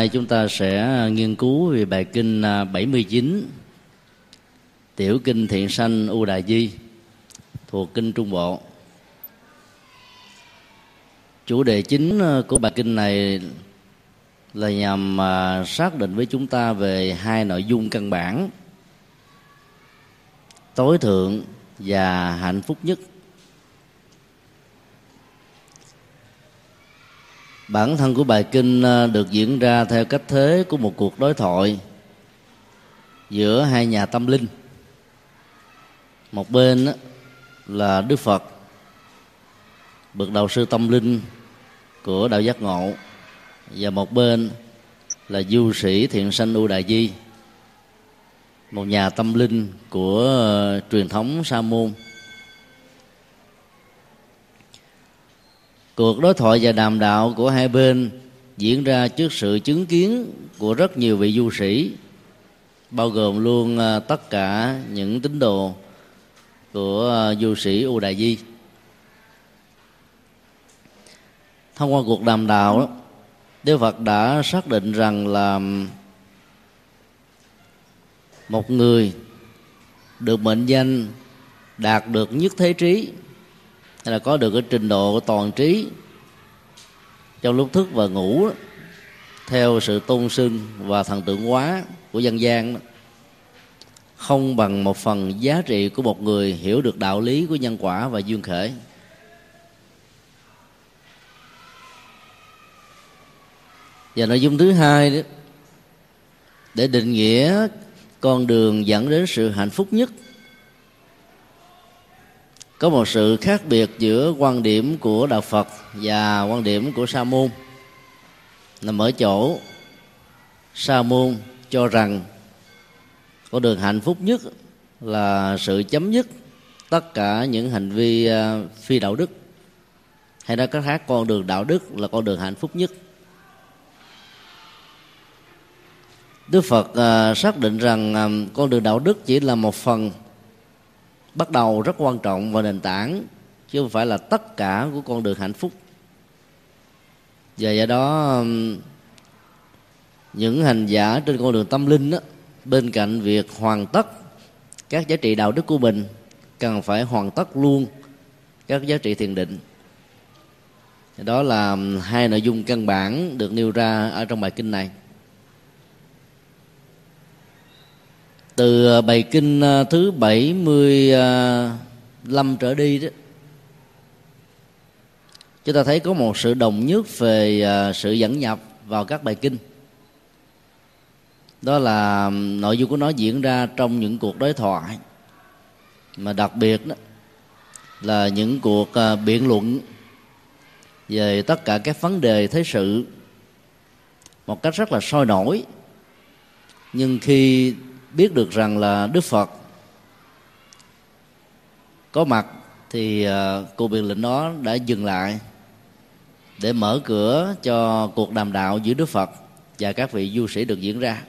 nay chúng ta sẽ à, nghiên cứu về bài kinh à, 79 tiểu kinh thiện sanh u đại di, thuộc kinh trung bộ. Chủ đề chính à, của bài kinh này là nhằm xác định với chúng ta về hai nội dung căn bản tối thượng và hạnh phúc nhất. Bản thân của bài kinh ờ, được diễn ra theo cách thế của một cuộc đối thoại giữa hai nhà tâm linh. Một bên là đức phật bậc đầu sư tâm linh của đạo giác ngộ, và một bên là du sĩ thiện sanh u đại di, một nhà tâm linh của ờ, truyền thống sa môn. Cuộc đối thoại và đàm đạo của hai bên diễn ra trước sự chứng kiến của rất nhiều vị du sĩ, bao gồm luôn à, tất cả những tín đồ của à, du sĩ u đại di. Thông qua cuộc đàm đạo đó Đức Phật đã xác định rằng là một người được mệnh danh đạt được nhất thế trí hay là có được cái trình độ toàn trí trong lúc thức và ngủ theo sự tôn sưng và thần tượng hóa của dân gian không bằng một phần giá trị của một người hiểu được đạo lý của nhân quả và duyên khởi và nội dung thứ hai đó, để định nghĩa con đường dẫn đến sự hạnh phúc nhất có một sự khác biệt giữa quan điểm của đạo phật và quan điểm của sa môn. Nằm ở chỗ, sa môn cho rằng con đường hạnh phúc nhất là sự chấm dứt tất cả những hành vi à, phi đạo đức. Hay nói cách khác, con đường đạo đức là con đường hạnh phúc nhất. Đức Phật à, xác định rằng à, con đường đạo đức chỉ là một phần bắt đầu rất quan trọng và nền tảng chứ không phải là tất cả của con đường hạnh phúc. Và do đó những hành giả trên con đường tâm linh đó, bên cạnh việc hoàn tất các giá trị đạo đức của mình cần phải hoàn tất luôn các giá trị thiền định. Đó là hai nội dung căn bản được nêu ra ở trong bài kinh này. Từ à, bài kinh à, thứ 75 à, trở đi đó, chúng ta thấy có một sự đồng nhất về sự dẫn nhập vào các bài kinh. Đó là nội dung của nó diễn ra trong những cuộc đối thoại. Mà đặc biệt đó là những cuộc biện luận về tất cả các vấn đề thế sự một cách rất là sôi nổi. Nhưng khi biết được rằng là đức phật có mặt thì à, cuộc biện lệnh đó đã dừng lại để mở cửa cho cuộc đàm đạo giữa đức phật và các vị du sĩ được diễn ra.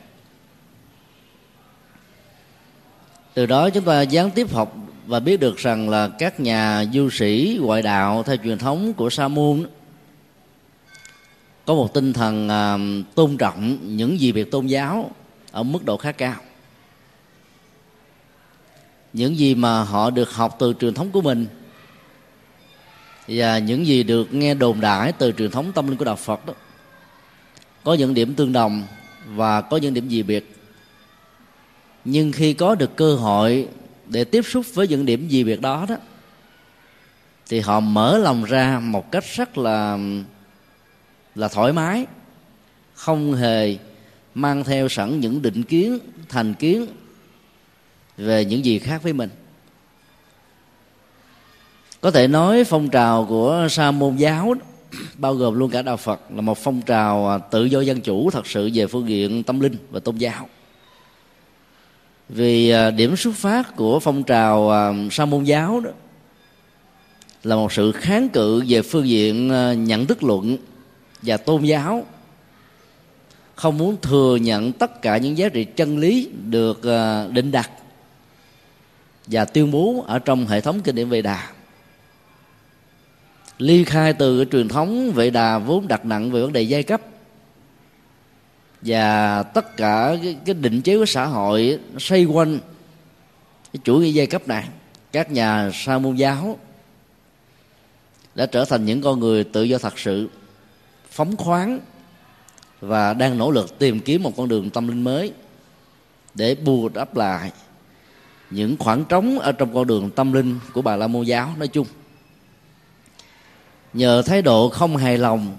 Từ đó chúng ta gián tiếp học và biết được rằng là các nhà du sĩ ngoại đạo theo truyền thống của sa môn có một tinh thần à, tôn trọng những gì việc tôn giáo ở mức độ khá cao những gì mà họ được học từ truyền thống của mình và những gì được nghe đồn đại từ truyền thống tâm linh của đạo Phật đó, có những điểm tương đồng và có những điểm gì biệt. Nhưng khi có được cơ hội để tiếp xúc với những điểm gì biệt đó đó, thì họ mở lòng ra một cách rất là là thoải mái, không hề mang theo sẵn những định kiến, thành kiến về những gì khác với mình. Có thể nói phong trào của sa môn giáo bao gồm luôn cả đạo phật, là một phong trào à, tự do dân chủ thật sự về phương diện tâm linh và tôn giáo. Vì à, điểm xuất phát của phong trào à, sa môn giáo đó là một sự kháng cự về phương diện nhận thức luận và tôn giáo. Không muốn thừa nhận tất cả những giá trị chân lý được định đặt và tuyên bố ở trong hệ thống kinh điển Vệ Đà. Ly khai từ cái truyền thống Vệ Đà vốn đặt nặng về vấn đề giai cấp. Và tất cả cái, cái định chế của xã hội nó xoay quanh cái chủ nghĩa giai cấp này. Các nhà sa môn giáo đã trở thành những con người tự do thật sự phóng khoáng và đang nỗ lực tìm kiếm một con đường tâm linh mới để bù đắp lại những khoảng trống ở trong con đường tâm linh của bà la môn giáo, nói chung. Nhờ thái độ không hài lòng,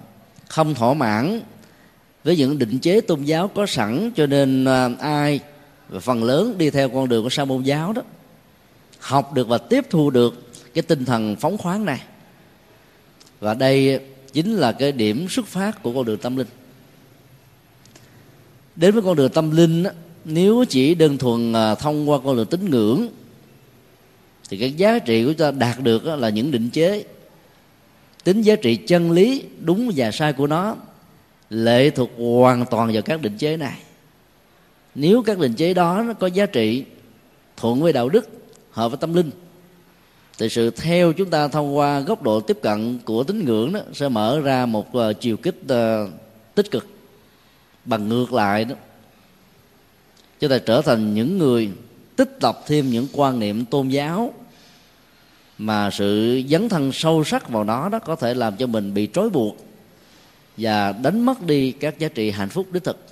không thỏa mãn với những định chế tôn giáo có sẵn cho nên à, ai và phần lớn đi theo con đường của sa môn giáo đó, học được và tiếp thu được cái tinh thần phóng khoáng này. Và đây chính là cái điểm xuất phát của con đường tâm linh. Đến với con đường tâm linh nếu chỉ đơn thuần à, thông qua con đường tín ngưỡng, thì cái giá trị của chúng ta đạt được là những định chế. Tính giá trị chân lý đúng và sai của nó lệ thuộc hoàn toàn vào các định chế này. Nếu các định chế đó nó có giá trị thuận với đạo đức, hợp với tâm linh, thì sự theo chúng ta thông qua góc độ tiếp cận của tín ngưỡng đó sẽ mở ra một à, chiều kích à, tích cực. Bằng ngược lại đó chúng ta trở thành những người tích tập thêm những quan niệm tôn giáo. Mà sự dấn thân sâu sắc vào đó đó có thể làm cho mình bị trói buộc và đánh mất đi các giá trị hạnh phúc đích thực.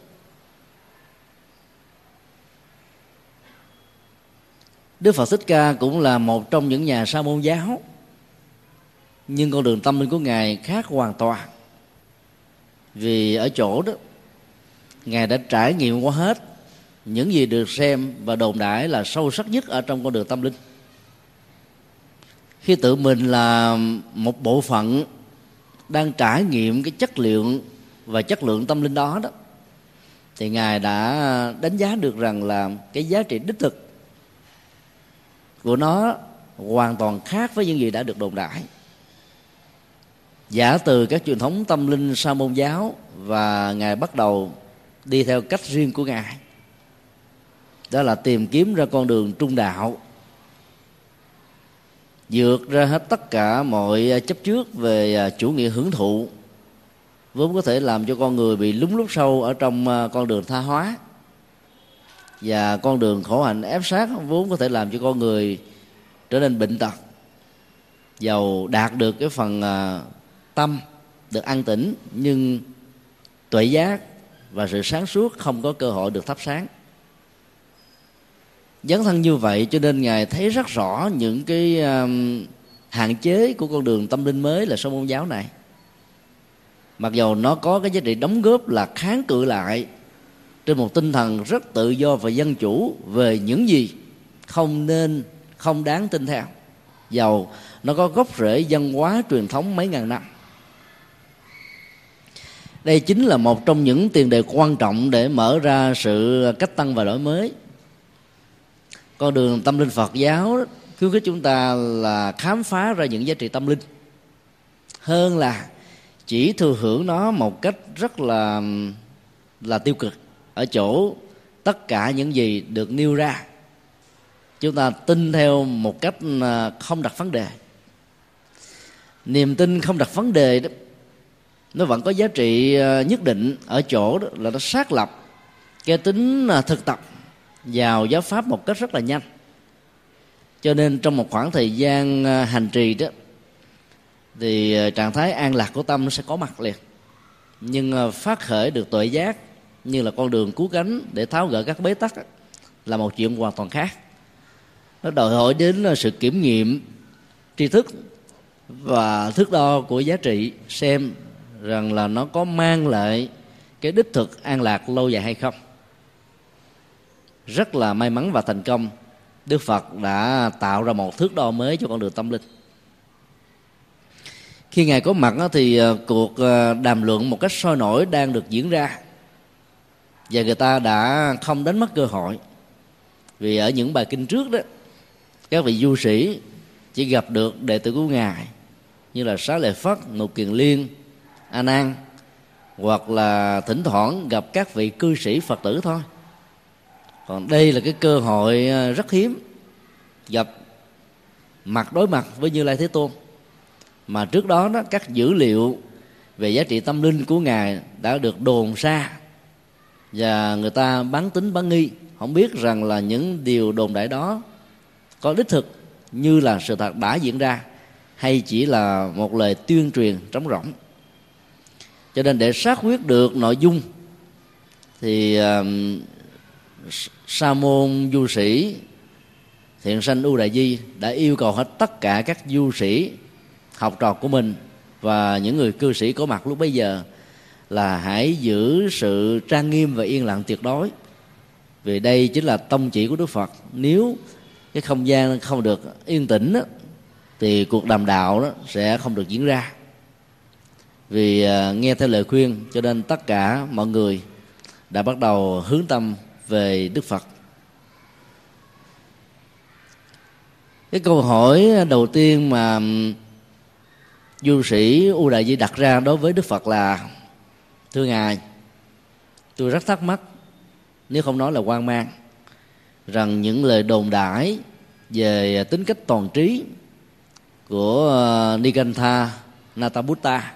Đức Phật Thích Ca cũng là một trong những nhà sa môn giáo, nhưng con đường tâm linh của ngài khác hoàn toàn. Vì ở chỗ đó, ngài đã trải nghiệm qua hết những gì được xem và đồn đại là sâu sắc nhất ở trong con đường tâm linh. Khi tự mình là một bộ phận đang trải nghiệm cái chất lượng và chất lượng tâm linh đó đó, thì ngài đã đánh giá được rằng là cái giá trị đích thực của nó hoàn toàn khác với những gì đã được đồn đại giả từ các truyền thống tâm linh sa môn giáo và ngài bắt đầu đi theo cách riêng của ngài đó là tìm kiếm ra con đường trung đạo, vượt ra hết tất cả mọi à, chấp trước về à, chủ nghĩa hưởng thụ, vốn có thể làm cho con người bị lúng lút sâu ở trong à, con đường tha hóa. Và con đường khổ hạnh ép sát vốn có thể làm cho con người trở nên bệnh tật, giàu đạt được cái phần tâm, được an tĩnh, nhưng tuệ giác và sự sáng suốt không có cơ hội được thắp sáng dấn thân như vậy cho nên ngài thấy rất rõ những cái um, hạn chế của con đường tâm linh mới là sông môn giáo này. Mặc dầu nó có cái giá trị đóng góp là kháng cự lại trên một tinh thần rất tự do và dân chủ về những gì không nên không đáng tin theo. Dầu nó có gốc rễ văn hóa truyền thống mấy ngàn năm. Đây chính là một trong những tiền đề quan trọng để mở ra sự cách tăng và đổi mới con đường tâm linh phật giáo khuyến khích chúng ta là khám phá ra những giá trị tâm linh. Hơn là chỉ thừa hưởng nó một cách rất là là tiêu cực ở chỗ tất cả những gì được nêu ra. Chúng ta tin theo một cách à, không đặt vấn đề. Niềm tin không đặt vấn đề đó, nó vẫn có giá trị à, nhất định ở chỗ đó là nó xác lập cái tính à, thực tập vào giáo pháp một cách rất là nhanh. Cho nên trong một khoảng thời gian à, hành trì đó, thì à, trạng thái an lạc của tâm nó sẽ có mặt liền. Nhưng à, phát khởi được tuệ giác như là con đường cứu cánh để tháo gỡ các bế tắc là một chuyện hoàn toàn khác. Nó đòi hỏi đến sự kiểm nghiệm tri thức và thước đo của giá trị, xem rằng là nó có mang lại cái đích thực an lạc lâu dài hay không rất là may mắn và thành công. Đức phật đã tạo ra một thước đo mới cho con đường tâm linh. Khi ngài có mặt thì ờ, cuộc ờ, đàm luận một cách sôi nổi đang được diễn ra. Và người ta đã không đánh mất cơ hội. Vì ở những bài kinh trước đó, các vị du sĩ chỉ gặp được đệ tử của ngài như là xá lợi phất nục kiền liên, a nan hoặc là thỉnh thoảng gặp các vị cư sĩ phật tử thôi còn đây là cái cơ hội à, rất hiếm. Gặp mặt đối mặt với như lai thế tôn. Mà trước đó đó, các dữ liệu về giá trị tâm linh của ngài đã được đồn xa. Và người ta bán tính bán nghi. Không biết rằng là những điều đồn đại đó có đích thực như là sự thật đã diễn ra, hay chỉ là một lời tuyên truyền trống rỗng. Cho nên để xác quyết được nội dung, thì à, sa môn du sĩ thiện sanh u đại di đã yêu cầu hết tất cả các du sĩ học trò của mình và những người cư sĩ có mặt lúc bấy giờ là hãy giữ sự trang nghiêm và yên lặng tuyệt đối. Vì đây chính là tông chỉ của đức phật. Nếu cái không gian không được yên tĩnh đó, thì cuộc đàm đạo đó sẽ không được diễn ra. Vì à, nghe theo lời khuyên cho nên tất cả mọi người đã bắt đầu hướng tâm về đức phật. Cái câu hỏi đầu tiên mà du sĩ u đại di đặt ra đối với đức phật là, thưa ngài, tôi rất thắc mắc, nếu không nói là quan mang, rằng những lời đồn đãi về tính cách toàn trí của ờ, Nikantha Natabutta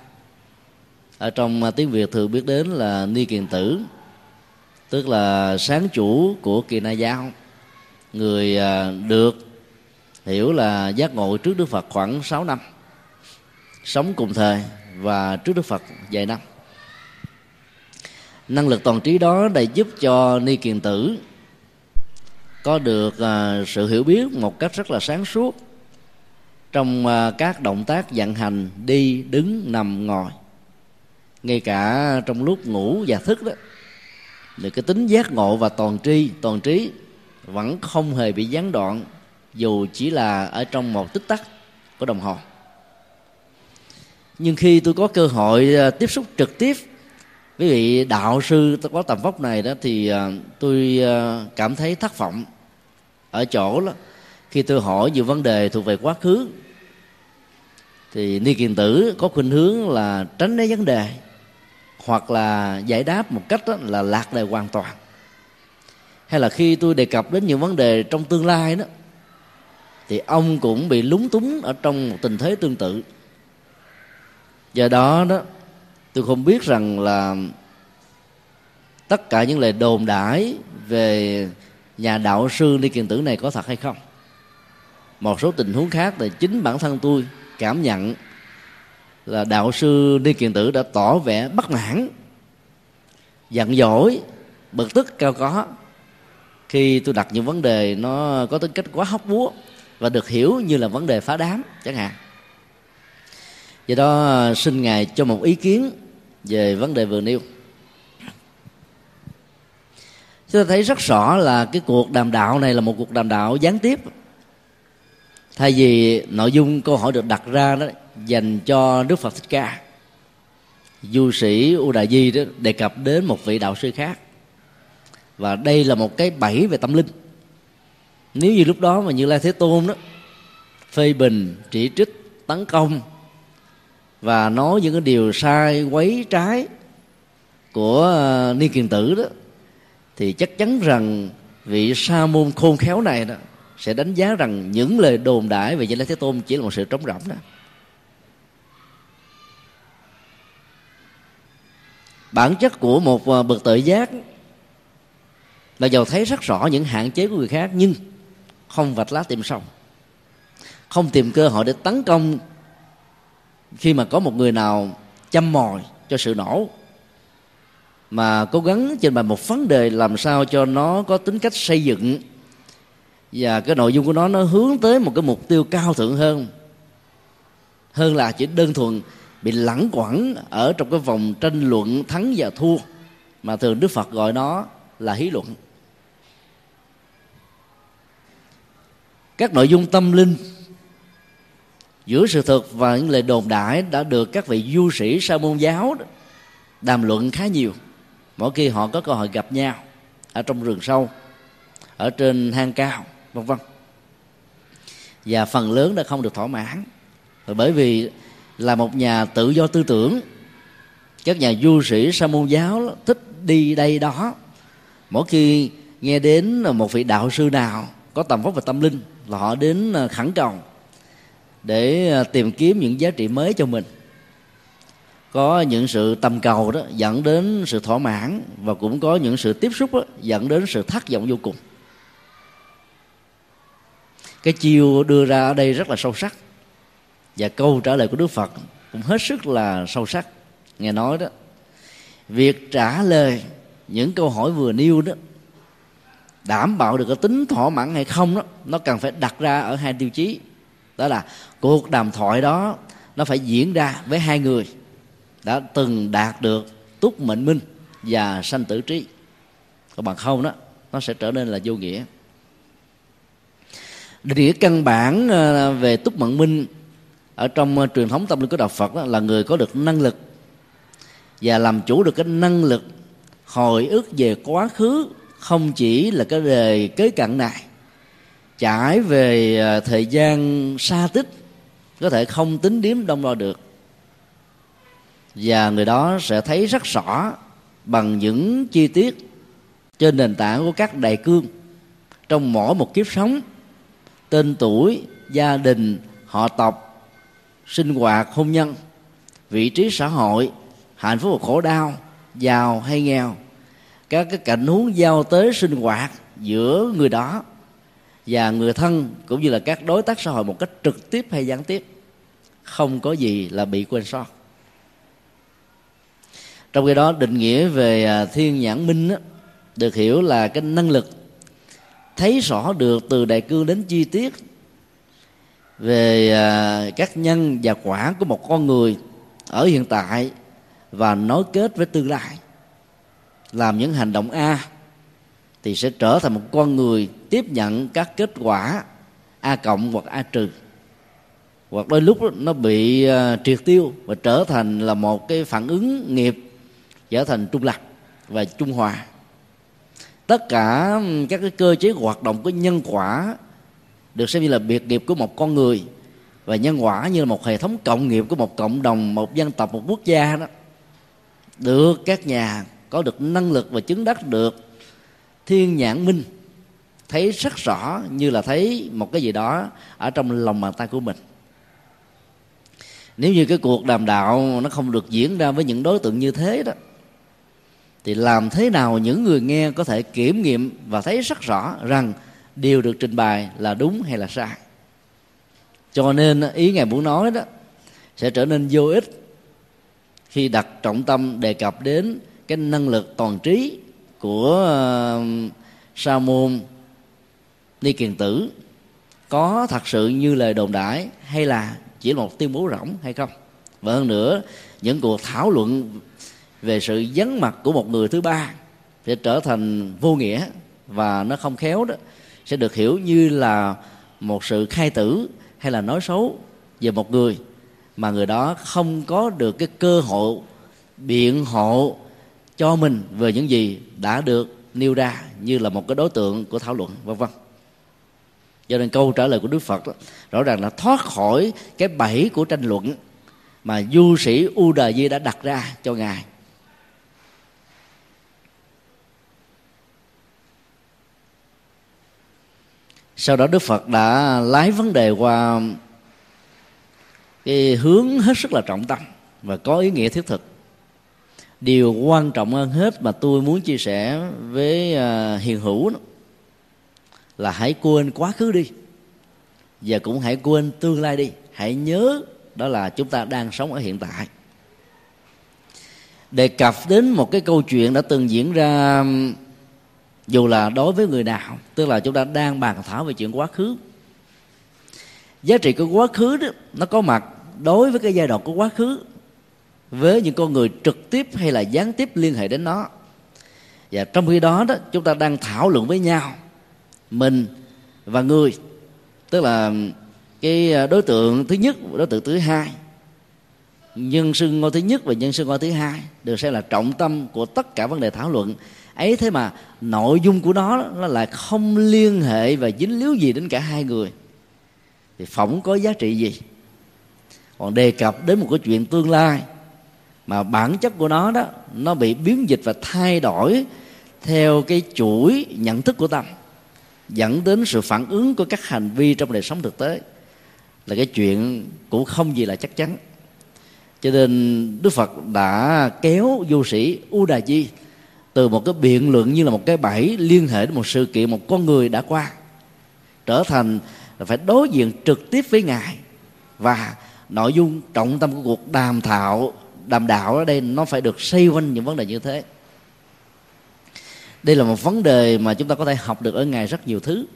ở trong ờ, tiếng Việt thường biết đến là Ni Kiền Tử tức là sáng chủ của Kỳ Na giáo người à, được hiểu là giác ngộ trước Đức Phật khoảng 6 năm, sống cùng thời và trước Đức Phật vài năm. Năng lực toàn trí đó để giúp cho Ni Kiền Tử có được à, sự hiểu biết một cách rất là sáng suốt trong à, các động tác vận hành đi, đứng, nằm, ngồi. Ngay cả trong lúc ngủ và thức đó thì cái tính giác ngộ và toàn tri, toàn trí vẫn không hề bị gián đoạn, dù chỉ là ở trong một tích tắc của đồng hồ. Nhưng khi tôi có cơ hội à, tiếp xúc trực tiếp với vị đạo sư có tầm vóc này đó thì à, tôi à, cảm thấy thất vọng ở chỗ đó khi tôi hỏi nhiều vấn đề thuộc về quá khứ, thì ni kiền tử có khuynh hướng là tránh né vấn đề hoặc là giải đáp một cách đó là lạc đề hoàn toàn. Hay là khi tôi đề cập đến những vấn đề trong tương lai đó, thì ông cũng bị lúng túng ở trong một tình thế tương tự. Do đó đó, tôi không biết rằng là tất cả những lời đồn đãi về nhà đạo sư ni kiền tử này có thật hay không. Một số tình huống khác thì chính bản thân tôi cảm nhận là đạo sư ni kiền tử đã tỏ vẻ bất mãn, giận dỗi, bực tức cao có. Khi tôi đặt những vấn đề nó có tính cách quá hóc búa và được hiểu như là vấn đề phá đám, chẳng hạn. Do đó, xin ngài cho một ý kiến về vấn đề vừa nêu. Chúng ta thấy rất rõ là cái cuộc đàm đạo này là một cuộc đàm đạo gián tiếp. Thay vì nội dung câu hỏi được đặt ra đó dành cho đức phật thích ca. Du sĩ u đại di đó đề cập đến một vị đạo sư khác. Và đây là một cái bẫy về tâm linh. Nếu như lúc đó mà như lai thế tôn đó phê bình, chỉ trích, tấn công và nói những cái điều sai, quấy trái của ờ, ni kiền tử đó, thì chắc chắn rằng vị sa môn khôn khéo này đó sẽ đánh giá rằng những lời đồn đãi về Như Lai Thế Tôn chỉ là một sự trống rỗng đó. Bản chất của một ờ, bậc tự giác là giàu thấy rất rõ những hạn chế của người khác, nhưng không vạch lá tìm sâu không tìm cơ hội để tấn công khi mà có một người nào chăm mồi cho sự nổ, mà cố gắng trình bày một vấn đề làm sao cho nó có tính cách xây dựng và cái nội dung của nó nó hướng tới một cái mục tiêu cao thượng hơn hơn là chỉ đơn thuần bị lẳng quẩn ở trong cái vòng tranh luận thắng và thua mà thường Đức Phật gọi nó là hí luận. Các nội dung tâm linh, giữa sự thật và những lời đồn đại đã được các vị du sĩ sa môn giáo đàm luận khá nhiều. Mỗi khi họ có cơ hội gặp nhau ở trong rừng sâu, ở trên hang cao, vân vân. Và phần lớn đã không được thỏa mãn. Bởi vì là một nhà tự do tư tưởng. Các nhà du sĩ sa môn giáo thích đi đây đó. Mỗi khi nghe đến một vị đạo sư nào có tầm vóc và tâm linh là họ đến à, khẩn cầu để à, tìm kiếm những giá trị mới cho mình. Có những sự tầm cầu đó dẫn đến sự thỏa mãn và cũng có những sự tiếp xúc đó, dẫn đến sự thất vọng vô cùng. Cái chiêu đưa ra ở đây rất là sâu sắc và câu trả lời của đức phật cũng hết sức là sâu sắc. Nghe nói đó, việc trả lời những câu hỏi vừa nêu đó, đảm bảo được cái tính thỏa mãn hay không đó, nó cần phải đặt ra ở hai tiêu chí. Đó là cuộc đàm thoại đó, nó phải diễn ra với hai người đã từng đạt được túc mệnh minh và sanh tử trí. Còn bằng không đó, nó sẽ trở nên là vô nghĩa. Định nghĩa căn bản ờ, về túc mệnh minh ở trong uh, truyền thống tâm linh của đạo Phật đó, là người có được năng lực và làm chủ được cái năng lực hồi ức về quá khứ không chỉ là cái đề kế cận này. Trải về uh, thời gian xa tích có thể không tính điếm đông đo được. Và người đó sẽ thấy rất rõ bằng những chi tiết trên nền tảng của các đại cương. Trong mỗi một kiếp sống tên tuổi gia đình họ tộc sinh hoạt hôn nhân vị trí xã hội hạnh phúc và khổ đau giàu hay nghèo. Các cái cảnh huống giao tế sinh hoạt giữa người đó và người thân cũng như là các đối tác xã hội một cách trực tiếp hay gián tiếp không có gì là bị quên sót. Trong khi đó định nghĩa về à, thiên nhãn minh đó, được hiểu là cái năng lực thấy rõ được từ đại cương đến chi tiết về à, các nhân và quả của một con người ở hiện tại và nối kết với tương lai. Làm những hành động a thì sẽ trở thành một con người tiếp nhận các kết quả a cộng hoặc a trừ. Hoặc đôi lúc nó bị à, triệt tiêu và trở thành là một cái phản ứng nghiệp trở thành trung lập và trung hòa. Tất cả các cái cơ chế hoạt động của nhân quả được xem như là biệt nghiệp của một con người và nhân quả như là một hệ thống cộng nghiệp của một cộng đồng, một dân tộc, một quốc gia đó. Được các nhà có được năng lực và chứng đắc được thiên nhãn minh, thấy rất rõ như là thấy một cái gì đó ở trong lòng bàn tay của mình. Nếu như cái cuộc đàm đạo nó không được diễn ra với những đối tượng như thế đó, thì làm thế nào những người nghe có thể kiểm nghiệm và thấy rất rõ rằng điều được trình bày là đúng hay là sai. Cho nên ý ngài muốn nói đó sẽ trở nên vô ích khi đặt trọng tâm đề cập đến cái năng lực toàn trí của uh, sa môn ni kiền tử. Có thật sự như lời đồn đãi hay là chỉ là một tuyên bố rỗng hay không? Và hơn nữa những cuộc thảo luận về sự vắng mặt của một người thứ ba sẽ trở thành vô nghĩa và nó không khéo đó sẽ được hiểu như là một sự khai tử hay là nói xấu về một người mà người đó không có được cái cơ hội biện hộ cho mình về những gì đã được nêu ra như là một cái đối tượng của thảo luận vân vân. Cho nên câu trả lời của đức phật đó, rõ ràng là thoát khỏi cái bẫy của tranh luận mà du sĩ u đà di đã đặt ra cho ngài. Sau đó đức phật đã lái vấn đề qua cái hướng hết sức là trọng tâm và có ý nghĩa thiết thực. Điều quan trọng hơn hết mà tôi muốn chia sẻ với à, hiền hữu đó, là hãy quên quá khứ đi và cũng hãy quên tương lai đi. Hãy nhớ đó là chúng ta đang sống ở hiện tại. Đề cập đến một cái câu chuyện đã từng diễn ra dù là đối với người nào, tức là chúng ta đang bàn thảo về chuyện quá khứ. Giá trị của quá khứ đó, nó có mặt đối với cái giai đoạn của quá khứ, với những con người trực tiếp hay là gián tiếp liên hệ đến nó. Và trong khi đó đó, chúng ta đang thảo luận với nhau, mình và người, tức là cái à, đối tượng thứ nhất, đối tượng thứ hai. Nhân sự ngôi thứ nhất và nhân sự ngôi thứ hai được xem là trọng tâm của tất cả vấn đề thảo luận ấy thế mà nội dung của nó nó lại không liên hệ và dính líu gì đến cả hai người. Thì phỏng có giá trị gì? Còn đề cập đến một cái chuyện tương lai mà bản chất của nó đó, nó bị biến dịch và thay đổi theo cái chuỗi nhận thức của tâm dẫn đến sự phản ứng của các hành vi trong đời sống thực tế. Là cái chuyện cũng không gì là chắc chắn. Cho nên đức phật đã kéo vô sĩ u đà di từ một cái biện luận như là một cái bẫy liên hệ đến một sự kiện một con người đã qua, trở thành phải đối diện trực tiếp với ngài. Và nội dung trọng tâm của cuộc đàm thảo, đàm đạo ở đây nó phải được xoay quanh những vấn đề như thế. Đây là một vấn đề mà chúng ta có thể học được ở ngài rất nhiều thứ.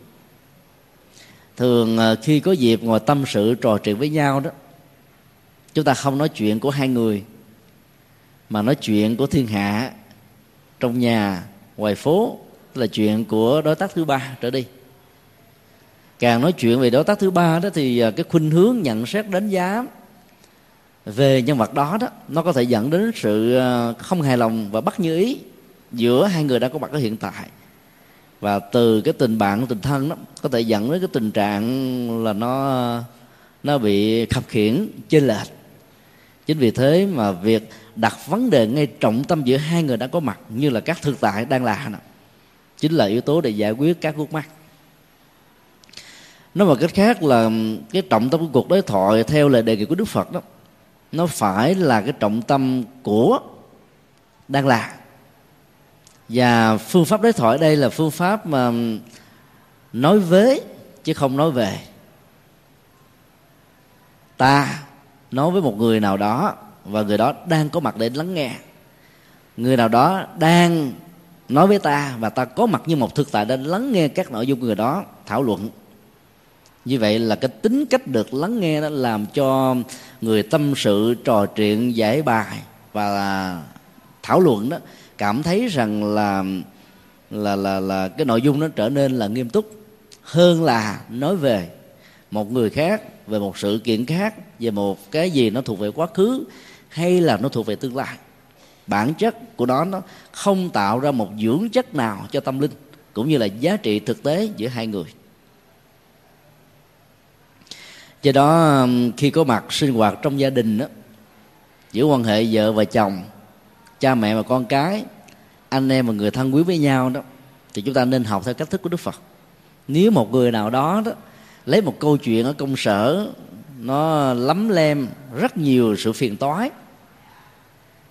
Thường ờ, khi có dịp ngồi tâm sự, trò chuyện với nhau đó, chúng ta không nói chuyện của hai người, mà nói chuyện của thiên hạ trong nhà ngoài phố là chuyện của đối tác thứ ba, trở đi. Càng nói chuyện về đối tác thứ ba đó thì à, cái khuynh hướng nhận xét đánh giá về nhân vật đó đó, nó có thể dẫn đến sự à, không hài lòng và bất như ý giữa hai người đang có mặt ở hiện tại. Và từ cái tình bạn, tình thân đó, có thể dẫn đến cái tình trạng là nó à, nó bị khập khiển chênh lệch. Chính vì thế mà việc đặt vấn đề ngay trọng tâm giữa hai người đang có mặt, như là các thực tại đang là chính là yếu tố để giải quyết các khúc mắc. Nói một cách khác là cái trọng tâm của cuộc đối thoại theo lời đề nghị của đức phật đó, nó phải là cái trọng tâm của đang là. Và phương pháp đối thoại đây là phương pháp mà nói với chứ không nói về. Ta nói với một người nào đó và người đó đang có mặt để lắng nghe. Người nào đó đang nói với ta và ta có mặt như một thực tại để lắng nghe các nội dung của người đó, thảo luận. Như vậy là cái tính cách được lắng nghe đó làm cho người tâm sự, trò chuyện, giải bài và thảo luận đó cảm thấy rằng là là là là cái nội dung nó trở nên là nghiêm túc hơn là nói về một người khác, về một sự kiện khác, về một cái gì nó thuộc về quá khứ hay là nó thuộc về tương lai. Bản chất của nó nó không tạo ra một dưỡng chất nào cho tâm linh cũng như là giá trị thực tế giữa hai người. Do đó um, khi có mặt sinh hoạt trong gia đình đó, giữa quan hệ vợ và chồng cha mẹ và con cái anh em và người thân quý với nhau đó thì chúng ta nên học theo cách thức của đức phật. Nếu một người nào đó đó lấy một câu chuyện ở công sở nó lắm lem rất nhiều sự phiền toái.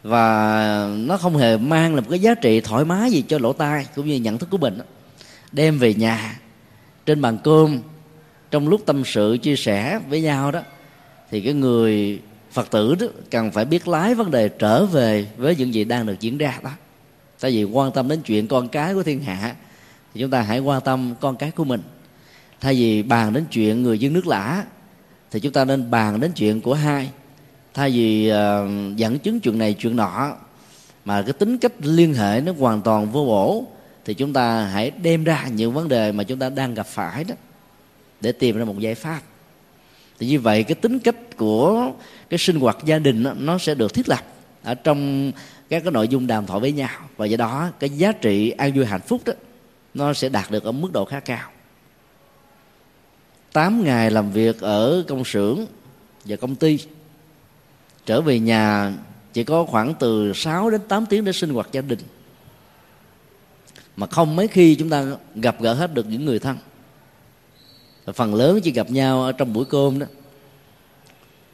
Và nó không hề mang là một cái giá trị thoải mái gì cho lỗ tai cũng như nhận thức của mình đem về nhà, trên bàn cơm, trong lúc tâm sự, chia sẻ với nhau đó, thì cái người phật tử đó cần phải biết lái vấn đề trở về với những gì đang được diễn ra đó. Tại vì quan tâm đến chuyện con cái của thiên hạ thì chúng ta hãy quan tâm con cái của mình. Thay vì bàn đến chuyện người dân nước lã thì chúng ta nên bàn đến chuyện của hai. Thay vì uh, dẫn chứng chuyện này chuyện nọ mà cái tính cách liên hệ nó hoàn toàn vô bổ thì chúng ta hãy đem ra những vấn đề mà chúng ta đang gặp phải đó để tìm ra một giải pháp. Thì như vậy cái tính cách của cái sinh hoạt gia đình đó, nó sẽ được thiết lập ở trong các cái nội dung đàm thoại với nhau. Và do đó cái giá trị an vui hạnh phúc đó nó sẽ đạt được ở mức độ khá cao. 8 ngày làm việc ở công xưởng và công ty. Trở về nhà chỉ có khoảng từ 6 đến 8 tiếng để sinh hoạt gia đình. Mà không mấy khi chúng ta gặp gỡ hết được những người thân. Phần lớn chỉ gặp nhau ở trong buổi cơm đó.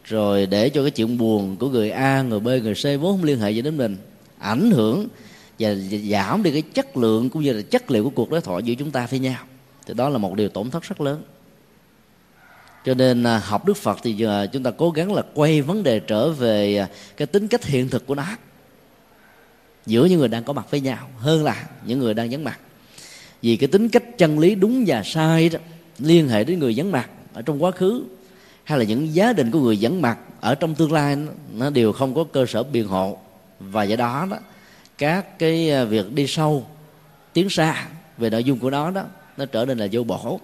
Rồi để cho cái chuyện buồn của người A, người B, người C vốn không liên hệ gì đến mình ảnh hưởng và giảm đi cái chất lượng cũng như là chất liệu của cuộc đối thoại giữa chúng ta với nhau. Thì đó là một điều tổn thất rất lớn cho nên à, học đức phật thì giờ chúng ta cố gắng là quay vấn đề trở về à, cái tính cách hiện thực của nó. Giữa những người đang có mặt với nhau hơn là những người đang vắng mặt. Vì cái tính cách chân lý đúng và sai đó, liên hệ đến người vắng mặt ở trong quá khứ, hay là những giá định của người vắng mặt ở trong tương lai, nó đều không có cơ sở biện hộ. Và do đó đó, các cái việc đi sâu, tiến xa về nội dung của nó đó, nó trở nên là vô bổ.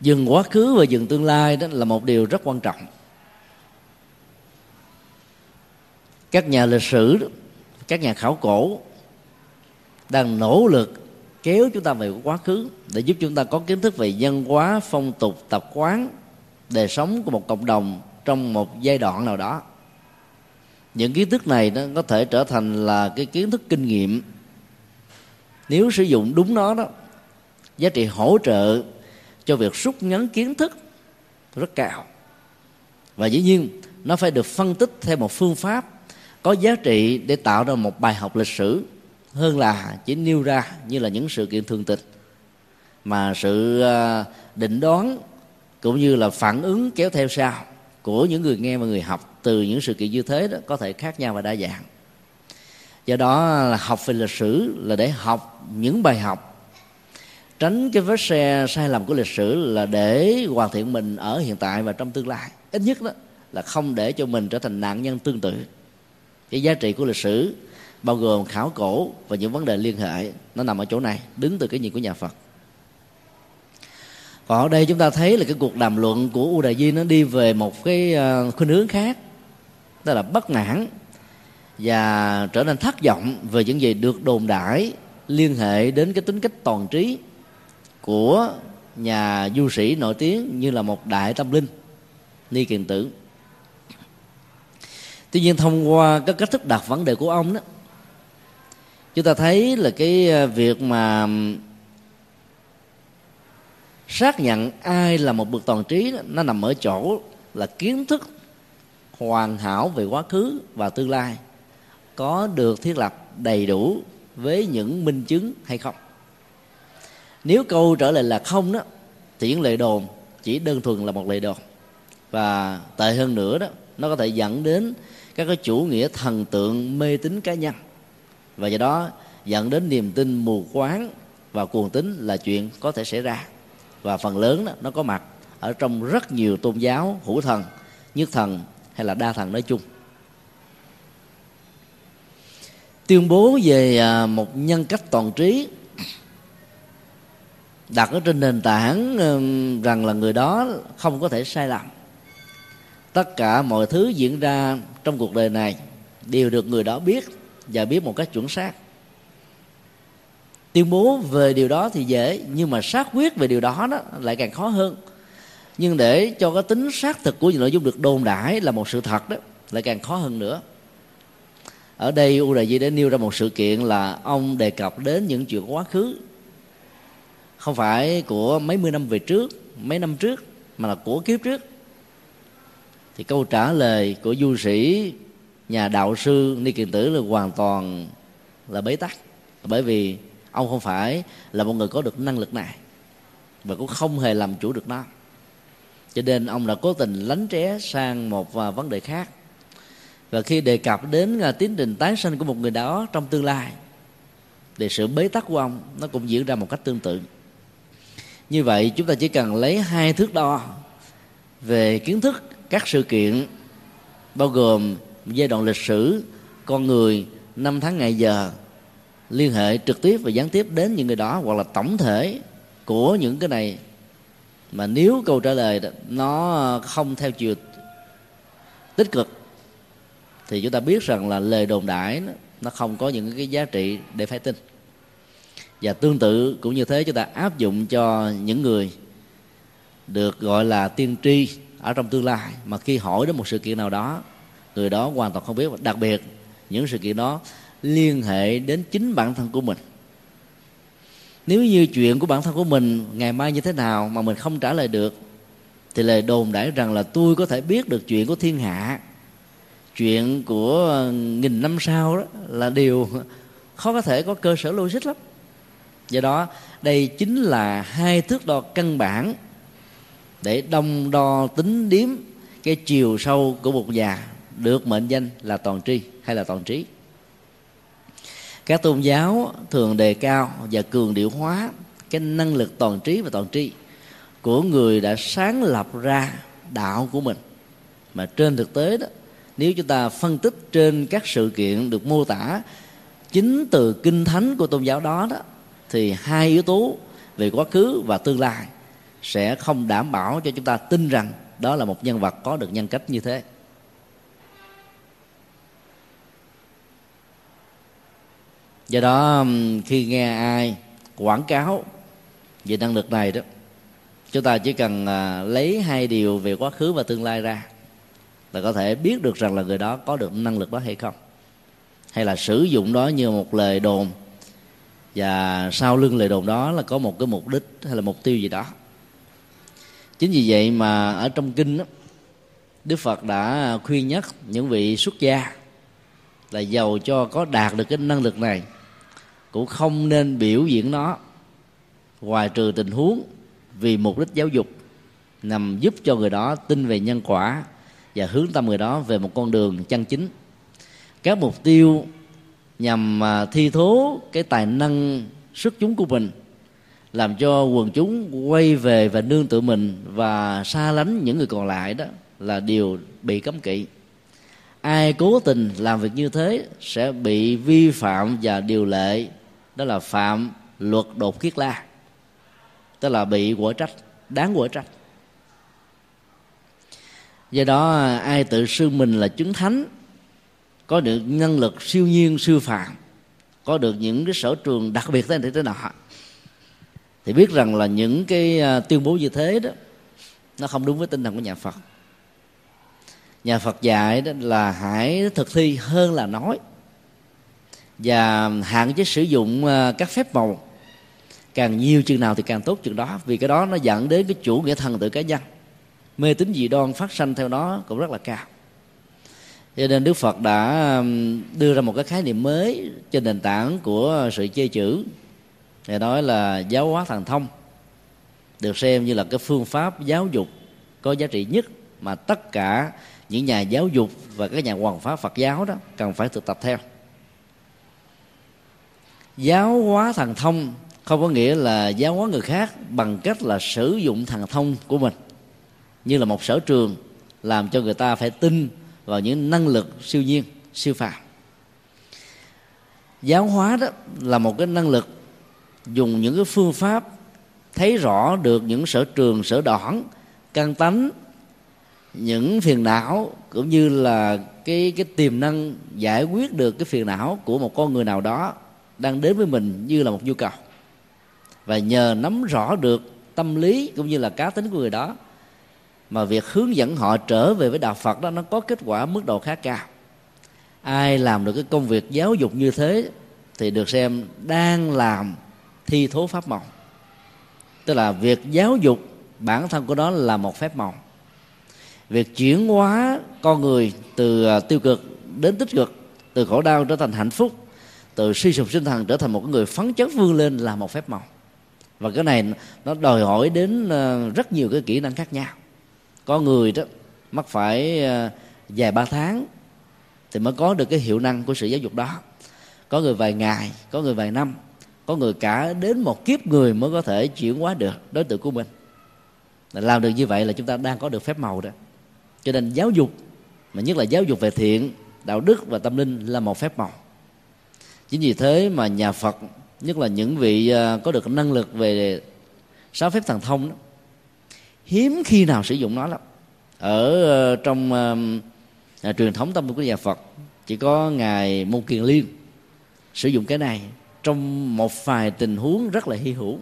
Dừng quá khứ và dừng tương lai, đó là một điều rất quan trọng. Các nhà lịch sử, các nhà khảo cổ đang nỗ lực kéo chúng ta về quá khứ để giúp chúng ta có kiến thức về văn hóa, phong tục, tập quán, đời sống của một cộng đồng trong một giai đoạn nào đó. Những kiến thức này nó có thể trở thành là cái kiến thức kinh nghiệm. Nếu sử dụng đúng nó đó, giá trị hỗ trợ cho việc rút ngắn kiến thức rất cao. Và dĩ nhiên, nó phải được phân tích theo một phương pháp có giá trị để tạo ra một bài học lịch sử hơn là chỉ nêu ra như là những sự kiện thường tịch. Mà sự ờ, định đoán cũng như là phản ứng kéo theo sau của những người nghe và người học từ những sự kiện như thế đó có thể khác nhau và đa dạng. Do đó là học về lịch sử là để học những bài học tránh cái vết xe sai lầm của lịch sử là để hoàn thiện mình ở hiện tại và trong tương lai. Ít nhất đó là không để cho mình trở thành nạn nhân tương tự. Cái giá trị của lịch sử bao gồm khảo cổ và những vấn đề liên hệ, nó nằm ở chỗ này, đứng từ cái nhìn của nhà phật. Còn ở đây chúng ta thấy là cái cuộc đàm luận của u đại di nó đi về một cái ờ, khuynh hướng khác, đó là bất mãn và trở nên thất vọng về những gì được đồn đãi liên hệ đến cái tính cách toàn trí của nhà du sĩ nổi tiếng như là một đại tâm linh ni kiền tử. Tuy nhiên thông qua các cách thức đặt vấn đề của ông đó chúng ta thấy là cái ờ, việc mà xác nhận ai là một bậc toàn trí đó, nó nằm ở chỗ là kiến thức hoàn hảo về quá khứ và tương lai có được thiết lập đầy đủ với những minh chứng hay không nếu câu trở lại là không đó thì những lời đồn chỉ đơn thuần là một lời đồn. Và tệ hơn nữa đó nó có thể dẫn đến các cái chủ nghĩa thần tượng mê tín cá nhân. Và do đó dẫn đến niềm tin mù quáng và cuồng tín là chuyện có thể xảy ra. Và phần lớn đó, nó có mặt ở trong rất nhiều tôn giáo hữu thần nhất thần hay là đa thần nói chung. Tuyên bố về à, một nhân cách toàn trí đặt ở trên nền tảng ờ, rằng là người đó không có thể sai lầm. Tất cả mọi thứ diễn ra trong cuộc đời này đều được người đó biết và biết một cách chuẩn xác. Tuyên bố về điều đó thì dễ, nhưng mà xác quyết về điều đó đó lại càng khó hơn. Nhưng để cho cái tính xác thực của những nội dung được đồn đãi là một sự thật đó, lại càng khó hơn nữa. Ở đây u đại di đã nêu ra một sự kiện là ông đề cập đến những chuyện quá khứ không phải của mấy mươi năm về trước, mấy năm trước, mà là của kiếp trước. Thì câu trả lời của du sĩ nhà đạo sư ni kiền tử là hoàn toàn là bế tắc. Bởi vì ông không phải là một người có được năng lực này, và cũng không hề làm chủ được nó. Cho nên ông đã cố tình lánh tré sang một vấn đề khác. Và khi đề cập đến à, tiến trình tái sinh của một người đó trong tương lai, thì sự bế tắc của ông nó cũng diễn ra một cách tương tự như vậy, chúng ta chỉ cần lấy hai thước đo về kiến thức các sự kiện, bao gồm giai đoạn lịch sử, con người, năm tháng ngày giờ, liên hệ trực tiếp và gián tiếp đến những người đó hoặc là tổng thể của những cái này. Mà nếu câu trả lời nó không theo chiều tích cực, thì chúng ta biết rằng là lời đồn đại nó không có những cái giá trị để phải tin và tương tự cũng như thế, chúng ta áp dụng cho những người được gọi là tiên tri ở trong tương lai. Mà khi hỏi đến một sự kiện nào đó, người đó hoàn toàn không biết. Đặc biệt, những sự kiện đó liên hệ đến chính bản thân của mình. Nếu như chuyện của bản thân của mình ngày mai như thế nào mà mình không trả lời được, thì lời đồn đãi rằng là tôi có thể biết được chuyện của thiên hạ. Chuyện của nghìn năm sau đó là điều khó có thể có cơ sở logic lắm do đó, đây chính là hai thước đo căn bản để đông đo tính điếm cái chiều sâu của một nhà được mệnh danh là toàn tri hay là toàn trí. Các tôn giáo thường đề cao và cường điệu hóa cái năng lực toàn trí và toàn tri của người đã sáng lập ra đạo của mình. Mà trên thực tế đó, nếu chúng ta phân tích trên các sự kiện được mô tả, chính từ kinh thánh của tôn giáo đó đó thì hai yếu tố về quá khứ và tương lai sẽ không đảm bảo cho chúng ta tin rằng đó là một nhân vật có được nhân cách như thế. Do đó khi nghe ai quảng cáo về năng lực này đó, chúng ta chỉ cần à, lấy hai điều về quá khứ và tương lai ra là có thể biết được rằng là người đó có được năng lực đó hay không, hay là sử dụng đó như một lời đồn và sau lưng lời đồn đó là có một cái mục đích hay là mục tiêu gì đó. Chính vì vậy mà ở trong kinh đó, đức phật đã khuyên nhắc những vị xuất gia là giàu cho có đạt được cái năng lực này cũng không nên biểu diễn nó ngoài trừ tình huống vì mục đích giáo dục nhằm giúp cho người đó tin về nhân quả và hướng tâm người đó về một con đường chân chính. Các mục tiêu nhằm à, thi thố cái tài năng, sức chúng của mình, làm cho quần chúng quay về và nương tự mình và xa lánh những người còn lại đó là điều bị cấm kỵ. Ai cố tình làm việc như thế sẽ bị vi phạm và điều lệ, đó là phạm luật đột kiết la, tức là bị quả trách, đáng quả trách. Do đó à, ai tự xưng mình là chứng thánh có được nhân lực siêu nhiên, siêu phàm. Có được những cái sở trường đặc biệt thế này thế nọ. Thì biết rằng là những cái à, tuyên bố như thế đó, nó không đúng với tinh thần của nhà Phật. Nhà Phật dạy đó là hãy thực thi hơn là nói. Và hạn chế sử dụng à, các phép màu. Càng nhiều chừng nào thì càng tốt chừng đó. Vì cái đó nó dẫn đến cái chủ nghĩa thần tự cá nhân. Mê tín dị đoan phát sanh theo đó cũng rất là cao cho nên đức phật đã um, đưa ra một cái khái niệm mới trên nền tảng của sự chê chữ. Để nói là giáo hóa thần thông, được xem như là cái phương pháp giáo dục có giá trị nhất mà tất cả những nhà giáo dục và các nhà hoàng pháp Phật giáo đó cần phải thực tập theo. Giáo hóa thần thông không có nghĩa là giáo hóa người khác bằng cách là sử dụng thần thông của mình, như là một sở trường làm cho người ta phải tin vào những năng lực siêu nhiên, siêu phàm. Giáo hóa đó là một cái năng lực dùng những cái phương pháp thấy rõ được những sở trường, sở đoản, căn tánh, những phiền não, cũng như là cái cái tiềm năng giải quyết được cái phiền não của một con người nào đó đang đến với mình như là một nhu cầu. Và nhờ nắm rõ được tâm lý cũng như là cá tính của người đó mà việc hướng dẫn họ trở về với đạo phật đó, nó có kết quả mức độ khá cao. Ai làm được cái công việc giáo dục như thế thì được xem đang làm thi thố pháp màu tức là việc giáo dục bản thân của nó là một phép màu việc chuyển hóa con người từ à, tiêu cực đến tích cực, từ khổ đau trở thành hạnh phúc, từ suy sụp sinh thần trở thành một người phấn chấn vươn lên là một phép màu và cái này nó đòi hỏi đến à, rất nhiều cái kỹ năng khác nhau có người đó mắc phải ờ, vài ba tháng thì mới có được cái hiệu năng của sự giáo dục đó. Có người vài ngày có người vài năm có người cả đến một kiếp người mới có thể chuyển hóa được đối tượng của mình. Làm được như vậy là chúng ta đang có được phép màu đó. Cho nên giáo dục mà nhất là giáo dục về thiện đạo đức và tâm linh là một phép màu. Chính vì thế mà nhà phật nhất là những vị ờ, có được năng lực về sáu phép thần thông đó, hiếm khi nào sử dụng nó lắm. Ở ờ, trong uh, truyền thống tâm của nhà Phật chỉ có ngài Môn Kiền Liên sử dụng cái này trong một vài tình huống rất là hy hữu.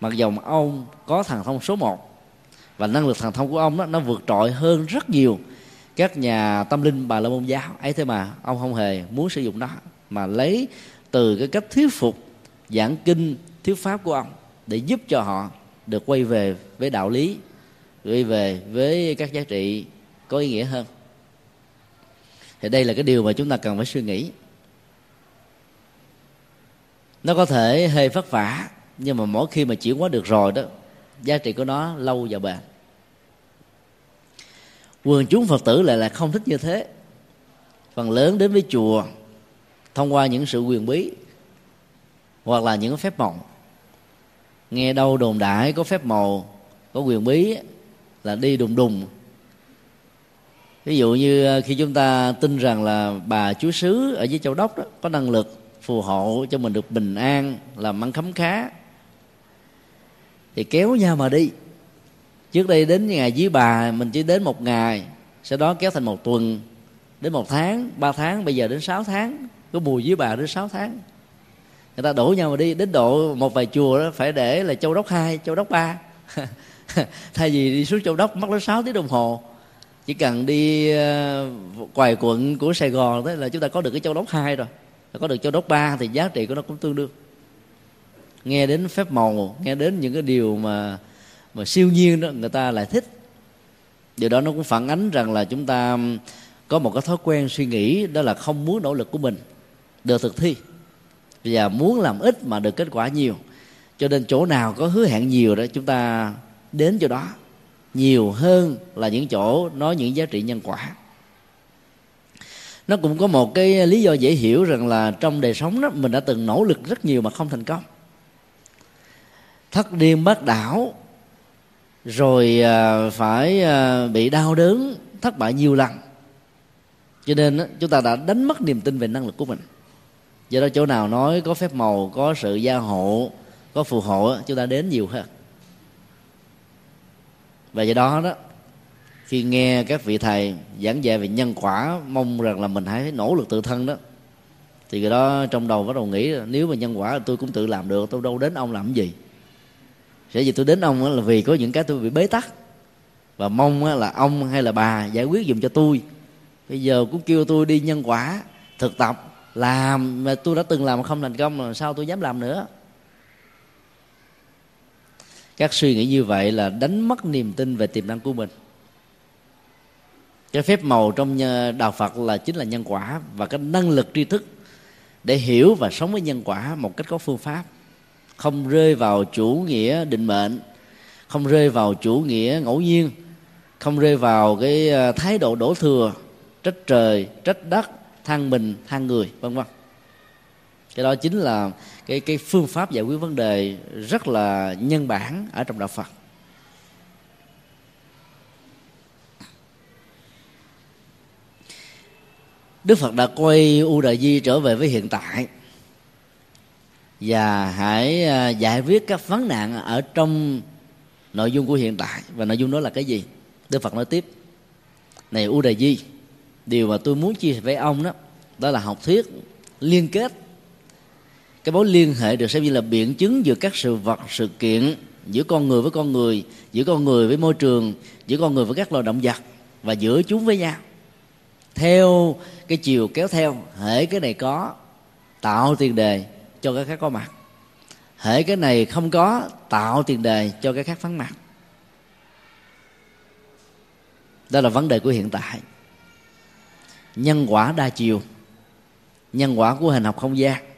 Mặc dòng ông có thần thông số 1 và năng lực thần thông của ông đó nó vượt trội hơn rất nhiều các nhà tâm linh bà la môn giáo. Ấy thế mà ông không hề muốn sử dụng nó mà lấy từ cái cách thuyết phục giảng kinh thuyết pháp của ông để giúp cho họ được quay về với đạo lý gửi về với các giá trị có ý nghĩa hơn. Thì đây là cái điều mà chúng ta cần phải suy nghĩ. Nó có thể hơi vất vả, nhưng mà mỗi khi mà chuyển hóa được rồi đó, giá trị của nó lâu và bền. Quần chúng phật tử lại là không thích như thế. Phần lớn đến với chùa, thông qua những sự quyền bí, hoặc là những phép màu. Nghe đâu đồn đại có phép màu, có quyền bí là đi đùng đùng. Ví dụ như ờ, khi chúng ta tin rằng là bà chúa xứ ở dưới châu đốc đó, có năng lực phù hộ cho mình được bình an, làm ăn khấm khá, thì kéo nhau mà đi. Trước đây đến ngày dưới bà, mình chỉ đến một ngày, sau đó kéo thành một tuần, đến một tháng, ba tháng, bây giờ đến sáu tháng, có mùi dưới bà đến sáu tháng. Người ta đổ nhau mà đi, đến độ một vài chùa đó phải để là châu đốc hai, châu đốc ba. thay vì đi xuống châu đốc, mất đến 6 tiếng đồng hồ. Chỉ cần đi ờ, quầy quài quận của sài gòn thế là chúng ta có được cái châu đốc hai rồi. Có được châu đốc ba thì giá trị của nó cũng tương đương. Nghe đến phép màu, nghe đến những cái điều mà mà siêu nhiên đó, người ta lại thích. Điều đó nó cũng phản ánh rằng là chúng ta có một cái thói quen suy nghĩ đó là không muốn nỗ lực của mình, được thực thi. Và muốn làm ít mà được kết quả nhiều. Cho nên chỗ nào có hứa hẹn nhiều đó, chúng ta đến chỗ đó. Nhiều hơn là những chỗ nói những giá trị nhân quả. Nó cũng có một cái lý do dễ hiểu rằng là trong đời sống đó, mình đã từng nỗ lực rất nhiều mà không thành công. Thất điên bác đảo, rồi à, phải à, bị đau đớn, thất bại nhiều lần. Cho nên chúng ta đã đánh mất niềm tin về năng lực của mình. Do đó chỗ nào nói có phép màu, có sự gia hộ, có phù hộ chúng ta đến nhiều hơn và do đó đó, khi nghe các vị thầy giảng dạy về nhân quả, mong rằng là mình hãy nỗ lực tự thân đó, thì cái đó trong đầu bắt đầu nghĩ nếu mà nhân quả tôi cũng tự làm được, tôi đâu đến ông làm gì. Sẽ vì tôi đến ông là vì có những cái tôi bị bế tắc. Và mong là ông hay là bà giải quyết dùm cho tôi. Bây giờ cũng kêu tôi đi nhân quả, thực tập, làm, mà tôi đã từng làm mà không thành công là sao tôi dám làm nữa? Các suy nghĩ như vậy là đánh mất niềm tin về tiềm năng của mình. Cái phép màu trong ờ, đạo phật là chính là nhân quả và cái năng lực tri thức để hiểu và sống với nhân quả một cách có phương pháp. Không rơi vào chủ nghĩa định mệnh, không rơi vào chủ nghĩa ngẫu nhiên, không rơi vào cái ờ, thái độ đổ thừa, trách trời, trách đất, than mình, than người, vân vân. Cái đó chính là cái cái phương pháp giải quyết vấn đề rất là nhân bản ở trong đạo Phật. Đức Phật đã quay U Đại Di trở về với hiện tại và hãy à, giải quyết các vấn nạn ở trong nội dung của hiện tại. Và nội dung đó là cái gì? Đức Phật nói tiếp, này U Đại Di, điều mà tôi muốn chia sẻ với ông đó đó là học thuyết liên kết cái mối liên hệ được xem như là biện chứng giữa các sự vật, sự kiện giữa con người với con người, giữa con người với môi trường, giữa con người với các loài động vật và giữa chúng với nhau. Theo cái chiều kéo theo, hễ cái này có, tạo tiền đề cho cái khác có mặt. Hễ cái này không có, tạo tiền đề cho cái khác vắng mặt. Đó là vấn đề của hiện tại. Nhân quả đa chiều, nhân quả của hình học không gian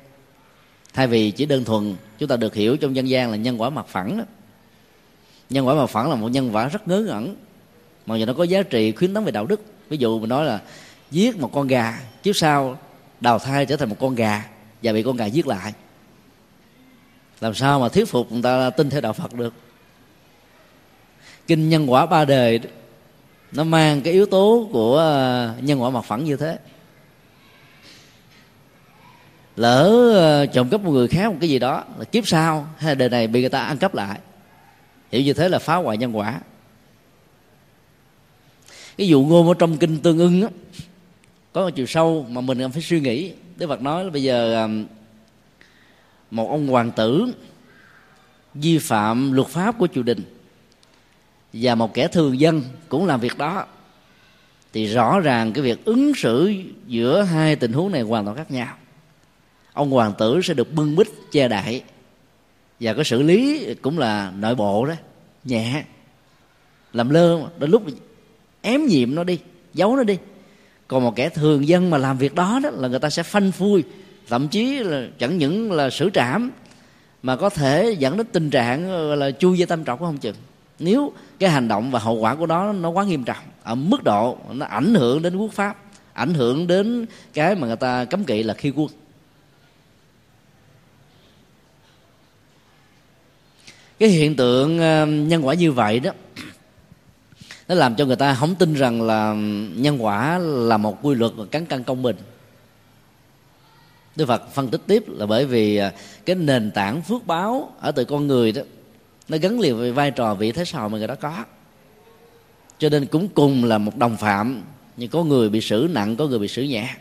thay vì chỉ đơn thuần chúng ta được hiểu trong dân gian là nhân quả mặt phẳng đó. nhân quả mặt phẳng là một nhân quả rất ngớ ngẩn. Mà giờ nó có giá trị khuyến tấn về đạo đức. Ví dụ mình nói là giết một con gà kiếp sau đào thai trở thành một con gà và bị con gà giết lại. Làm sao mà thuyết phục người ta tin theo đạo phật được? Kinh nhân quả ba đời nó mang cái yếu tố của ờ, nhân quả mặt phẳng như thế lỡ ờ, trộm cắp một người khác một cái gì đó, là kiếp sau, hay là đời này bị người ta ăn cắp lại. Hiểu như thế là phá hoại nhân quả. Cái dụ ngôn ở trong kinh tương ưng á, có một chiều sâu mà mình cần phải suy nghĩ. Đức phật nói là bây giờ một ông hoàng tử vi phạm luật pháp của triều đình và một kẻ thường dân cũng làm việc đó, thì rõ ràng cái việc ứng xử giữa hai tình huống này hoàn toàn khác nhau ông hoàng tử sẽ được bưng bít che đậy. Và cái xử lý cũng là nội bộ đó, nhẹ. Làm lơ, đến lúc ém nhiệm nó đi, giấu nó đi. Còn một kẻ thường dân mà làm việc đó đó là người ta sẽ phanh phui, thậm chí là chẳng những là xử trảm, mà có thể dẫn đến tình trạng là, chui dây tâm trọng cũng không chừng. Nếu cái hành động và hậu quả của nó nó quá nghiêm trọng, ở mức độ nó ảnh hưởng đến quốc pháp, ảnh hưởng đến cái mà người ta cấm kỵ là khi quân. Cái hiện tượng ờ, nhân quả như vậy đó, nó làm cho người ta không tin rằng là nhân quả là một quy luật và cắn cân công bình. Đức Phật phân tích tiếp là bởi vì ờ, cái nền tảng phước báo ở từ con người đó, nó gắn liền với vai trò vị thế xã hội mà người đó có. Cho nên cũng cùng là một đồng phạm nhưng có người bị xử nặng, có người bị xử nhẹ.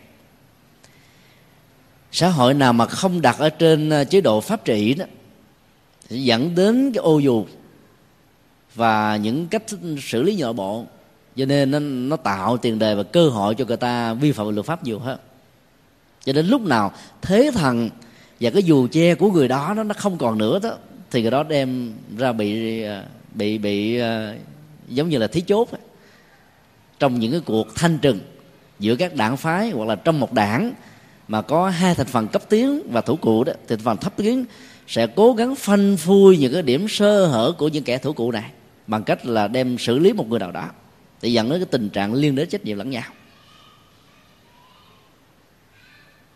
Xã hội nào mà không đặt ở trên ờ, chế độ pháp trị đó dẫn đến cái ô dù và những cách xử lý nhỏ bộ. Cho nên nó, nó tạo tiền đề và cơ hội cho người ta vi phạm luật pháp nhiều hơn. Cho đến lúc nào thế thần và cái dù che của người đó nó nó không còn nữa đó thì người đó đem ra bị bị bị ờ, giống như là thí chốt trong những cái cuộc thanh trừng giữa các đảng phái hoặc là trong một đảng mà có hai thành phần cấp tiến và thủ cụ đó thì thành phần thấp tiến sẽ cố gắng phanh phui những cái điểm sơ hở của những kẻ thủ cụ này bằng cách là đem xử lý một người nào đó để dẫn đến cái tình trạng liên đới trách nhiệm lẫn nhau.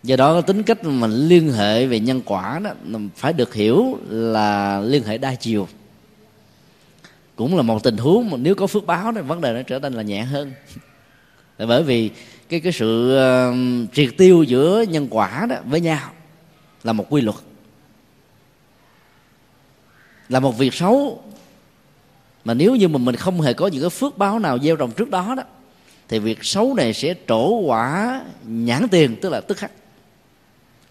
Do đó tính cách mà liên hệ về nhân quả đó phải được hiểu là liên hệ đa chiều. Cũng là một tình huống mà nếu có phước báo thì vấn đề nó trở nên là nhẹ hơn. Bởi vì cái cái sự uh, triệt tiêu giữa nhân quả đó với nhau là một quy luật là một việc xấu. Mà nếu như mà mình không hề có những cái phước báo nào gieo trồng trước đó đó thì việc xấu này sẽ trổ quả nhãn tiền tức là tức khắc.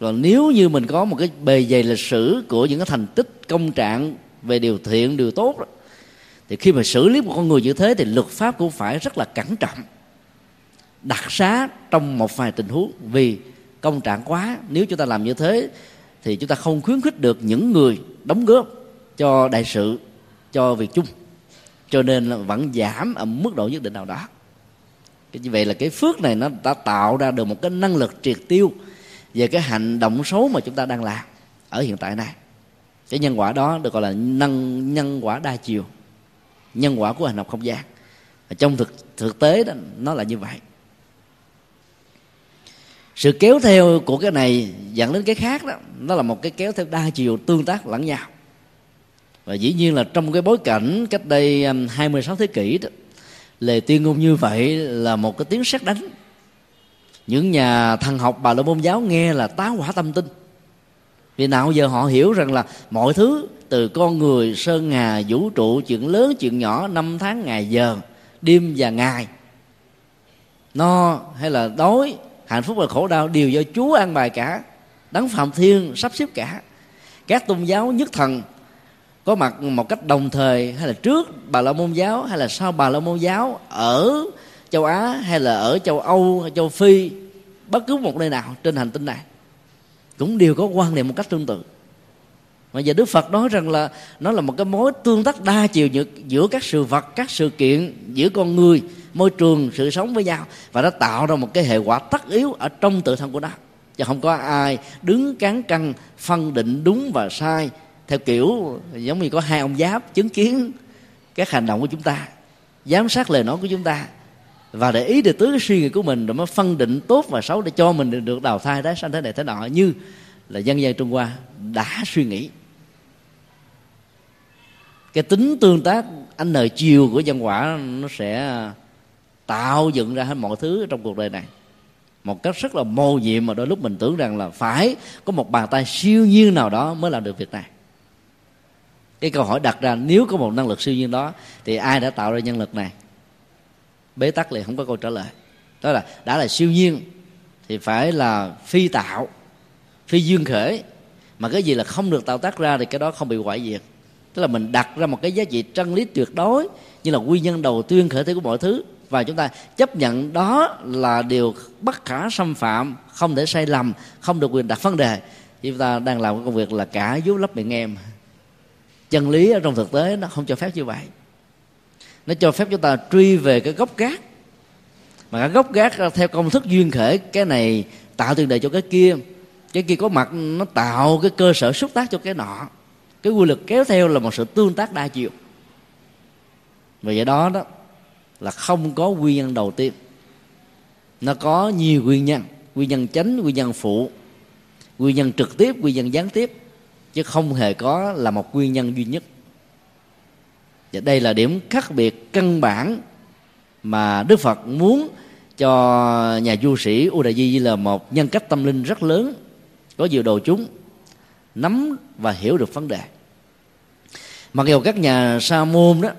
Còn nếu như mình có một cái bề dày lịch sử của những cái thành tích công trạng về điều thiện điều tốt đó, thì khi mà xử lý một con người như thế thì luật pháp cũng phải rất là cẩn trọng đặc xá trong một vài tình huống. Vì công trạng quá nếu chúng ta làm như thế thì chúng ta không khuyến khích được những người đóng góp cho đại sự, cho việc chung. Cho nên là vẫn giảm ở mức độ nhất định nào đó. Cái như vậy là cái phước này nó đã tạo ra được một cái năng lực triệt tiêu về cái hành động xấu mà chúng ta đang làm ở hiện tại này. Cái nhân quả đó được gọi là nhân nhân quả đa chiều, nhân quả của hành động không gian. Trong thực thực tế đó, nó là như vậy. Sự kéo theo của cái này dẫn đến cái khác đó, nó là một cái kéo theo đa chiều tương tác lẫn nhau và dĩ nhiên là trong cái bối cảnh cách đây um, 26 thế kỷ đó, lời tuyên ngôn như vậy là một cái tiếng sét đánh. Những nhà thần học bà la môn giáo nghe là tá hỏa tâm tinh. Vì nào giờ họ hiểu rằng là mọi thứ từ con người sơn hà vũ trụ chuyện lớn chuyện nhỏ năm tháng ngày giờ đêm và ngày. No hay là đói hạnh phúc và khổ đau đều do chúa an bài cả đấng phạm thiên sắp xếp cả. Các tôn giáo nhất thần có mặt một cách đồng thời hay là trước bà la môn giáo hay là sau bà la môn giáo ở châu á hay là ở châu âu hay châu phi, bất cứ một nơi nào trên hành tinh này, cũng đều có quan niệm một cách tương tự. Mà giờ đức phật nói rằng là nó là một cái mối tương tác đa chiều giữa các sự vật, các sự kiện, giữa con người, môi trường, sự sống với nhau, và nó tạo ra một cái hệ quả tất yếu ở trong tự thân của nó. Chứ không có ai đứng cán cân, phân định đúng và sai theo kiểu, giống như có hai ông giáp chứng kiến các hành động của chúng ta, giám sát lời nói của chúng ta, và để ý được tứ cái suy nghĩ của mình, rồi mới phân định tốt và xấu để cho mình được đào thai đó sanh thế này thế nọ, như là dân gian trung hoa đã suy nghĩ. Cái tính tương tác anh nời chiều của nhân quả nó sẽ tạo dựng ra hết mọi thứ trong cuộc đời này. Một cách rất là mô nhiệm mà đôi lúc mình tưởng rằng là phải có một bàn tay siêu nhiên nào đó mới làm được việc này cái câu hỏi đặt ra, nếu có một năng lực siêu nhiên đó, thì ai đã tạo ra nhân lực này? Bế tắc liền, không có câu trả lời. Đó là, đã là siêu nhiên, thì phải là phi tạo, phi dương khởi. Mà cái gì là không được tạo tác ra thì cái đó không bị hoại diệt. Tức là mình đặt ra một cái giá trị chân lý tuyệt đối như là nguyên nhân đầu tiên, khởi thế của mọi thứ. Và chúng ta chấp nhận đó là điều bất khả xâm phạm, không thể sai lầm, không được quyền đặt vấn đề. Chúng ta đang làm công việc là cả vú lấp miệng em chân lý ở trong thực tế nó không cho phép như vậy. Nó cho phép chúng ta truy về cái gốc gác. Mà cái gốc gác theo công thức duyên khởi, cái này tạo tiền đề cho cái kia. Cái kia có mặt, nó tạo cái cơ sở xúc tác cho cái nọ. Cái quy luật kéo theo là một sự tương tác đa chiều. Và vậy đó đó, là không có nguyên nhân đầu tiên. Nó có nhiều nguyên nhân. Nguyên nhân chánh, nguyên nhân phụ. Nguyên nhân trực tiếp, nguyên nhân gián tiếp chứ không hề có là một nguyên nhân duy nhất. Và đây là điểm khác biệt căn bản mà đức phật muốn cho nhà du sĩ u đại di là một nhân cách tâm linh rất lớn, có nhiều đồ chúng, nắm và hiểu được vấn đề. Mặc dù các nhà sa môn đó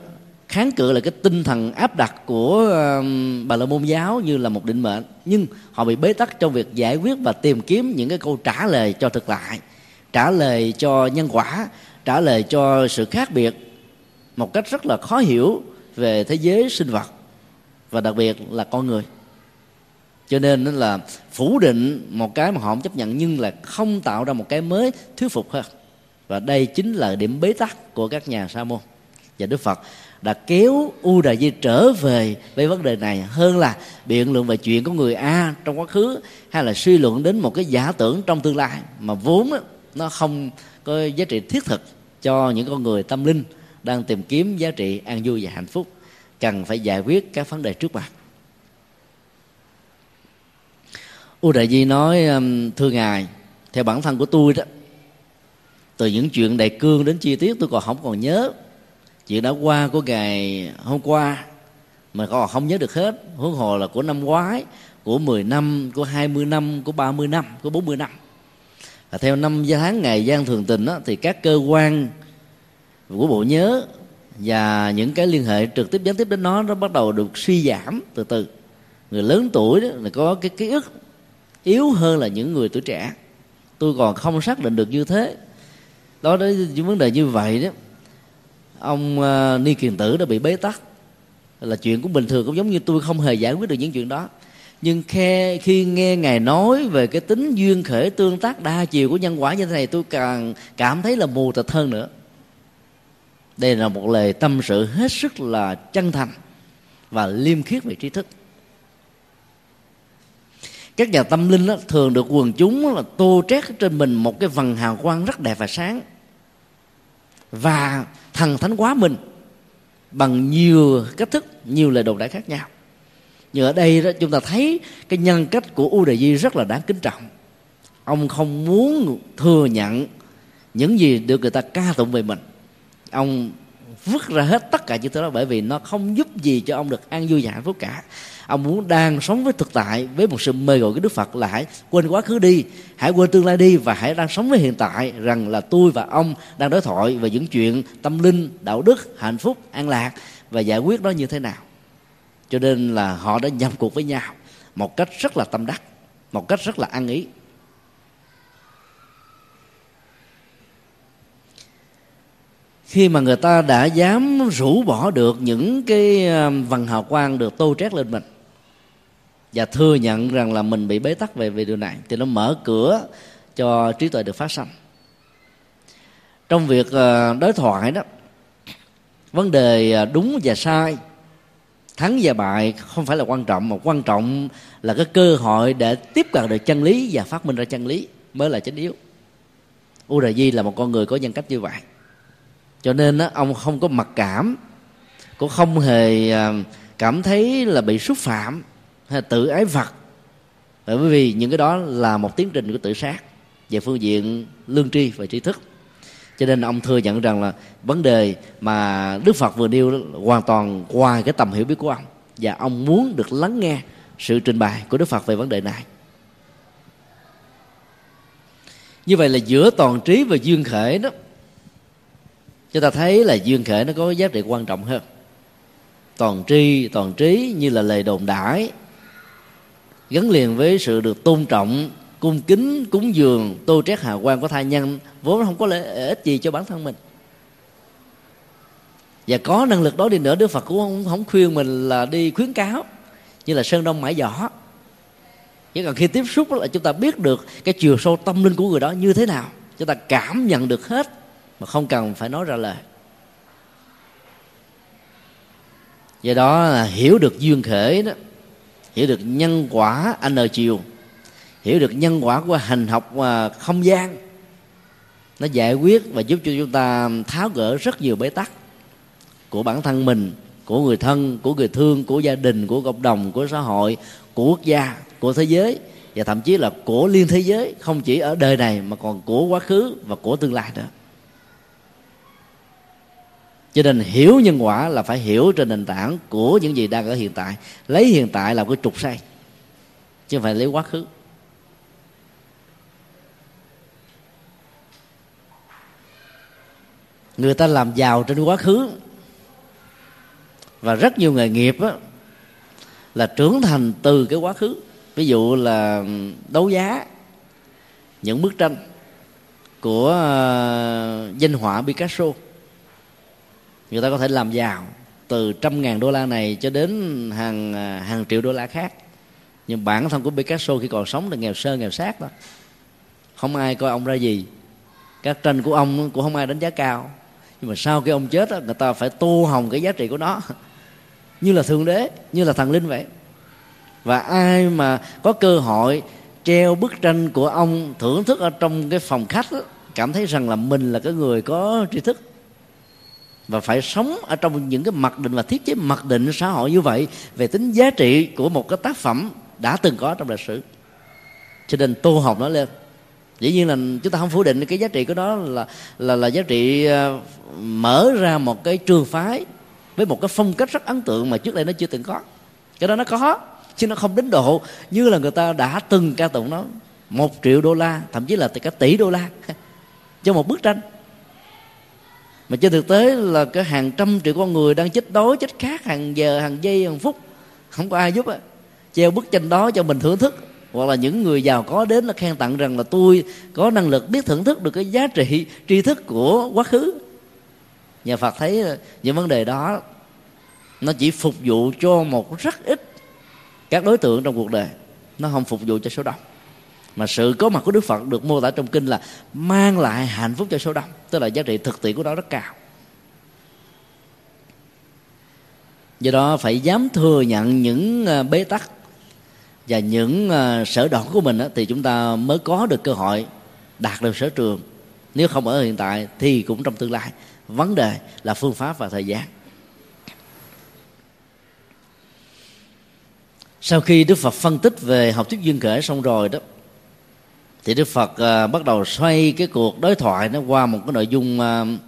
kháng cự là cái tinh thần áp đặt của um, bà la môn giáo như là một định mệnh, nhưng họ bị bế tắc trong việc giải quyết và tìm kiếm những cái câu trả lời cho thực tại trả lời cho nhân quả trả lời cho sự khác biệt một cách rất là khó hiểu về thế giới sinh vật và đặc biệt là con người. Cho nên đó là phủ định một cái mà họ không chấp nhận nhưng là không tạo ra một cái mới thuyết phục hơn và đây chính là điểm bế tắc của các nhà sa môn và đức phật đã kéo u đà di trở về với vấn đề này hơn là biện luận về chuyện của người a trong quá khứ hay là suy luận đến một cái giả tưởng trong tương lai mà vốn đó, nó không có giá trị thiết thực cho những con người tâm linh đang tìm kiếm giá trị an vui và hạnh phúc. Cần phải giải quyết các vấn đề trước mặt. U đại di nói um, thưa ngài, theo bản thân của tôi đó, từ những chuyện đại cương đến chi tiết tôi còn không còn nhớ. Chuyện đã qua của ngày hôm qua mà còn không nhớ được hết. Huống hồ là của năm ngoái, của 10 năm, của 20 năm, của 30 năm, của 40 năm. À, theo năm gia tháng ngày gian thường tình đó, thì các cơ quan của bộ nhớ và những cái liên hệ trực tiếp gián tiếp đến nó nó bắt đầu được suy giảm từ từ. Người lớn tuổi đó là có cái ký ức yếu hơn là những người tuổi trẻ. Tôi còn không xác định được như thế. Đó đấy những vấn đề như vậy đó ông uh, ni kiền tử đã bị bế tắc. Là chuyện cũng bình thường cũng giống như tôi không hề giải quyết được những chuyện đó nhưng khi, khi nghe ngài nói về cái tính duyên khởi tương tác đa chiều của nhân quả như thế này tôi càng cảm thấy là mù tịch hơn nữa. Đây là một lời tâm sự hết sức là chân thành và liêm khiết về trí thức. Các nhà tâm linh đó, thường được quần chúng là tô trét trên mình một cái vầng hào quang rất đẹp và sáng. Và thần thánh quá mình bằng nhiều cách thức nhiều lời đồn đại khác nhau nhưng ở đây đó, chúng ta thấy cái nhân cách của u đề di rất là đáng kính trọng. Ông không muốn thừa nhận những gì được người ta ca tụng về mình. Ông vứt ra hết tất cả những thứ đó bởi vì nó không giúp gì cho ông được an vui và hạnh phúc cả. Ông muốn đang sống với thực tại, với một sự mời gọi của đức phật là hãy quên quá khứ đi, hãy quên tương lai đi và hãy đang sống với hiện tại rằng là tôi và ông đang đối thoại về những chuyện tâm linh, đạo đức, hạnh phúc, an lạc và giải quyết nó như thế nào cho nên là họ đã nhập cuộc với nhau một cách rất là tâm đắc, một cách rất là ăn ý khi mà người ta đã dám rũ bỏ được những cái um, vần hào quang được tô trét lên mình và thừa nhận rằng là mình bị bế tắc về về điều này, thì nó mở cửa cho trí tuệ được phát sanh. trong việc ờ, đối thoại đó, vấn đề ờ, đúng và sai thắng và bại không phải là quan trọng mà quan trọng là cái cơ hội để tiếp cận được chân lý và phát minh ra chân lý mới là chính yếu. U di là một con người có nhân cách như vậy. Cho nên đó, ông không có mặc cảm cũng không hề à, cảm thấy là bị xúc phạm hay tự ái vật. Bởi vì những cái đó là một tiến trình của tự sát về phương diện lương tri và tri thức cho nên ông thừa nhận rằng là vấn đề mà đức phật vừa nêu hoàn toàn ngoài cái tầm hiểu biết của ông. Và ông muốn được lắng nghe sự trình bày của đức phật về vấn đề này. Như vậy là giữa toàn trí và duyên khởi đó, chúng ta thấy là duyên khởi nó có giá trị quan trọng hơn. Toàn tri, toàn trí như là lời đồn đãi, gắn liền với sự được tôn trọng cung kính cúng dường tô trét hào quang của thai nhân vốn không có lợi ích gì cho bản thân mình. Và có năng lực đó đi nữa đức phật cũng không, không khuyên mình là đi khuyến cáo như là sơn đông mãi giỏ chỉ cần khi tiếp xúc là chúng ta biết được cái chiều sâu tâm linh của người đó như thế nào chúng ta cảm nhận được hết mà không cần phải nói ra lời. Do đó là hiểu được duyên khởi đó hiểu được nhân quả n chiều hiểu được nhân quả của hành học và không gian. Nó giải quyết và giúp cho chúng ta tháo gỡ rất nhiều bế tắc của bản thân mình, của người thân, của người thương, của gia đình, của cộng đồng, của xã hội, của quốc gia, của thế giới, và thậm chí là của liên thế giới, không chỉ ở đời này mà còn của quá khứ và của tương lai nữa. Cho nên hiểu nhân quả là phải hiểu trên nền tảng của những gì đang ở hiện tại, lấy hiện tại làm cái trục xây chứ không phải lấy quá khứ. Người ta làm giàu trên quá khứ. Và rất nhiều nghề nghiệp á, là trưởng thành từ cái quá khứ. Ví dụ là đấu giá những bức tranh của ờ, danh họa Picasso. Người ta có thể làm giàu từ trăm ngàn đô la này cho đến hàng ờ, hàng triệu đô la khác. Nhưng bản thân của Picasso khi còn sống là nghèo sơ nghèo sát đó. Không ai coi ông ra gì. Các tranh của ông cũng không ai đánh giá cao nhưng mà sau khi ông chết người ta phải tô hồng cái giá trị của nó. Như là thượng đế như là thần linh vậy. Và ai mà có cơ hội treo bức tranh của ông thưởng thức ở trong cái phòng khách đó, cảm thấy rằng là mình là cái người có tri thức. Và phải sống ở trong những cái mặc định và thiết chế mặc định xã hội như vậy về tính giá trị của một cái tác phẩm đã từng có trong lịch sử. Cho nên tô học nó lên dĩ nhiên là chúng ta không phủ định cái giá trị của nó là là là giá trị ờ, mở ra một cái trường phái với một cái phong cách rất ấn tượng mà trước đây nó chưa từng có. Cái đó nó có, chứ nó không đến độ như là người ta đã từng ca tụng nó. Một triệu đô la, thậm chí là cả tỷ đô la cho một bức tranh. Mà trên thực tế là cái hàng trăm triệu con người đang chết đói, chết khát hàng giờ, hàng giây, hàng phút. Không có ai giúp á. Treo bức tranh đó cho mình thưởng thức hoặc là những người giàu có đến là khen tặng rằng là tôi có năng lực biết thưởng thức được cái giá trị tri thức của quá khứ. Nhà phật thấy ờ, những vấn đề đó, nó chỉ phục vụ cho một rất ít các đối tượng trong cuộc đời. Nó không phục vụ cho số đông. Mà sự có mặt của đức phật được mô tả trong kinh là mang lại hạnh phúc cho số đông, tức là giá trị thực tiễn của nó rất cao. Do đó phải dám thừa nhận những ờ, bế tắc và những uh, sở đoạn của mình thì chúng ta mới có được cơ hội đạt được sở trường. Nếu không ở hiện tại thì cũng trong tương lai. Vấn đề là phương pháp và thời gian. Sau khi đức phật phân tích về học thuyết duyên khởi xong rồi đó thì đức phật uh, bắt đầu xoay cái cuộc đối thoại nó qua một cái nội dung uh,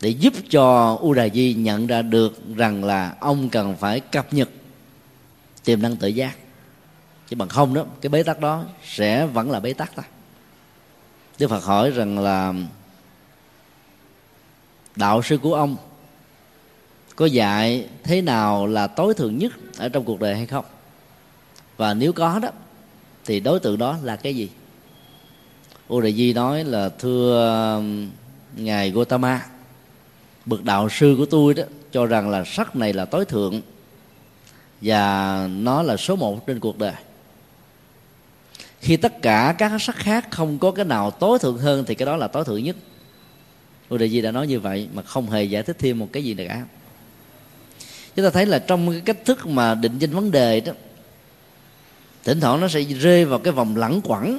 để giúp cho u đà di nhận ra được rằng là ông cần phải cập nhật tiềm năng tự giác chứ bằng không đó, cái bế tắc đó sẽ vẫn là bế tắc thôi. Đức phật hỏi rằng là, đạo sư của ông có dạy thế nào là tối thượng nhất ở trong cuộc đời hay không? Và nếu có đó, thì đối tượng đó là cái gì? U đề di nói là, thưa, ngài gotama bậc đạo sư của tôi đó cho rằng là sắc này là tối thượng và nó là số một trên cuộc đời khi tất cả các sắc khác không có cái nào tối thượng hơn thì cái đó là tối thượng nhất. Bồ Đề Di đã nói như vậy mà không hề giải thích thêm một cái gì cả chúng ta thấy là trong cái cách thức mà định danh vấn đề đó thỉnh thoảng nó sẽ rơi vào cái vòng lẳng quẩn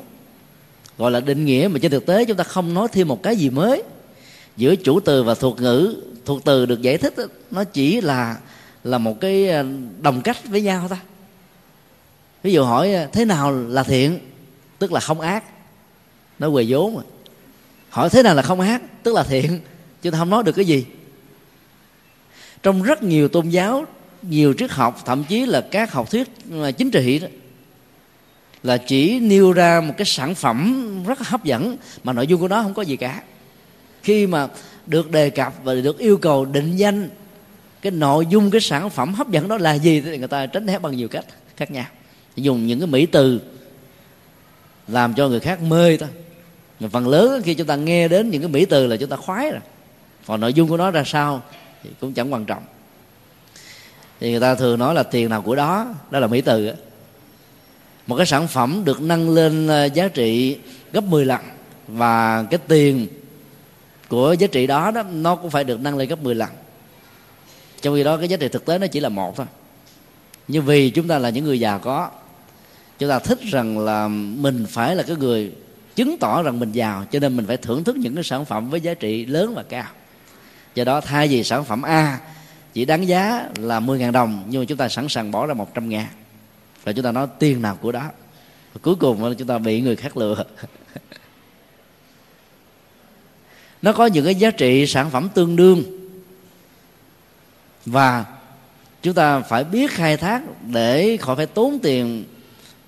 gọi là định nghĩa mà trên thực tế chúng ta không nói thêm một cái gì mới. Giữa chủ từ và thuộc ngữ thuộc từ được giải thích đó, nó chỉ là là một cái à, đồng cách với nhau thôi ví dụ hỏi à, thế nào là thiện? Tức là không ác. Nó quề vốn mà. Hỏi thế nào là không ác? Tức là thiện. Chúng ta không nói được cái gì. Trong rất nhiều tôn giáo, nhiều triết học, thậm chí là các học thuyết à, chính trị đó, là chỉ nêu ra một cái sản phẩm rất hấp dẫn, mà nội dung của nó không có gì cả. Khi mà được đề cập và được yêu cầu định danh cái nội dung, cái sản phẩm hấp dẫn đó là gì, thì người ta tránh né bằng nhiều cách khác nhau. Dùng những cái mỹ từ làm cho người khác mê thôi mà phần lớn khi chúng ta nghe đến những cái mỹ từ là chúng ta khoái rồi. Còn nội dung của nó ra sao thì cũng chẳng quan trọng. Thì người ta thường nói là tiền nào của đó đó là mỹ từ đó. một cái sản phẩm được nâng lên ờ, giá trị gấp 10 lần và cái tiền của giá trị đó đó, nó cũng phải được nâng lên gấp 10 lần. Trong khi đó cái giá trị thực tế nó chỉ là một thôi. Nhưng vì chúng ta là những người già có chúng ta thích rằng là mình phải là cái người chứng tỏ rằng mình giàu, cho nên mình phải thưởng thức những cái sản phẩm với giá trị lớn và cao. Do đó, thay vì sản phẩm A chỉ đáng giá là 10.000 đồng, nhưng mà chúng ta sẵn sàng bỏ ra 100 ngàn. Và chúng ta nói tiền nào của đó. Và cuối cùng chúng ta bị người khác lừa. Nó có những cái giá trị sản phẩm tương đương. Và chúng ta phải biết khai thác để khỏi phải tốn tiền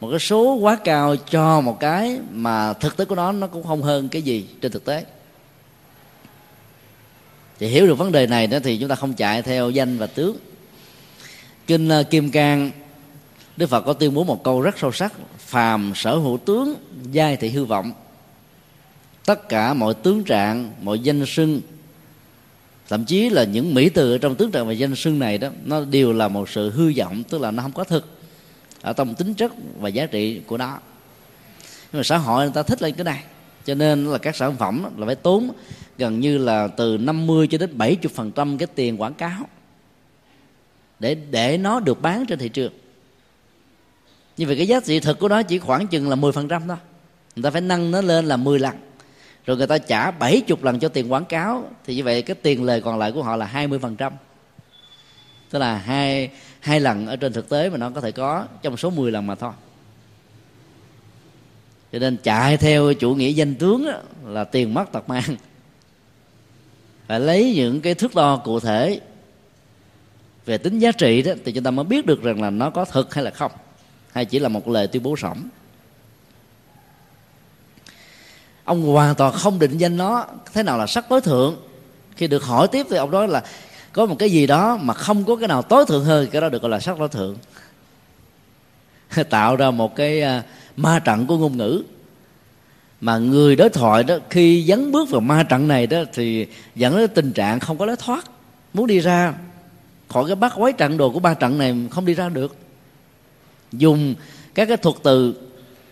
một cái số quá cao cho một cái mà thực tế của nó nó cũng không hơn cái gì trên thực tế. Thì hiểu được vấn đề này đó thì chúng ta không chạy theo danh và tướng. Kinh ờ, kim cang, đức phật có tuyên bố một câu rất sâu sắc, phàm sở hữu tướng, giai thị hư vọng. Tất cả mọi tướng trạng, mọi danh sưng thậm chí là những mỹ từ ở trong tướng trạng và danh sưng này đó, nó đều là một sự hư vọng, tức là nó không có thực ở trong tính chất và giá trị của nó. Nhưng mà xã hội người ta thích lên cái này. Cho nên là các sản phẩm là phải tốn gần như là từ 50 cho đến 70 phần trăm cái tiền quảng cáo để để nó được bán trên thị trường. Như vậy cái giá trị thực của nó chỉ khoảng chừng là 10 phần trăm thôi. Người ta phải nâng nó lên là 10 lần. Rồi người ta trả 70 lần cho tiền quảng cáo, thì như vậy cái tiền lời còn lại của họ là 20 phần trăm. Tức là hai hai lần ở trên thực tế mà nó có thể có trong số 10 lần mà thôi. Cho nên chạy theo chủ nghĩa danh tướng đó, là tiền mất tật mang. Phải lấy những cái thước đo cụ thể về tính giá trị đó thì chúng ta mới biết được rằng là nó có thật hay là không hay chỉ là một lời tuyên bố sỏng ông hoàn toàn không định danh nó thế nào là sắc tối thượng? Khi được hỏi tiếp thì ông nói là có một cái gì đó mà không có cái nào tối thượng hơn, cái đó được gọi là sắc tối thượng. Tạo ra một cái à, ma trận của ngôn ngữ. Mà người đối thoại đó, khi dấn bước vào ma trận này đó, thì dẫn đến tình trạng không có lối thoát. Muốn đi ra khỏi cái bát quái trận đồ của ba trận này, không đi ra được. Dùng các cái thuật từ,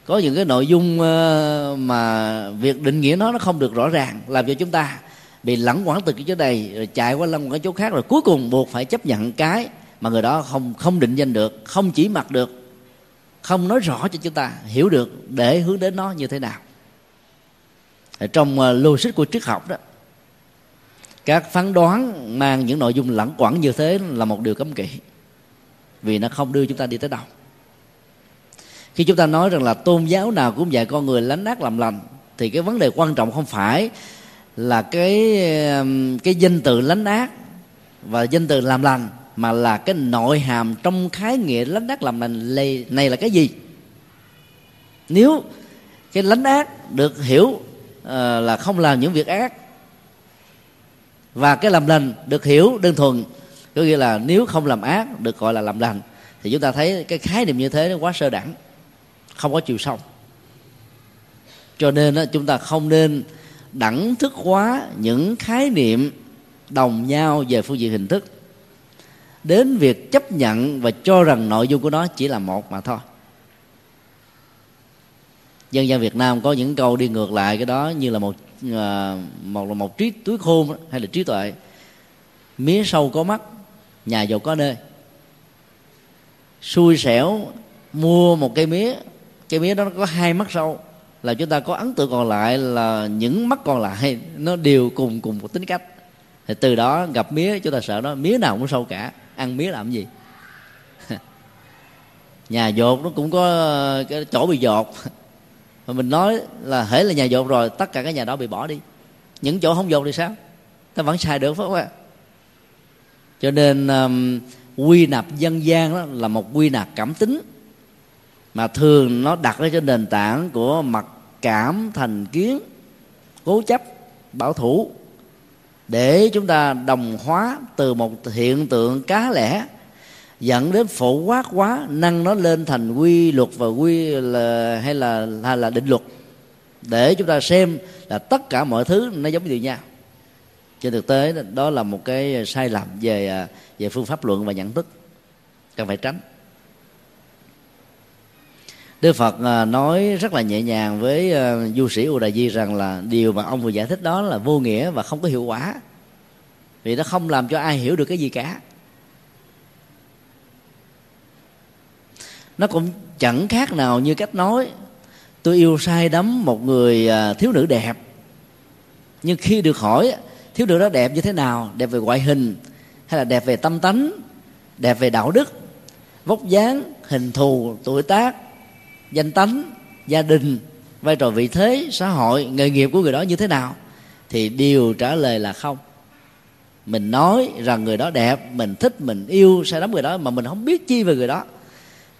có những cái nội dung ờ, mà việc định nghĩa nó nó không được rõ ràng, làm cho chúng ta bị lẳng quẩn từ cái chỗ này, rồi chạy qua lăn cái chỗ khác, rồi cuối cùng buộc phải chấp nhận cái mà người đó không không định danh được, không chỉ mặt được, không nói rõ cho chúng ta hiểu được để hướng đến nó như thế nào. Ở trong ờ, logic của triết học đó, các phán đoán mang những nội dung lẳng quẩn như thế là một điều cấm kỵ, vì nó không đưa chúng ta đi tới đâu. Khi chúng ta nói rằng là tôn giáo nào cũng dạy con người lánh ác làm lành, thì cái vấn đề quan trọng không phải là cái um, cái danh từ lánh ác và danh từ làm lành mà là cái nội hàm trong khái nghĩa lánh ác làm lành này là cái gì? Nếu cái lánh ác được hiểu uh, là không làm những việc ác và cái làm lành được hiểu đơn thuần có nghĩa là nếu không làm ác được gọi là làm lành thì chúng ta thấy cái khái niệm như thế nó quá sơ đẳng không có chiều sâu. Cho nên chúng ta không nên đẳng thức hóa những khái niệm đồng nhau về phương diện hình thức. Đến việc chấp nhận và cho rằng nội dung của nó chỉ là một mà thôi. Dân gian Việt Nam có những câu đi ngược lại, cái đó như là một à, một, là một trí túi khôn hay là trí tuệ. Mía sâu có mắt, nhà giàu có nơi. Xui xẻo, mua một cây mía cây mía đó nó có hai mắt sâu là chúng ta có ấn tượng còn lại là những mắt còn lại nó đều cùng cùng một tính cách. Thì từ đó gặp mía chúng ta sợ nó mía nào cũng sâu cả. Ăn mía làm gì? Nhà dột nó cũng có cái chỗ bị dột. Mà mình nói là hễ là nhà dột rồi tất cả cái nhà đó bị bỏ đi. Những chỗ không dột thì sao? Ta vẫn xài được phải không ạ? Cho nên um, quy nạp dân gian đó là một quy nạp cảm tính mà thường nó đặt ở trên nền tảng của mặc cảm thành kiến, cố chấp, bảo thủ. Để chúng ta đồng hóa từ một hiện tượng cá lẻ, dẫn đến phổ quát quá nâng nó lên thành quy luật và quy là, hay là hay là định luật. Để chúng ta xem là tất cả mọi thứ nó giống như nhau. Trên thực tế đó là một cái sai lầm về à, về phương pháp luận và nhận thức. Cần phải tránh. Đức Phật à, nói rất là nhẹ nhàng với à, du sĩ U Đà Di rằng là điều mà ông vừa giải thích đó là vô nghĩa và không có hiệu quả. Vì nó không làm cho ai hiểu được cái gì cả. Nó cũng chẳng khác nào như cách nói, tôi yêu say đắm một người à, thiếu nữ đẹp. Nhưng khi được hỏi, thiếu nữ đó đẹp như thế nào? Đẹp về ngoại hình hay là đẹp về tâm tánh? Đẹp về đạo đức? Vóc dáng, hình thù, tuổi tác? Danh tánh, gia đình, vai trò vị thế, xã hội, nghề nghiệp của người đó như thế nào thì điều trả lời là không. Mình nói rằng người đó đẹp, mình thích, mình yêu, say đắm người đó mà mình không biết chi về người đó.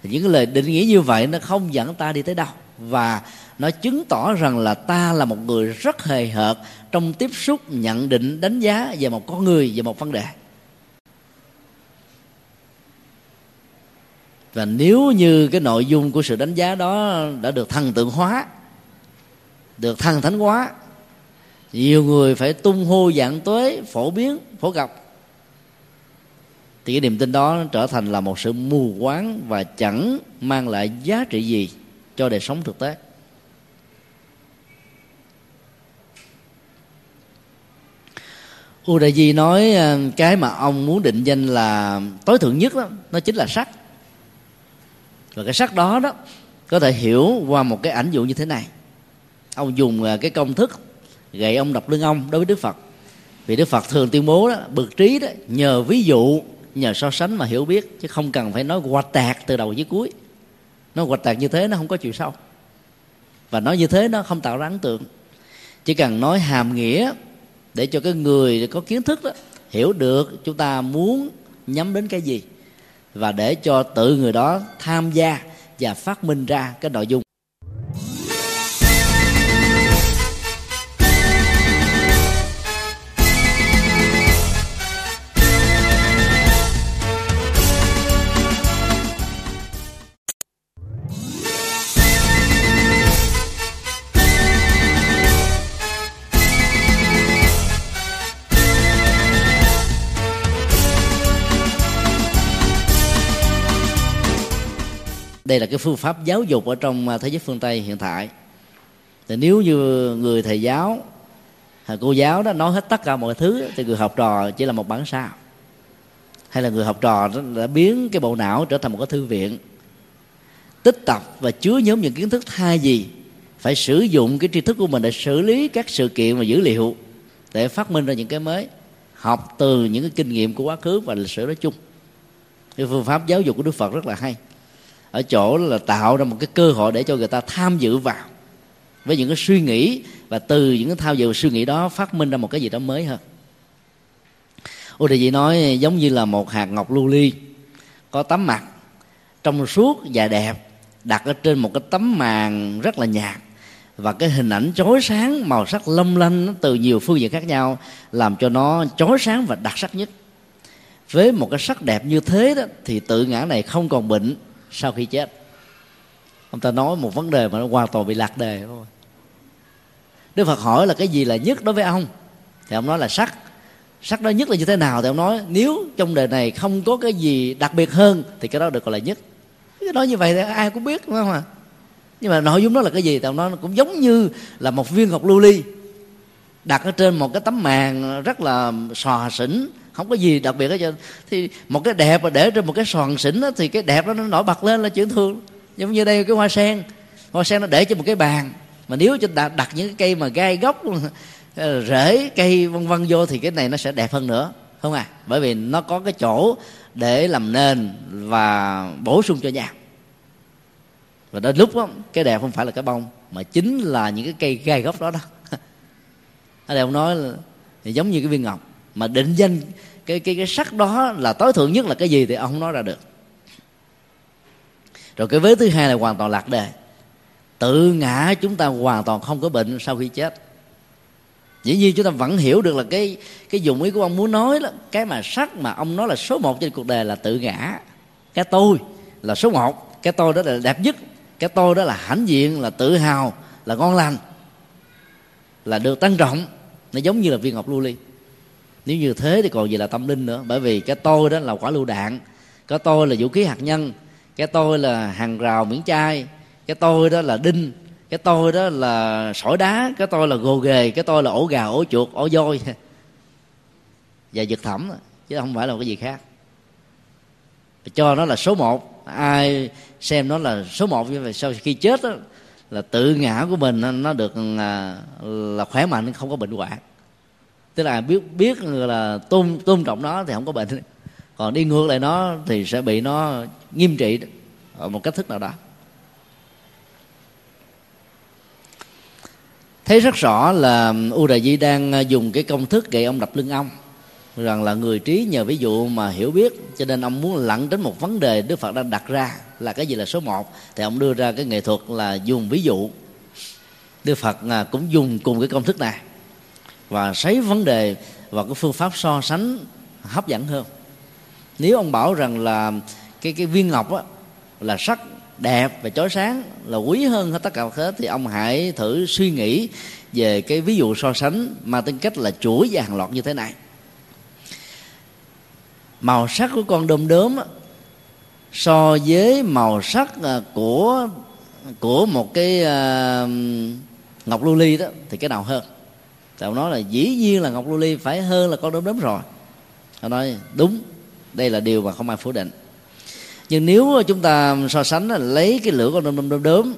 Thì những cái lời định nghĩa như vậy nó không dẫn ta đi tới đâu. Và nó chứng tỏ rằng là ta là một người rất hời hợt trong tiếp xúc, nhận định, đánh giá về một con người, về một vấn đề. Và nếu như cái nội dung của sự đánh giá đó đã được thần tượng hóa, được thần thánh hóa, nhiều người phải tung hô dạng tuế, phổ biến, phổ cập. Thì cái niềm tin đó trở thành là một sự mù quáng và chẳng mang lại giá trị gì cho đời sống thực tế. Udayi nói à, cái mà ông muốn định danh là tối thượng nhất đó, nó chính là sắc và cái sắc đó đó có thể hiểu qua một cái ảnh dụ như thế này. Ông dùng à, cái công thức gậy ông đập lưng ông đối với Đức Phật. Vì Đức Phật thường tuyên bố đó, bực trí đó, nhờ ví dụ, nhờ so sánh mà hiểu biết, chứ không cần phải nói quạch tạc từ đầu tới cuối. Nó quạch tạc như thế nó không có chiều sâu. Và nói như thế nó không tạo ra ấn tượng. Chỉ cần nói hàm nghĩa để cho cái người có kiến thức đó hiểu được chúng ta muốn nhắm đến cái gì và để cho tự người đó tham gia và phát minh ra cái nội dung đây là cái phương pháp giáo dục ở trong à, thế giới phương tây hiện tại. Thì nếu như người thầy giáo hay cô giáo đó nói hết tất cả mọi thứ thì người học trò chỉ là một bản sao, hay là người học trò đó đã biến cái bộ não trở thành một cái thư viện, tích tập và chứa nhóm những kiến thức thay gì phải sử dụng cái tri thức của mình để xử lý các sự kiện và dữ liệu để phát minh ra những cái mới, học từ những cái kinh nghiệm của quá khứ và lịch sử nói chung. Cái phương pháp giáo dục của đức phật rất là hay ở chỗ là tạo ra một cái cơ hội để cho người ta tham dự vào. Với những cái suy nghĩ và từ những cái tham dự suy nghĩ đó phát minh ra một cái gì đó mới hơn. Ô đề chị nói giống như là một hạt ngọc lưu ly, có tấm mặt. Trong suốt và đẹp, đặt ở trên một cái tấm màn rất là nhạt. Và cái hình ảnh chói sáng, màu sắc lâm lanh từ nhiều phương diện khác nhau, làm cho nó chói sáng và đặc sắc nhất. Với một cái sắc đẹp như thế đó, thì tự ngã này không còn bệnh sau khi chết, ông ta nói một vấn đề mà nó hoàn toàn bị lạc đề thôi. Đức phật hỏi là cái gì là nhất đối với ông? Thì ông nói là sắc. Sắc đó nhất là như thế nào? Thì ông nói, nếu trong đời này không có cái gì đặc biệt hơn, thì cái đó được gọi là nhất. Cái nói như vậy thì ai cũng biết, đúng không ạ? Nhưng mà nội dung đó là cái gì? Thì ông nói nó cũng giống như là một viên ngọc lưu ly đặt ở trên một cái tấm màn rất là xòa xỉn không có gì đặc biệt hết trơn. Thì một cái đẹp mà để trên một cái sòn xỉn đó, thì cái đẹp đó nó nổi bật lên là chuyện thường. Giống như đây cái hoa sen. Hoa sen nó để trên một cái bàn. Mà nếu chúng ta đặt những cái cây mà gai gốc ờ, rễ cây vân vân vô thì cái này nó sẽ đẹp hơn nữa. Không à? Bởi vì nó có cái chỗ để làm nền và bổ sung cho nhau và đến lúc đó, cái đẹp không phải là cái bông mà chính là những cái cây gai gốc đó đó. Ở đây ông nói là giống như cái viên ngọc mà định danh cái cái cái sắc đó là tối thượng nhất là cái gì thì ông không nói ra được. Rồi cái vế thứ hai là hoàn toàn lạc đề. Tự ngã chúng ta hoàn toàn không có bệnh sau khi chết. Dĩ nhiên chúng ta vẫn hiểu được là cái cái dụng ý của ông muốn nói là cái mà sắc mà ông nói là số một trên cuộc đời là tự ngã. Cái tôi là số một, cái tôi đó là đẹp nhất, cái tôi đó là hãnh diện, là tự hào, là ngon lành, là được tăng trọng. Nó giống như là viên ngọc lưu ly nếu như thế thì còn gì là tâm linh nữa. Bởi vì cái tôi đó là quả lưu đạn. Cái tôi là vũ khí hạt nhân. Cái tôi là hàng rào miễn chai. Cái tôi đó là đinh. Cái tôi đó là sỏi đá. Cái tôi là gồ ghề. Cái tôi là ổ gà ổ chuột ổ voi. Và giật thẩm chứ không phải là một cái gì khác. Cho nó là số một. Ai xem nó là số một như vậy sau khi chết đó, là tự ngã của mình nó được là, là khỏe mạnh không có bệnh hoạn tức là biết biết là tôn tôn trọng nó thì không có bệnh. Còn đi ngược lại nó thì sẽ bị nó nghiêm trị ở một cách thức nào đó. Thấy rất rõ là u đại di đang dùng cái công thức gậy ông đập lưng ông, rằng là người trí nhờ ví dụ mà hiểu biết, cho nên ông muốn lặn đến một vấn đề đức phật đang đặt ra là cái gì là số một. Thì ông đưa ra cái nghệ thuật là dùng ví dụ. Đức phật à, cũng dùng cùng cái công thức này và thấy vấn đề và cái phương pháp so sánh hấp dẫn hơn. Nếu ông bảo rằng là cái cái viên ngọc á, là sắc đẹp và chói sáng là quý hơn hết tất cả hết thì ông hãy thử suy nghĩ về cái ví dụ so sánh mà tính cách là chuỗi và hàng loạt như thế này. Màu sắc của con đom đóm so với màu sắc à, của của một cái uh, ngọc lưu ly đó thì cái nào hơn? Thì ông nói là dĩ nhiên là ngọc lưu ly phải hơn là con đốm đốm rồi. Ông nói đúng đây là điều mà không ai phủ định. Nhưng nếu chúng ta so sánh là lấy cái lửa con đom đom đốm,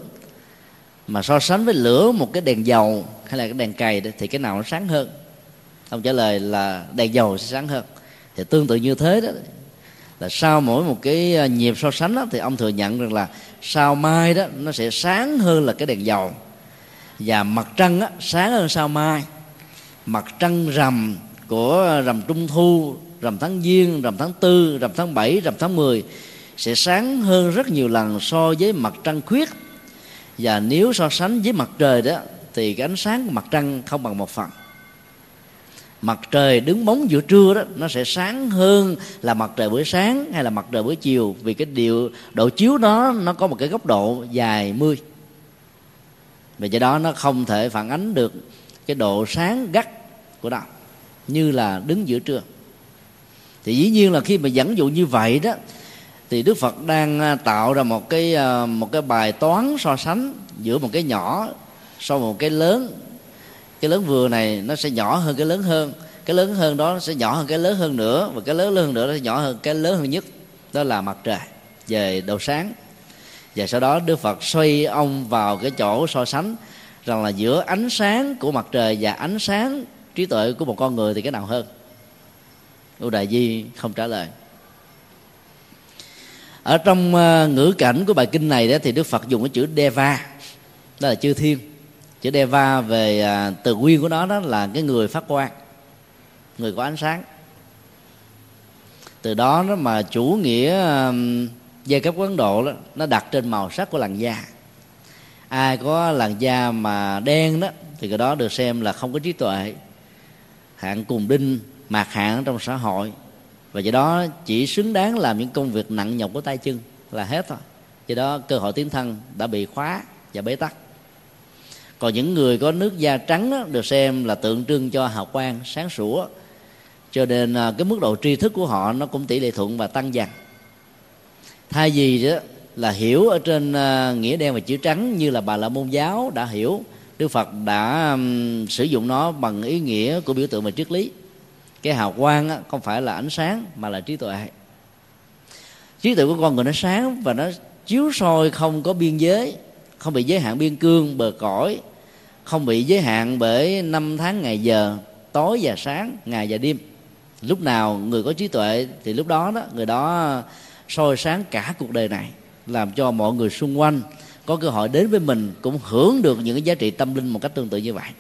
mà so sánh với lửa một cái đèn dầu hay là cái đèn cày đó, thì cái nào nó sáng hơn? Ông trả lời là đèn dầu sẽ sáng hơn. Thì tương tự như thế đó. Là sau mỗi một cái à, nhịp so sánh đó, thì ông thừa nhận rằng là sao mai đó nó sẽ sáng hơn là cái đèn dầu. Và mặt trăng á, sáng hơn sao mai mặt trăng rằm của rằm trung thu, rằm tháng giêng, rằm tháng tư, rằm tháng bảy, rằm tháng 10 sẽ sáng hơn rất nhiều lần so với mặt trăng khuyết. Và nếu so sánh với mặt trời đó, thì cái ánh sáng của mặt trăng không bằng một phần. Mặt trời đứng bóng giữa trưa đó, nó sẽ sáng hơn là mặt trời buổi sáng hay là mặt trời buổi chiều, vì cái điều, độ chiếu đó, nó có một cái góc độ dài mươi. Vì vậy đó nó không thể phản ánh được cái độ sáng gắt của nó, như là đứng giữa trưa. Thì dĩ nhiên là khi mà dẫn dụ như vậy đó, thì Đức Phật đang à, tạo ra một cái à, một cái bài toán so sánh giữa một cái nhỏ so với một cái lớn. Cái lớn vừa này nó sẽ nhỏ hơn cái lớn hơn, cái lớn hơn đó sẽ nhỏ hơn cái lớn hơn nữa, và cái lớn hơn nữa nó sẽ nhỏ hơn cái lớn hơn nhất, đó là mặt trời về đầu sáng. Và sau đó Đức Phật xoay ông vào cái chỗ so sánh rằng là giữa ánh sáng của mặt trời và ánh sáng trí tuệ của một con người thì cái nào hơn? U Đại Di không trả lời. Ở trong ờ, ngữ cảnh của bài kinh này đó thì Đức Phật dùng cái chữ Deva đó là chư thiên. Chữ Deva về à, từ nguyên của nó đó là cái người phát quang người có ánh sáng. Từ đó nó mà chủ nghĩa giai cấp Ấn Độ đó, nó đặt trên màu sắc của làn da ai có làn da mà đen đó thì cái đó được xem là không có trí tuệ. Hạng cùng đinh mạc hạng trong xã hội. Và do đó chỉ xứng đáng làm những công việc nặng nhọc của tay chân là hết thôi. Do đó cơ hội tiến thân đã bị khóa và bế tắc. Còn những người có nước da trắng đó, được xem là tượng trưng cho hào quang sáng sủa. Cho nên à, cái mức độ tri thức của họ nó cũng tỷ lệ thuận và tăng dần. Thay vì đó là hiểu ở trên à, nghĩa đen và chữ trắng như là bà la môn giáo đã hiểu. Đức phật đã sử dụng nó bằng ý nghĩa của biểu tượng về triết lý. Cái hào quang không phải là ánh sáng mà là trí tuệ. Trí tuệ của con người nó sáng và nó chiếu soi không có biên giới, không bị giới hạn biên cương, bờ cõi, không bị giới hạn bởi năm tháng ngày giờ, tối và sáng, ngày và đêm. Lúc nào người có trí tuệ thì lúc đó đó, người đó soi sáng cả cuộc đời này làm cho mọi người xung quanh, có cơ hội đến với mình cũng hưởng được những cái giá trị tâm linh một cách tương tự như vậy.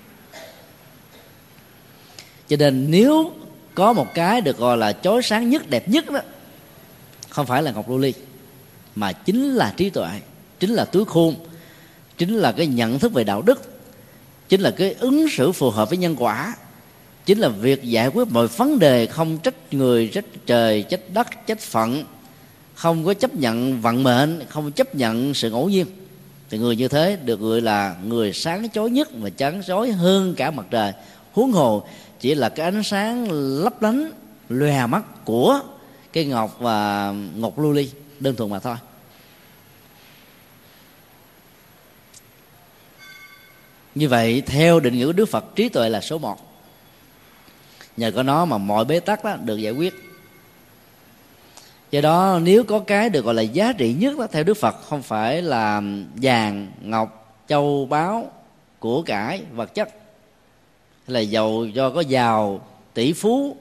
Cho nên nếu có một cái được gọi là chói sáng nhất, đẹp nhất đó, không phải là ngọc lưu ly, mà chính là trí tuệ, chính là túi khôn chính là cái nhận thức về đạo đức, chính là cái ứng xử phù hợp với nhân quả, chính là việc giải quyết mọi vấn đề không trách người, trách trời, trách đất, trách phận không có chấp nhận vận mệnh, không chấp nhận sự ngẫu nhiên. Thì người như thế được gọi là người sáng chói nhất và chán chói hơn cả mặt trời. Huống hồ chỉ là cái ánh sáng lấp lánh, lòe mắt của cây ngọc và ngọc lưu ly, đơn thuần mà thôi. Như vậy, theo định nghĩa của đức phật, trí tuệ là số một. Nhờ có nó mà mọi bế tắc đó được giải quyết do đó, nếu có cái được gọi là giá trị nhất đó, theo đức phật, không phải là vàng, ngọc, châu báu, của cải, vật chất. Hay là giàu do có giàu, tỷ phú,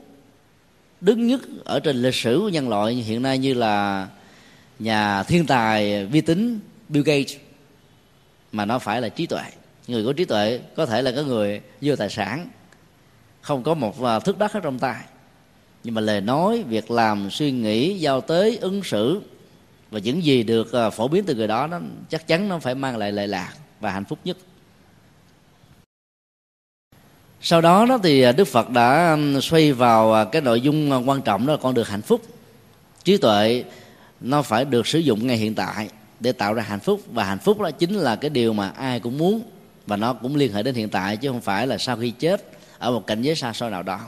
đứng nhất ở trên lịch sử của nhân loại, hiện nay như là nhà thiên tài vi tính Bill Gates. Mà nó phải là trí tuệ. Người có trí tuệ có thể là cái người vô tài sản. Không có một à, thước đất ở trong tay nhưng mà lời nói, việc làm, suy nghĩ, giao tế, ứng xử và những gì được ờ, phổ biến từ người đó, nó chắc chắn nó phải mang lại lệ lạc và hạnh phúc nhất. Sau đó đó thì ờ, đức phật đã xoay vào ờ, cái nội dung quan trọng đó là con được hạnh phúc. Trí tuệ nó phải được sử dụng ngay hiện tại để tạo ra hạnh phúc và hạnh phúc đó chính là cái điều mà ai cũng muốn và nó cũng liên hệ đến hiện tại chứ không phải là sau khi chết ở một cảnh giới xa xôi nào đó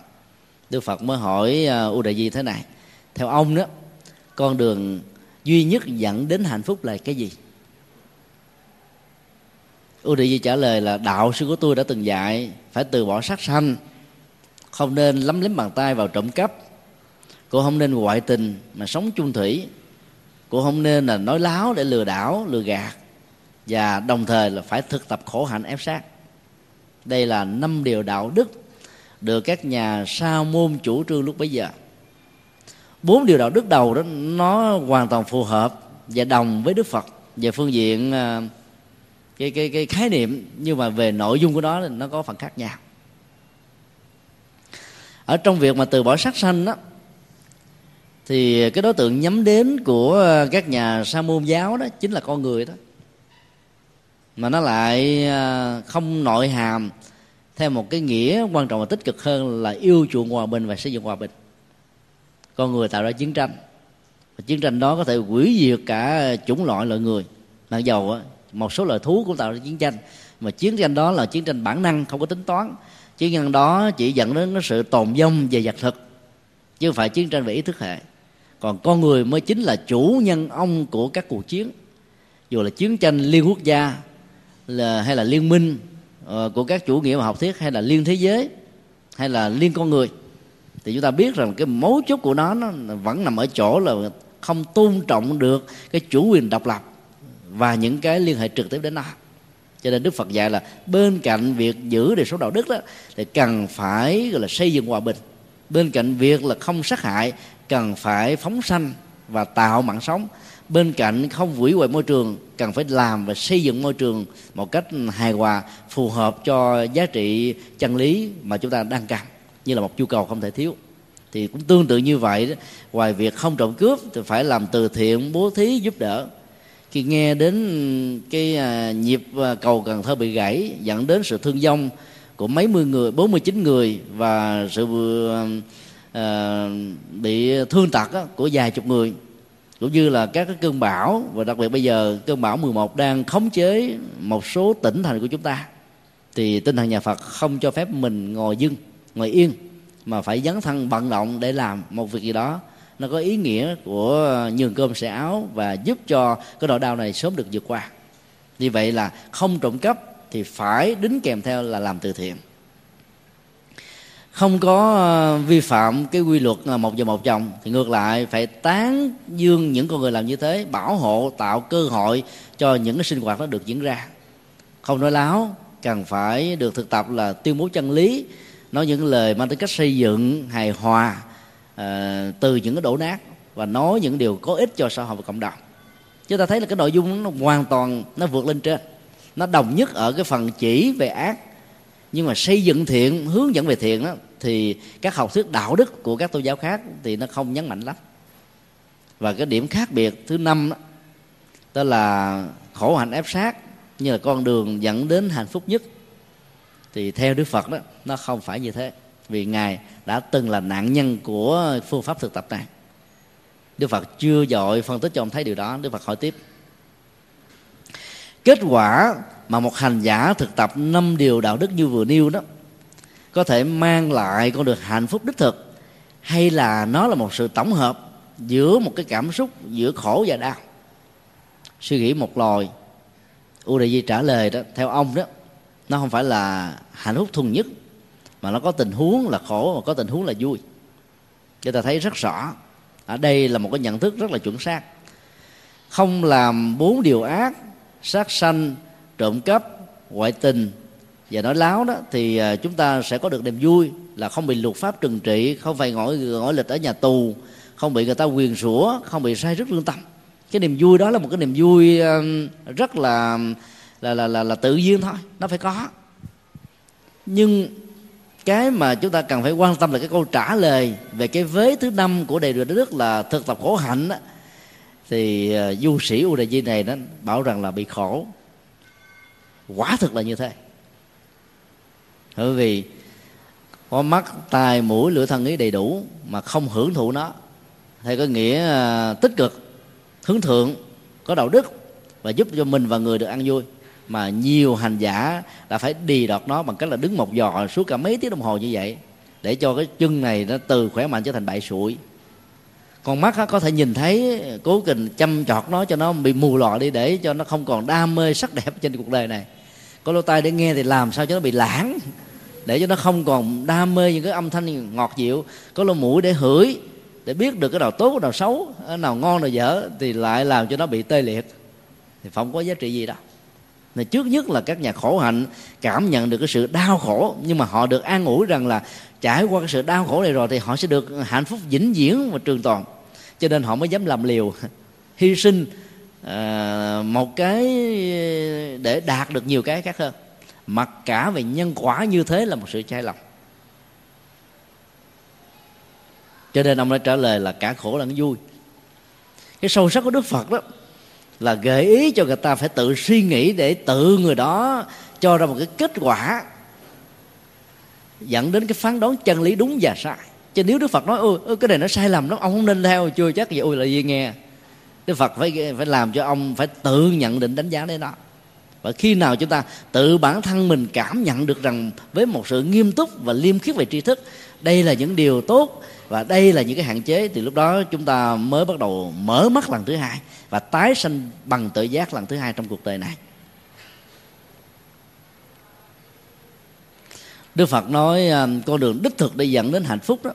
đức phật mới hỏi à, u đại di thế này, theo ông đó, con đường duy nhất dẫn đến hạnh phúc là cái gì? U đại di trả lời là, đạo sư của tôi đã từng dạy, phải từ bỏ sát sanh, không nên lấm lếm bàn tay vào trộm cắp cô không nên ngoại tình mà sống chung thủy cô không nên là nói láo để lừa đảo, lừa gạt, và đồng thời là phải thực tập khổ hạnh ép sát. Đây là năm điều đạo đức được các nhà sa môn chủ trương lúc bấy giờ. Bốn điều đạo đức đầu đó, nó hoàn toàn phù hợp và đồng với đức phật về phương diện à, cái cái cái khái niệm, nhưng mà về nội dung của nó nó có phần khác nhau. Ở trong việc mà từ bỏ sát sanh đó, thì cái đối tượng nhắm đến của các nhà sa môn giáo đó chính là con người đó. Mà nó lại à, không nội hàm theo một cái nghĩa quan trọng và tích cực hơn là yêu chuộng hòa bình và xây dựng hòa bình. Con người tạo ra chiến tranh. Và chiến tranh đó có thể hủy diệt cả chủng loại loài người. Mặc dầu một số loài thú cũng tạo ra chiến tranh. Mà chiến tranh đó là chiến tranh bản năng, không có tính toán. Chiến tranh đó chỉ dẫn đến cái sự tồn vong về vật thực, chứ không phải chiến tranh về ý thức hệ. Còn con người mới chính là chủ nhân ông của các cuộc chiến. Dù là chiến tranh liên quốc gia, là hay là liên minh Ờ, của các chủ nghĩa học thuyết hay là liên thế giới hay là liên con người, thì chúng ta biết rằng cái mấu chốt của nó nó vẫn nằm ở chỗ là không tôn trọng được cái chủ quyền độc lập và những cái liên hệ trực tiếp đến nó. Cho nên đức phật dạy là bên cạnh việc giữ đời sống đạo đức đó, thì cần phải, gọi là, xây dựng hòa bình. Bên cạnh việc là không sát hại, cần phải phóng sanh và tạo mạng sống bên cạnh không hủy hoại môi trường cần phải làm và xây dựng môi trường một cách hài hòa phù hợp cho giá trị chân lý mà chúng ta đang cần như là một nhu cầu không thể thiếu. Thì cũng tương tự như vậy đó, ngoài việc không trộm cướp thì phải làm từ thiện bố thí giúp đỡ. Khi nghe đến cái à, nhịp à, cầu Cần Thơ bị gãy dẫn đến sự thương vong của mấy mươi người 49 người và sự uh, bị thương tật của vài chục người cũng như là các cái cơn bão, và đặc biệt bây giờ cơn bão 11 đang khống chế một số tỉnh thành của chúng ta, thì tinh thần nhà Phật không cho phép mình ngồi dưng, ngồi yên, mà phải dấn thân vận động để làm một việc gì đó. Nó có ý nghĩa của nhường cơm sẻ áo và giúp cho cái nỗi đau này sớm được vượt qua. Như vậy là không trộm cắp thì phải đính kèm theo là làm từ thiện không có ờ, vi phạm cái quy luật ờ, một giờ một chồng thì ngược lại phải tán dương những con người làm như thế bảo hộ tạo cơ hội cho những cái sinh hoạt đó được diễn ra. Không nói láo cần phải được thực tập là tuyên bố chân lý nói những lời mang tính cách xây dựng hài hòa uh, từ những cái đổ nát và nói những điều có ích cho xã hội và cộng đồng. Chúng ta thấy là cái nội dung nó hoàn toàn nó vượt lên trên nó đồng nhất ở cái phần chỉ về ác nhưng mà xây dựng thiện hướng dẫn về thiện đó thì các học thuyết đạo đức của các tôn giáo khác thì nó không nhấn mạnh lắm. Và cái điểm khác biệt thứ năm đó, đó là khổ hạnh ép sát như là con đường dẫn đến hạnh phúc nhất. Thì theo đức phật đó nó không phải như thế. Vì ngài đã từng là nạn nhân của phương pháp thực tập này. Đức phật chưa dội phân tích cho ông thấy điều đó đức phật hỏi tiếp kết quả mà một hành giả thực tập năm điều đạo đức như vừa nêu đó, có thể mang lại con được hạnh phúc đích thực, hay là nó là một sự tổng hợp giữa một cái cảm xúc, giữa khổ và đau. Suy nghĩ một lòi u đại di trả lời đó, theo ông đó, nó không phải là hạnh phúc thuần nhất, mà nó có tình huống là khổ và có tình huống là vui. Chúng ta thấy rất rõ, ở đây là một cái nhận thức rất là chuẩn xác. Không làm bốn điều ác sát sanh trộm cắp ngoại tình. Và nói láo đó thì à, chúng ta sẽ có được niềm vui là không bị luật pháp trừng trị không phải ngồi ngồi lịch ở nhà tù không bị người ta quyền rủa không bị sai rất lương tâm. Cái niềm vui đó là một cái niềm vui à, rất là là là là, là tự nhiên thôi nó phải có. Nhưng cái mà chúng ta cần phải quan tâm là cái câu trả lời về cái vế thứ năm của đề đường đức là thực tập khổ hạnh đó, thì uh, du sĩ u đại di này nó bảo rằng là bị khổ. Quả thực là như thế. Bởi vì có mắt tai mũi lưỡi thân ý đầy đủ mà không hưởng thụ nó. Hay có nghĩa uh, tích cực hướng thượng có đạo đức và giúp cho mình và người được ăn vui. Mà nhiều hành giả đã phải đi đọt nó bằng cách là đứng một giò suốt cả mấy tiếng đồng hồ như vậy để cho cái chân này nó từ khỏe mạnh trở thành bại sụi con mắt có thể nhìn thấy, cố tình chăm chọt nó cho nó bị mù lọ đi để cho nó không còn đam mê sắc đẹp trên cuộc đời này. Có lỗ tai để nghe thì làm sao cho nó bị lãng, để cho nó không còn đam mê những cái âm thanh ngọt dịu. Có lỗ mũi để hửi, để biết được cái nào tốt, cái nào xấu, cái nào ngon nào dở thì lại làm cho nó bị tê liệt. Thì không có giá trị gì đâu nên trước nhất là các nhà khổ hạnh cảm nhận được cái sự đau khổ nhưng mà họ được an ủi rằng là trải qua cái sự đau khổ này rồi thì họ sẽ được hạnh phúc vĩnh viễn và trường tồn. Cho nên họ mới dám làm liều hy sinh à, một cái để đạt được nhiều cái khác hơn. Mặc cả về nhân quả như thế là một sự sai lầm. Cho nên ông đã trả lời là cả khổ lẫn vui. Cái sâu sắc của đức phật đó là gợi ý cho người ta phải tự suy nghĩ để tự người đó cho ra một cái kết quả dẫn đến cái phán đoán chân lý đúng và sai. Chứ nếu đức phật nói, ôi cái này nó sai lầm nó ông không nên theo, chưa chắc gì ôi, là gì nghe? Đức phật phải phải làm cho ông phải tự nhận định đánh giá đấy đó. Và khi nào chúng ta tự bản thân mình cảm nhận được rằng với một sự nghiêm túc và liêm khiết về tri thức, đây là những điều tốt và đây là những cái hạn chế thì lúc đó chúng ta mới bắt đầu mở mắt lần thứ hai và tái sanh bằng tự giác lần thứ hai trong cuộc đời này. Đức Phật nói à, con đường đích thực để dẫn đến hạnh phúc đó,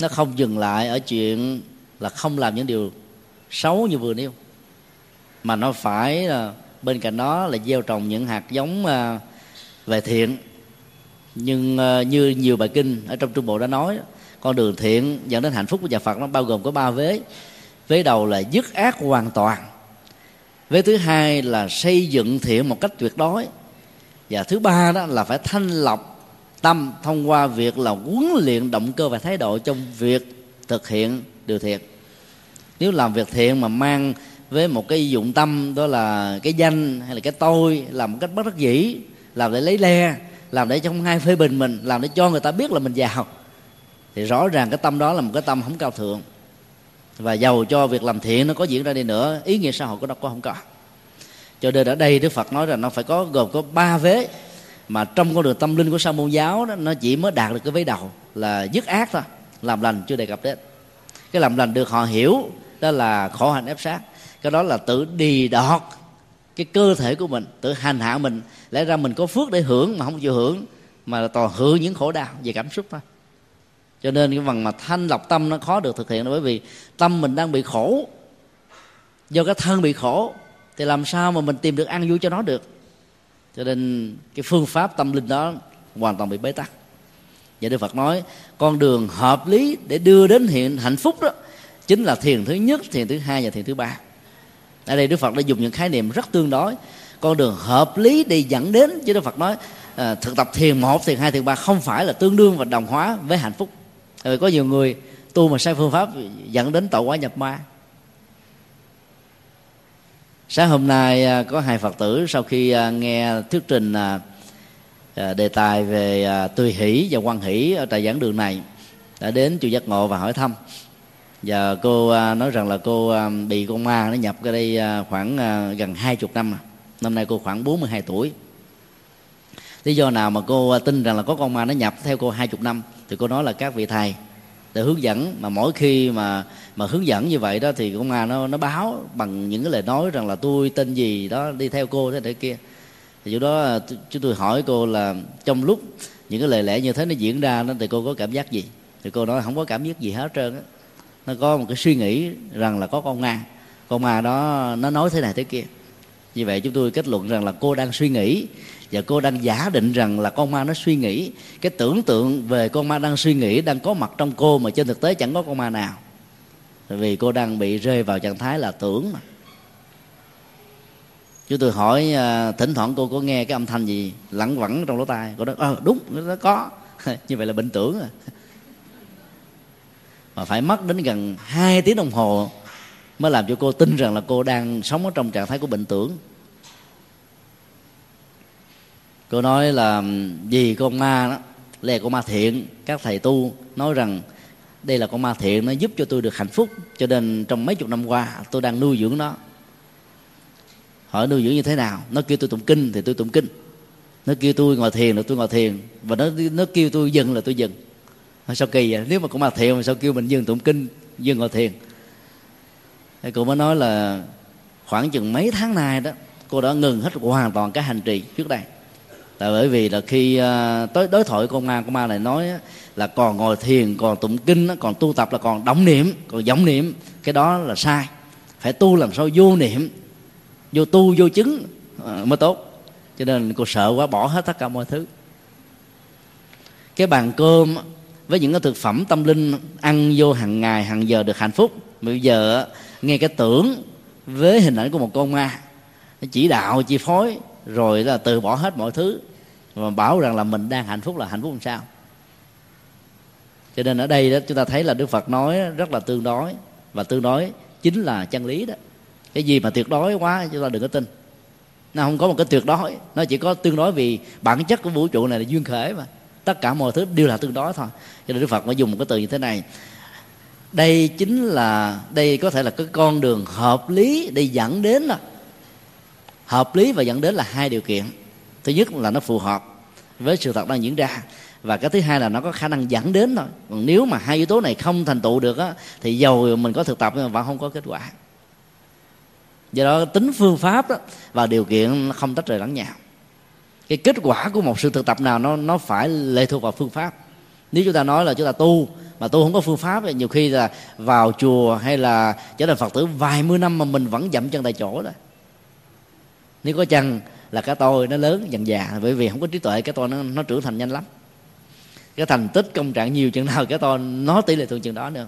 nó không dừng lại ở chuyện là không làm những điều xấu như vừa nêu, mà nó phải à, bên cạnh đó là gieo trồng những hạt giống à, về thiện. Nhưng như nhiều bài kinh ở trong trung bộ đã nói con đường thiện dẫn đến hạnh phúc của nhà Phật nó bao gồm có ba vế. Vế đầu là dứt ác hoàn toàn. Vế thứ hai là xây dựng thiện một cách tuyệt đối. Và thứ ba đó là phải thanh lọc tâm thông qua việc là huấn luyện động cơ và thái độ trong việc thực hiện điều thiện. Nếu làm việc thiện mà mang với một cái dụng tâm, đó là cái danh hay là cái tôi, làm một cách bất đắc dĩ, làm để lấy le, làm để trong hai phê bình mình, làm để cho người ta biết là mình giàu thì rõ ràng cái tâm đó là một cái tâm không cao thượng. Và giàu cho việc làm thiện nó có diễn ra đi nữa, ý nghĩa xã hội của nó có không có. Cho nên ở đây đức phật nói rằng nó phải có gồm có ba vế mà trong con đường tâm linh của sa môn giáo đó, nó chỉ mới đạt được cái vế đầu là dứt ác thôi, làm lành chưa đề cập đến. Cái làm lành được họ hiểu, đó là khổ hạnh ép sát. Cái đó là tự đi đọt cái cơ thể của mình, tự hành hạ mình, lẽ ra mình có phước để hưởng mà không chịu hưởng, mà toàn hưởng những khổ đau về cảm xúc thôi cho nên cái phần mà thanh lọc tâm nó khó được thực hiện bởi vì tâm mình đang bị khổ. Do cái thân bị khổ thì làm sao mà mình tìm được ăn vui cho nó được? Cho nên cái phương pháp tâm linh đó hoàn toàn bị bế tắc. Và đức phật nói con đường hợp lý để đưa đến hiện hạnh phúc đó chính là thiền thứ nhất thiền thứ hai và thiền thứ ba. Ở đây đức phật đã dùng những khái niệm rất tương đối. Con đường hợp lý để dẫn đến chứ đức phật nói à, thực tập thiền một thiền hai thiền ba không phải là tương đương và đồng hóa với hạnh phúc rồi có nhiều người tu mà sai phương pháp dẫn đến tội quả nhập ma. Sáng hôm nay à, có hai phật tử sau khi à, nghe thuyết trình à, đề tài về tùy hỷ và quan hỷ ở tại giảng đường này, đã đến chùa giác ngộ và hỏi thăm. Và cô nói rằng là cô bị con ma nó nhập cái đây khoảng gần hai chục năm năm nay cô khoảng 42 tuổi. Lý do nào mà cô tin rằng là có con ma nó nhập theo cô hai chục năm? Thì cô nói là các vị thầy, để hướng dẫn, mà mỗi khi mà mà hướng dẫn như vậy đó thì con ma nó nó báo bằng những cái lời nói rằng là tôi tên gì đó, đi theo cô thế này kia. Thì chỗ đó chúng tôi hỏi cô là trong lúc những cái lời lẽ như thế nó diễn ra nó thì cô có cảm giác gì? Thì cô nói không có cảm giác gì hết trơn á. Nó có một cái suy nghĩ rằng là có con ma con ma đó, nó nói thế này thế kia. Như vậy chúng tôi kết luận rằng là cô đang suy nghĩ và cô đang giả định rằng là con ma nó suy nghĩ. Cái tưởng tượng về con ma đang suy nghĩ, đang có mặt trong cô mà trên thực tế chẳng có con ma nào. Vì cô đang bị rơi vào trạng thái là tưởng mà. Chứ tôi hỏi à, thỉnh thoảng cô có nghe cái âm thanh gì lẳng vẳng trong lỗ tai? Cô nói ờ đúng, nó có. Như vậy là bệnh tưởng à. Mà phải mất đến gần 2 tiếng đồng hồ mới làm cho cô tin rằng là cô đang sống ở trong trạng thái của bệnh tưởng cô nói là ừ, vì con ma đó, là con ma thiện. Các thầy tu nói rằng, đây là con ma thiện, nó giúp cho tôi được hạnh phúc cho nên trong mấy chục năm qua tôi đang nuôi dưỡng nó. Hỏi nuôi dưỡng như thế nào? Nó kêu tôi tụng kinh thì tôi tụng kinh. Nó kêu tôi ngồi thiền là tôi ngồi thiền. Và nó nó kêu tôi dừng là tôi dừng sao kỳ vậy? Nếu mà cũng ma thiện mà sao kêu mình dừng tụng kinh, dừng ngồi thiền? Thì cô mới nói là khoảng chừng mấy tháng nay đó, cô đã ngừng hết hoàn toàn cái hành trì trước đây tại bởi vì là khi à, tới đối thoại con ma của ma này nói là còn ngồi thiền, còn tụng kinh còn tu tập là còn động niệm, còn vọng niệm. Cái đó là sai. Phải tu làm sao vô niệm, vô tu, vô chứng à, mới tốt. Cho nên cô sợ quá, bỏ hết tất cả mọi thứ. Cái bàn cơm với những cái thực phẩm tâm linh ăn vô hàng ngày, hàng giờ được hạnh phúc. Bây giờ nghe cái tưởng với hình ảnh của một con ma chỉ đạo chi phối, rồi là từ bỏ hết mọi thứ và bảo rằng là mình đang hạnh phúc là hạnh phúc làm sao? Cho nên ở đây đó, chúng ta thấy là đức phật nói rất là tương đối. Và tương đối chính là chân lý đó. Cái gì mà tuyệt đối quá, chúng ta đừng có tin. Nó không có một cái tuyệt đối. Nó chỉ có tương đối vì bản chất của vũ trụ này là duyên khởi mà. Tất cả mọi thứ đều là tương đối thôi. Cho nên đức phật mới dùng một cái từ như thế này. Đây chính là, đây có thể là cái con đường hợp lý để dẫn đến là hợp lý và dẫn đến là hai điều kiện thứ nhất là nó phù hợp với sự thật đang diễn ra. Và cái thứ hai là nó có khả năng dẫn đến thôi. Còn nếu mà hai yếu tố này không thành tựu được á thì dầu mình có thực tập nhưng mà vẫn không có kết quả. Do đó tính phương pháp đó, và điều kiện không tách rời lẫn nhau. Cái kết quả của một sự thực tập nào nó nó phải lệ thuộc vào phương pháp. Nếu chúng ta nói là chúng ta tu mà tu không có phương pháp thì nhiều khi là vào chùa hay là trở thành phật tử vài mươi năm mà mình vẫn dậm chân tại chỗ đó. Nếu có chăng là cái tôi nó lớn dần già bởi vì không có trí tuệ cái tôi nó, nó trưởng thành nhanh lắm. Cái thành tích công trạng nhiều chừng nào cái tôi nó tỷ lệ thường chừng đó nữa.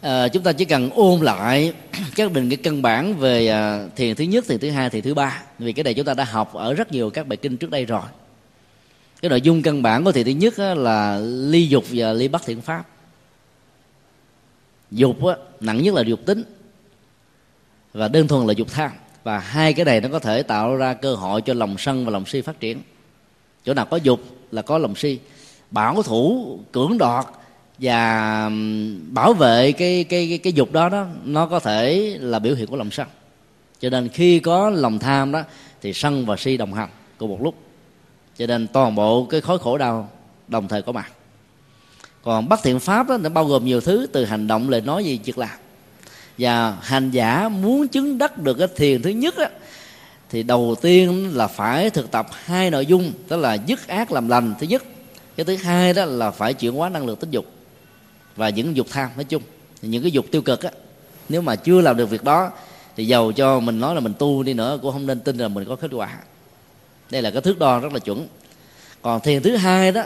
À, chúng ta chỉ cần ôn lại các định cái căn bản về à, thiền thứ nhất thiền thứ hai thiền thứ ba. Vì cái này chúng ta đã học ở rất nhiều các bài kinh trước đây rồi. Cái nội dung căn bản của thiền thứ nhất là ly dục và ly bất thiện pháp. Dục á, nặng nhất là dục tính và đơn thuần là dục tham và hai cái này nó có thể tạo ra cơ hội cho lòng sân và lòng si phát triển. Chỗ nào có dục là có lòng si. Bảo thủ cưỡng đoạt và bảo vệ cái cái cái, cái dục đó đó nó có thể là biểu hiện của lòng sân. Cho nên khi có lòng tham đó thì sân và si đồng hành cùng một lúc. Cho nên toàn bộ cái khối khổ đau đồng thời có mặt. Còn bất thiện pháp đó nó bao gồm nhiều thứ từ hành động lời nói gì việc làm và hành giả muốn chứng đắc được cái thiền thứ nhất á, thì đầu tiên là phải thực tập hai nội dung đó là dứt ác làm lành thứ nhất. Cái thứ hai đó là phải chuyển hóa năng lượng tính dục và những dục tham nói chung những cái dục tiêu cực á. Nếu mà chưa làm được việc đó thì giàu cho mình nói là mình tu đi nữa cũng không nên tin là mình có kết quả. Đây là cái thước đo rất là chuẩn. Còn thiền thứ hai đó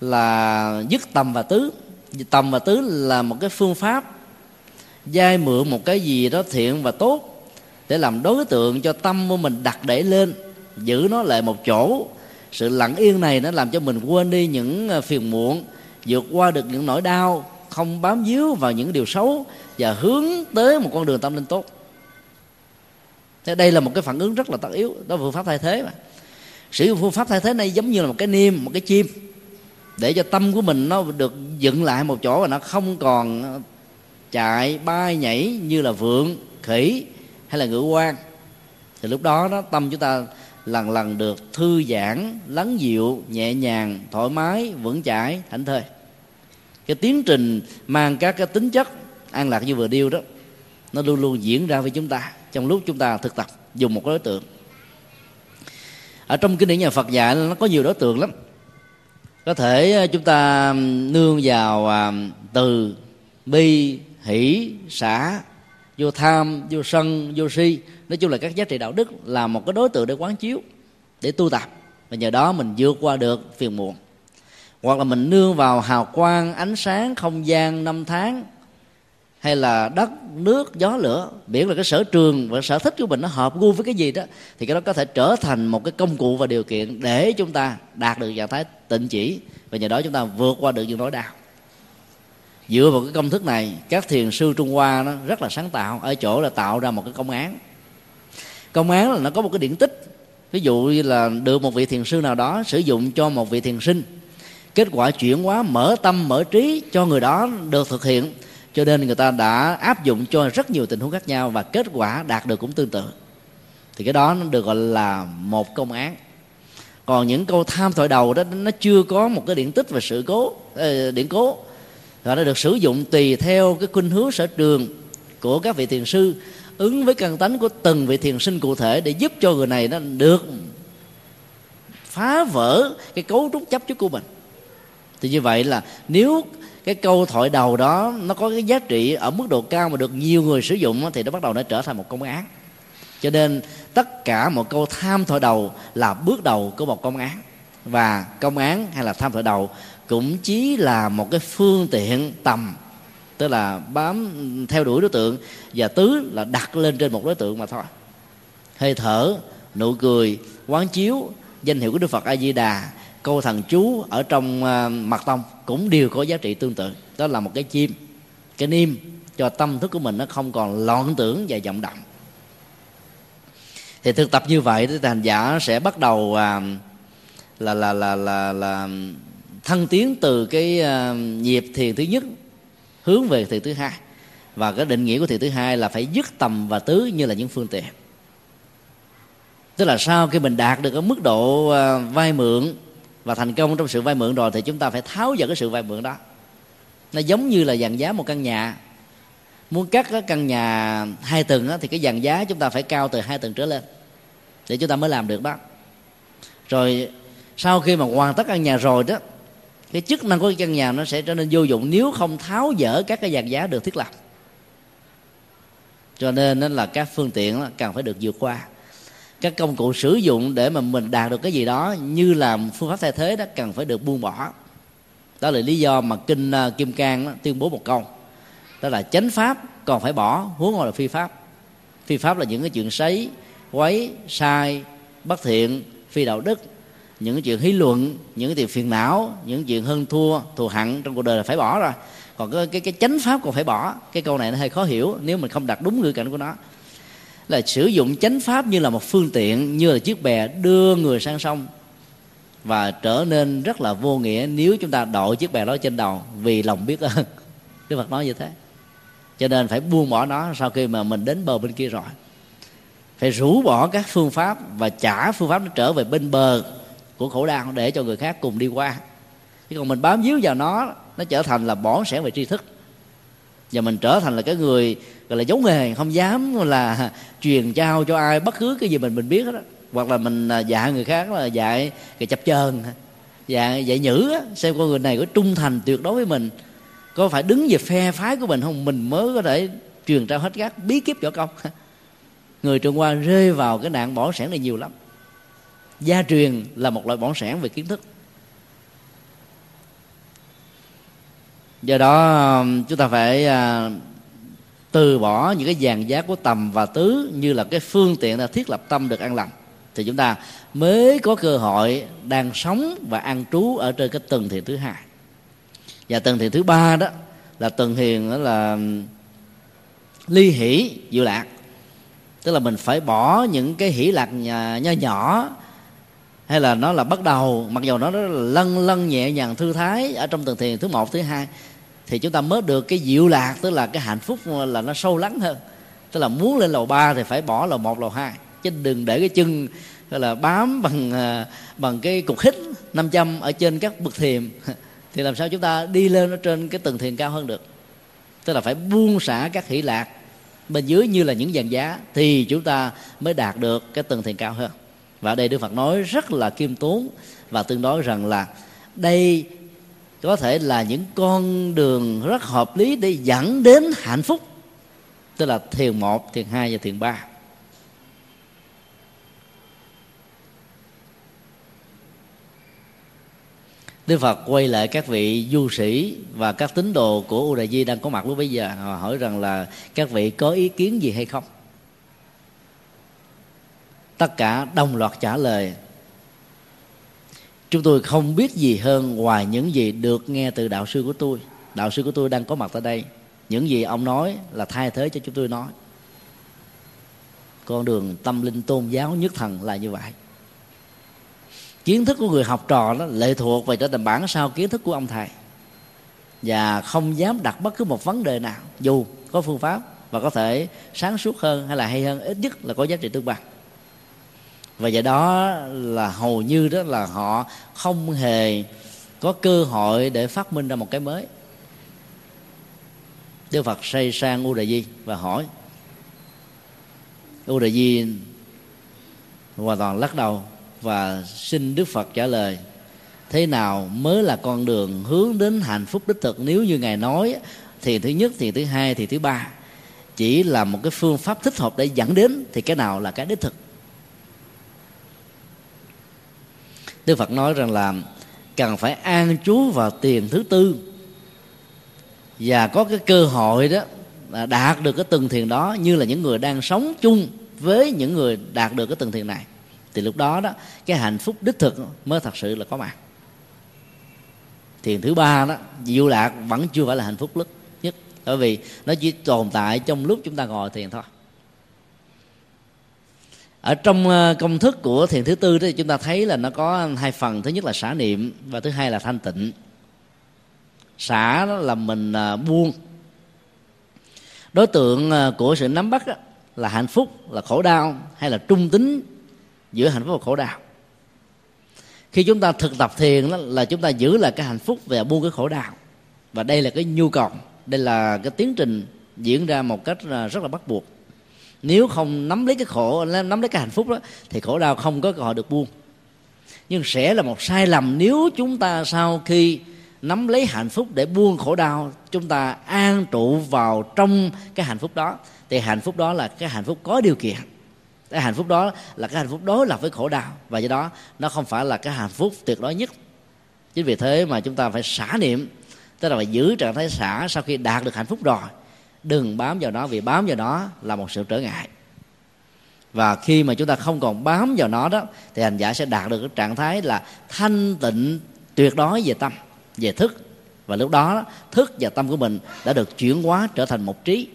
là dứt tầm và tứ. Tầm và tứ là một cái phương pháp dai mượn một cái gì đó thiện và tốt để làm đối tượng cho tâm của mình đặt để lên, giữ nó lại một chỗ. Sự lặng yên này nó làm cho mình quên đi những à, phiền muộn, vượt qua được những nỗi đau, không bám víu vào những điều xấu và hướng tới một con đường tâm linh tốt. Thế đây là một cái phản ứng rất là tất yếu đó là phương pháp thay thế mà. Sử dụng phương pháp thay thế này giống như là một cái niêm, một cái chim, để cho tâm của mình nó được dựng lại một chỗ và nó không còn chạy, bay, nhảy như là vượng, khỉ hay là ngữ quan. Thì lúc đó đó, tâm chúng ta lần lần được thư giãn, lắng dịu, nhẹ nhàng, thoải mái, vững chãi, thảnh thơi. Cái tiến trình mang các cái tính chất an lạc như vừa điêu đó, nó luôn luôn diễn ra với chúng ta trong lúc chúng ta thực tập dùng một đối tượng. Ở trong kinh điển nhà Phật dạy nó có nhiều đối tượng lắm. Có thể ờ, chúng ta nương vào à, từ, bi hỷ xả vô tham, vô sân, vô si. Nói chung là các giá trị đạo đức là một cái đối tượng để quán chiếu, để tu tập. Và nhờ đó mình vượt qua được phiền muộn. Hoặc là mình nương vào hào quang, ánh sáng, không gian, năm tháng, hay là đất, nước, gió, lửa biển là cái sở trường và sở thích của mình nó hợp gu với cái gì đó, thì cái đó có thể trở thành một cái công cụ và điều kiện để chúng ta đạt được trạng thái tịnh chỉ. Và nhờ đó chúng ta vượt qua được những nỗi đau dựa vào cái công thức này, các thiền sư trung hoa nó rất là sáng tạo. Ở chỗ là tạo ra một cái công án. Công án là nó có một cái điển tích. Ví dụ như là được một vị thiền sư nào đó sử dụng cho một vị thiền sinh. Kết quả chuyển hóa mở tâm, mở trí cho người đó được thực hiện. Cho nên người ta đã áp dụng cho rất nhiều tình huống khác nhau và kết quả đạt được cũng tương tự. Thì cái đó nó được gọi là một công án. Còn những câu tham thoại đầu đó, nó chưa có một cái điện tích và sự cố ờ, điển điện cố và nó được sử dụng tùy theo cái khuynh hướng sở trường của các vị thiền sư, ứng với căn tánh của từng vị thiền sinh cụ thể để giúp cho người này nó được phá vỡ cái cấu trúc chấp trước của mình. Thì như vậy là nếu cái câu thoại đầu đó nó có cái giá trị ở mức độ cao mà được nhiều người sử dụng thì nó bắt đầu nó trở thành một công án. Cho nên tất cả một câu tham thoại đầu là bước đầu của một công án. Và công án hay là tham thoại đầu cũng chỉ là một cái phương tiện tầm, tức là bám theo đuổi đối tượng, và tứ là đặt lên trên một đối tượng mà thôi. Hơi thở, nụ cười, quán chiếu, danh hiệu của đức phật a di đà câu thần chú ở trong à, mặt tông cũng đều có giá trị tương tự. Đó là một cái chim, cái niêm cho tâm thức của mình nó không còn loạn tưởng và vọng động. Thì thực tập như vậy thì hành giả sẽ bắt đầu à, là là là là là là thăng tiến từ cái uh, nhịp thiền thứ nhất hướng về thiền thứ hai. Và cái định nghĩa của thiền thứ hai là phải dứt tầm và tứ như là những phương tiện. Tức là sau khi mình đạt được cái mức độ ờ, uh, vay mượn và thành công trong sự vay mượn rồi thì chúng ta phải tháo dỡ cái sự vay mượn đó. Nó giống như là dàn giá một căn nhà. Muốn cắt cái căn nhà hai tầng thì cái dàn giá chúng ta phải cao từ hai tầng trở lên để chúng ta mới làm được đó. Rồi sau khi mà hoàn tất căn nhà rồi đó cái chức năng của cái căn nhà nó sẽ trở nên vô dụng nếu không tháo dỡ các cái dàn giá được thiết lập. Cho nên nên là các phương tiện cần phải được vượt qua. Các công cụ sử dụng để mà mình đạt được cái gì đó như là phương pháp thay thế đó cần phải được buông bỏ. Đó là lý do mà kinh à, kim cang đó, tuyên bố một câu. Đó là chánh pháp còn phải bỏ huống hồ là phi pháp. Phi pháp là những cái chuyện sấy quấy sai bất thiện phi đạo đức những chuyện hí luận những chuyện phiền não những chuyện hơn thua thù hận trong cuộc đời là phải bỏ rồi. Còn cái cái, cái chánh pháp còn phải bỏ. Cái câu này nó hơi khó hiểu nếu mình không đặt đúng ngữ cảnh của nó. Là sử dụng chánh pháp như là một phương tiện như là chiếc bè đưa người sang sông. Và trở nên rất là vô nghĩa nếu chúng ta đội chiếc bè đó trên đầu vì lòng biết ơn. Đức phật nói như thế. Cho nên phải buông bỏ nó sau khi mà mình đến bờ bên kia rồi. Phải rũ bỏ các phương pháp và trả phương pháp nó trở về bên bờ của khổ đau để cho người khác cùng đi qua. Chứ còn mình bám víu vào nó nó trở thành là bỏ sẻn về tri thức. Và mình trở thành là cái người, gọi là giấu nghề, không dám là truyền trao cho ai bất cứ cái gì mình mình biết đó hoặc là mình à, dạy người khác là dạy cái chập chờn, dạy dạy nhữ xem con người này có trung thành tuyệt đối với mình, có phải đứng về phe phái của mình không? Mình mới có thể truyền trao hết các bí kíp võ công. Người trung hoa rơi vào cái nạn bỏ sẻn này nhiều lắm gia truyền là một loại bổn sản về kiến thức. Do đó, chúng ta phải à, từ bỏ những cái dàn giá của tầm và tứ như là cái phương tiện là thiết lập tâm được an lành. Thì chúng ta mới có cơ hội đang sống và an trú ở trên cái tầng thiền thứ hai. Và tầng thiền thứ ba đó là tầng thiền đó là ly hỷ diệu lạc. Tức là mình phải bỏ những cái hỷ lạc nhỏ nhỏ hay là nó là bắt đầu, mặc dù nó rất là lân lân nhẹ nhàng thư thái ở trong tầng thiền thứ một, thứ hai, thì chúng ta mới được cái diệu lạc, tức là cái hạnh phúc là nó sâu lắng hơn. Tức là muốn lên lầu ba thì phải bỏ lầu một, lầu hai, chứ đừng để cái chân, gọi là, bám bằng à, bằng cái cục hít 500 ở trên các bậc thiềm thì làm sao chúng ta đi lên ở trên cái tầng thiền cao hơn được? Tức là phải buông xả các hỷ lạc bên dưới như là những dàn giá thì chúng ta mới đạt được cái tầng thiền cao hơn và ở đây đức phật nói rất là kiêm tốn và tương đối rằng là đây có thể là những con đường rất hợp lý để dẫn đến hạnh phúc. Tức là thiền một, thiền hai và thiền ba. Đức Phật quay lại các vị du sĩ và các tín đồ của U Đại Di đang có mặt lúc bây giờ. Họ hỏi rằng là các vị có ý kiến gì hay không? Tất cả đồng loạt trả lời. Chúng tôi không biết gì hơn ngoài những gì được nghe từ đạo sư của tôi. Đạo sư của tôi đang có mặt tại đây. Những gì ông nói là thay thế cho chúng tôi nói. Con đường tâm linh tôn giáo nhất thần là như vậy. Kiến thức của người học trò đó lệ thuộc về trở thành bản sao kiến thức của ông thầy. Và không dám đặt bất cứ một vấn đề nào, dù có phương pháp và có thể sáng suốt hơn hay là hay hơn, ít nhất là có giá trị tương bằng và do đó là hầu như đó là họ không hề có cơ hội để phát minh ra một cái mới. Đức Phật say sang U Đề Di và hỏi. U Đề Di hoàn toàn lắc đầu và xin Đức Phật trả lời, thế nào mới là con đường hướng đến hạnh phúc đích thực? Nếu như ngài nói, thì thứ nhất, thì thứ hai, thì thứ ba, chỉ là một cái phương pháp thích hợp để dẫn đến, thì cái nào là cái đích thực? Đức Phật nói rằng là cần phải an trú vào tiền thứ tư. Và có cái cơ hội đó đạt được cái từng thiền đó như là những người đang sống chung với những người đạt được cái từng thiền này. Thì lúc đó đó, cái hạnh phúc đích thực mới thật sự là có mặt. Thiền thứ ba đó, diệu lạc vẫn chưa phải là hạnh phúc lớn nhất. Bởi vì nó chỉ tồn tại trong lúc chúng ta ngồi thiền thôi ở trong ờ, công thức của thiền thứ tư thì chúng ta thấy là nó có hai phần. Thứ nhất là xả niệm và thứ hai là thanh tịnh. Xả là mình ờ, buông. Đối tượng ờ, của sự nắm bắt là hạnh phúc, là khổ đau hay là trung tính giữa hạnh phúc và khổ đau. Khi chúng ta thực tập thiền đó, là chúng ta giữ lại cái hạnh phúc và buông cái khổ đau. Và đây là cái nhu cầu, đây là cái tiến trình diễn ra một cách rất là bắt buộc nếu không nắm lấy cái khổ, nắm lấy cái hạnh phúc đó, thì khổ đau không có cơ hội được buông. Nhưng sẽ là một sai lầm nếu chúng ta sau khi nắm lấy hạnh phúc để buông khổ đau, chúng ta an trụ vào trong cái hạnh phúc đó. Thì hạnh phúc đó là cái hạnh phúc có điều kiện. Cái hạnh phúc đó là cái hạnh phúc đối lập với khổ đau. Và do đó, nó không phải là cái hạnh phúc tuyệt đối nhất. Chính vì thế mà chúng ta phải xả niệm, tức là phải giữ trạng thái xả sau khi đạt được hạnh phúc rồi đừng bám vào nó, vì bám vào nó là một sự trở ngại. Và khi mà chúng ta không còn bám vào nó đó, thì hành giả sẽ đạt được cái trạng thái là thanh tịnh tuyệt đối về tâm, về thức. Và lúc đó, thức và tâm của mình đã được chuyển hóa trở thành một trí.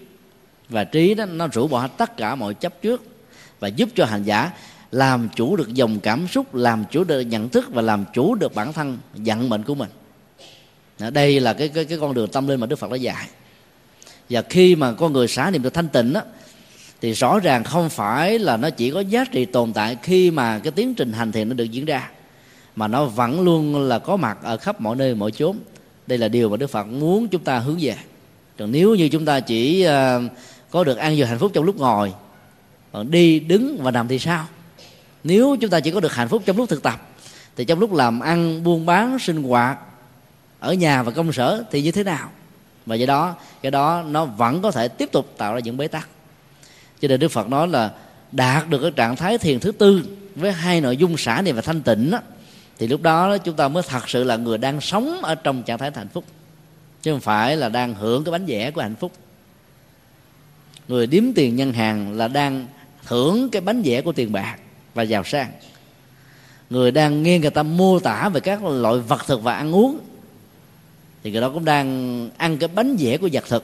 Và trí đó, nó rũ bỏ tất cả mọi chấp trước và giúp cho hành giả làm chủ được dòng cảm xúc, làm chủ được nhận thức và làm chủ được bản thân, vận mệnh của mình. Đây là cái cái cái con đường tâm linh mà đức phật đã dạy và khi mà con người xả niệm được thanh tịnh á, thì rõ ràng không phải là nó chỉ có giá trị tồn tại khi mà cái tiến trình hành thiện nó được diễn ra, mà nó vẫn luôn là có mặt ở khắp mọi nơi, mọi chốn. Đây là điều mà đức phật muốn chúng ta hướng về. Còn nếu như chúng ta chỉ ờ, có được an vui hạnh phúc trong lúc ngồi, còn đi đứng và nằm thì sao? Nếu chúng ta chỉ có được hạnh phúc trong lúc thực tập, thì trong lúc làm ăn, buôn bán, sinh hoạt, ở nhà và công sở thì như thế nào? Và do đó cái đó nó vẫn có thể tiếp tục tạo ra những bế tắc. Cho nên đức phật nói là đạt được cái trạng thái thiền thứ tư với hai nội dung xả niệm và thanh tịnh đó, thì lúc đó chúng ta mới thật sự là người đang sống ở trong trạng thái hạnh phúc. Chứ không phải là đang hưởng cái bánh vẽ của hạnh phúc. Người điếm tiền nhân hàng là đang hưởng cái bánh vẽ của tiền bạc và giàu sang. Người đang nghe người ta mô tả về các loại vật thực và ăn uống thì người đó cũng đang ăn cái bánh vẽ của vật thực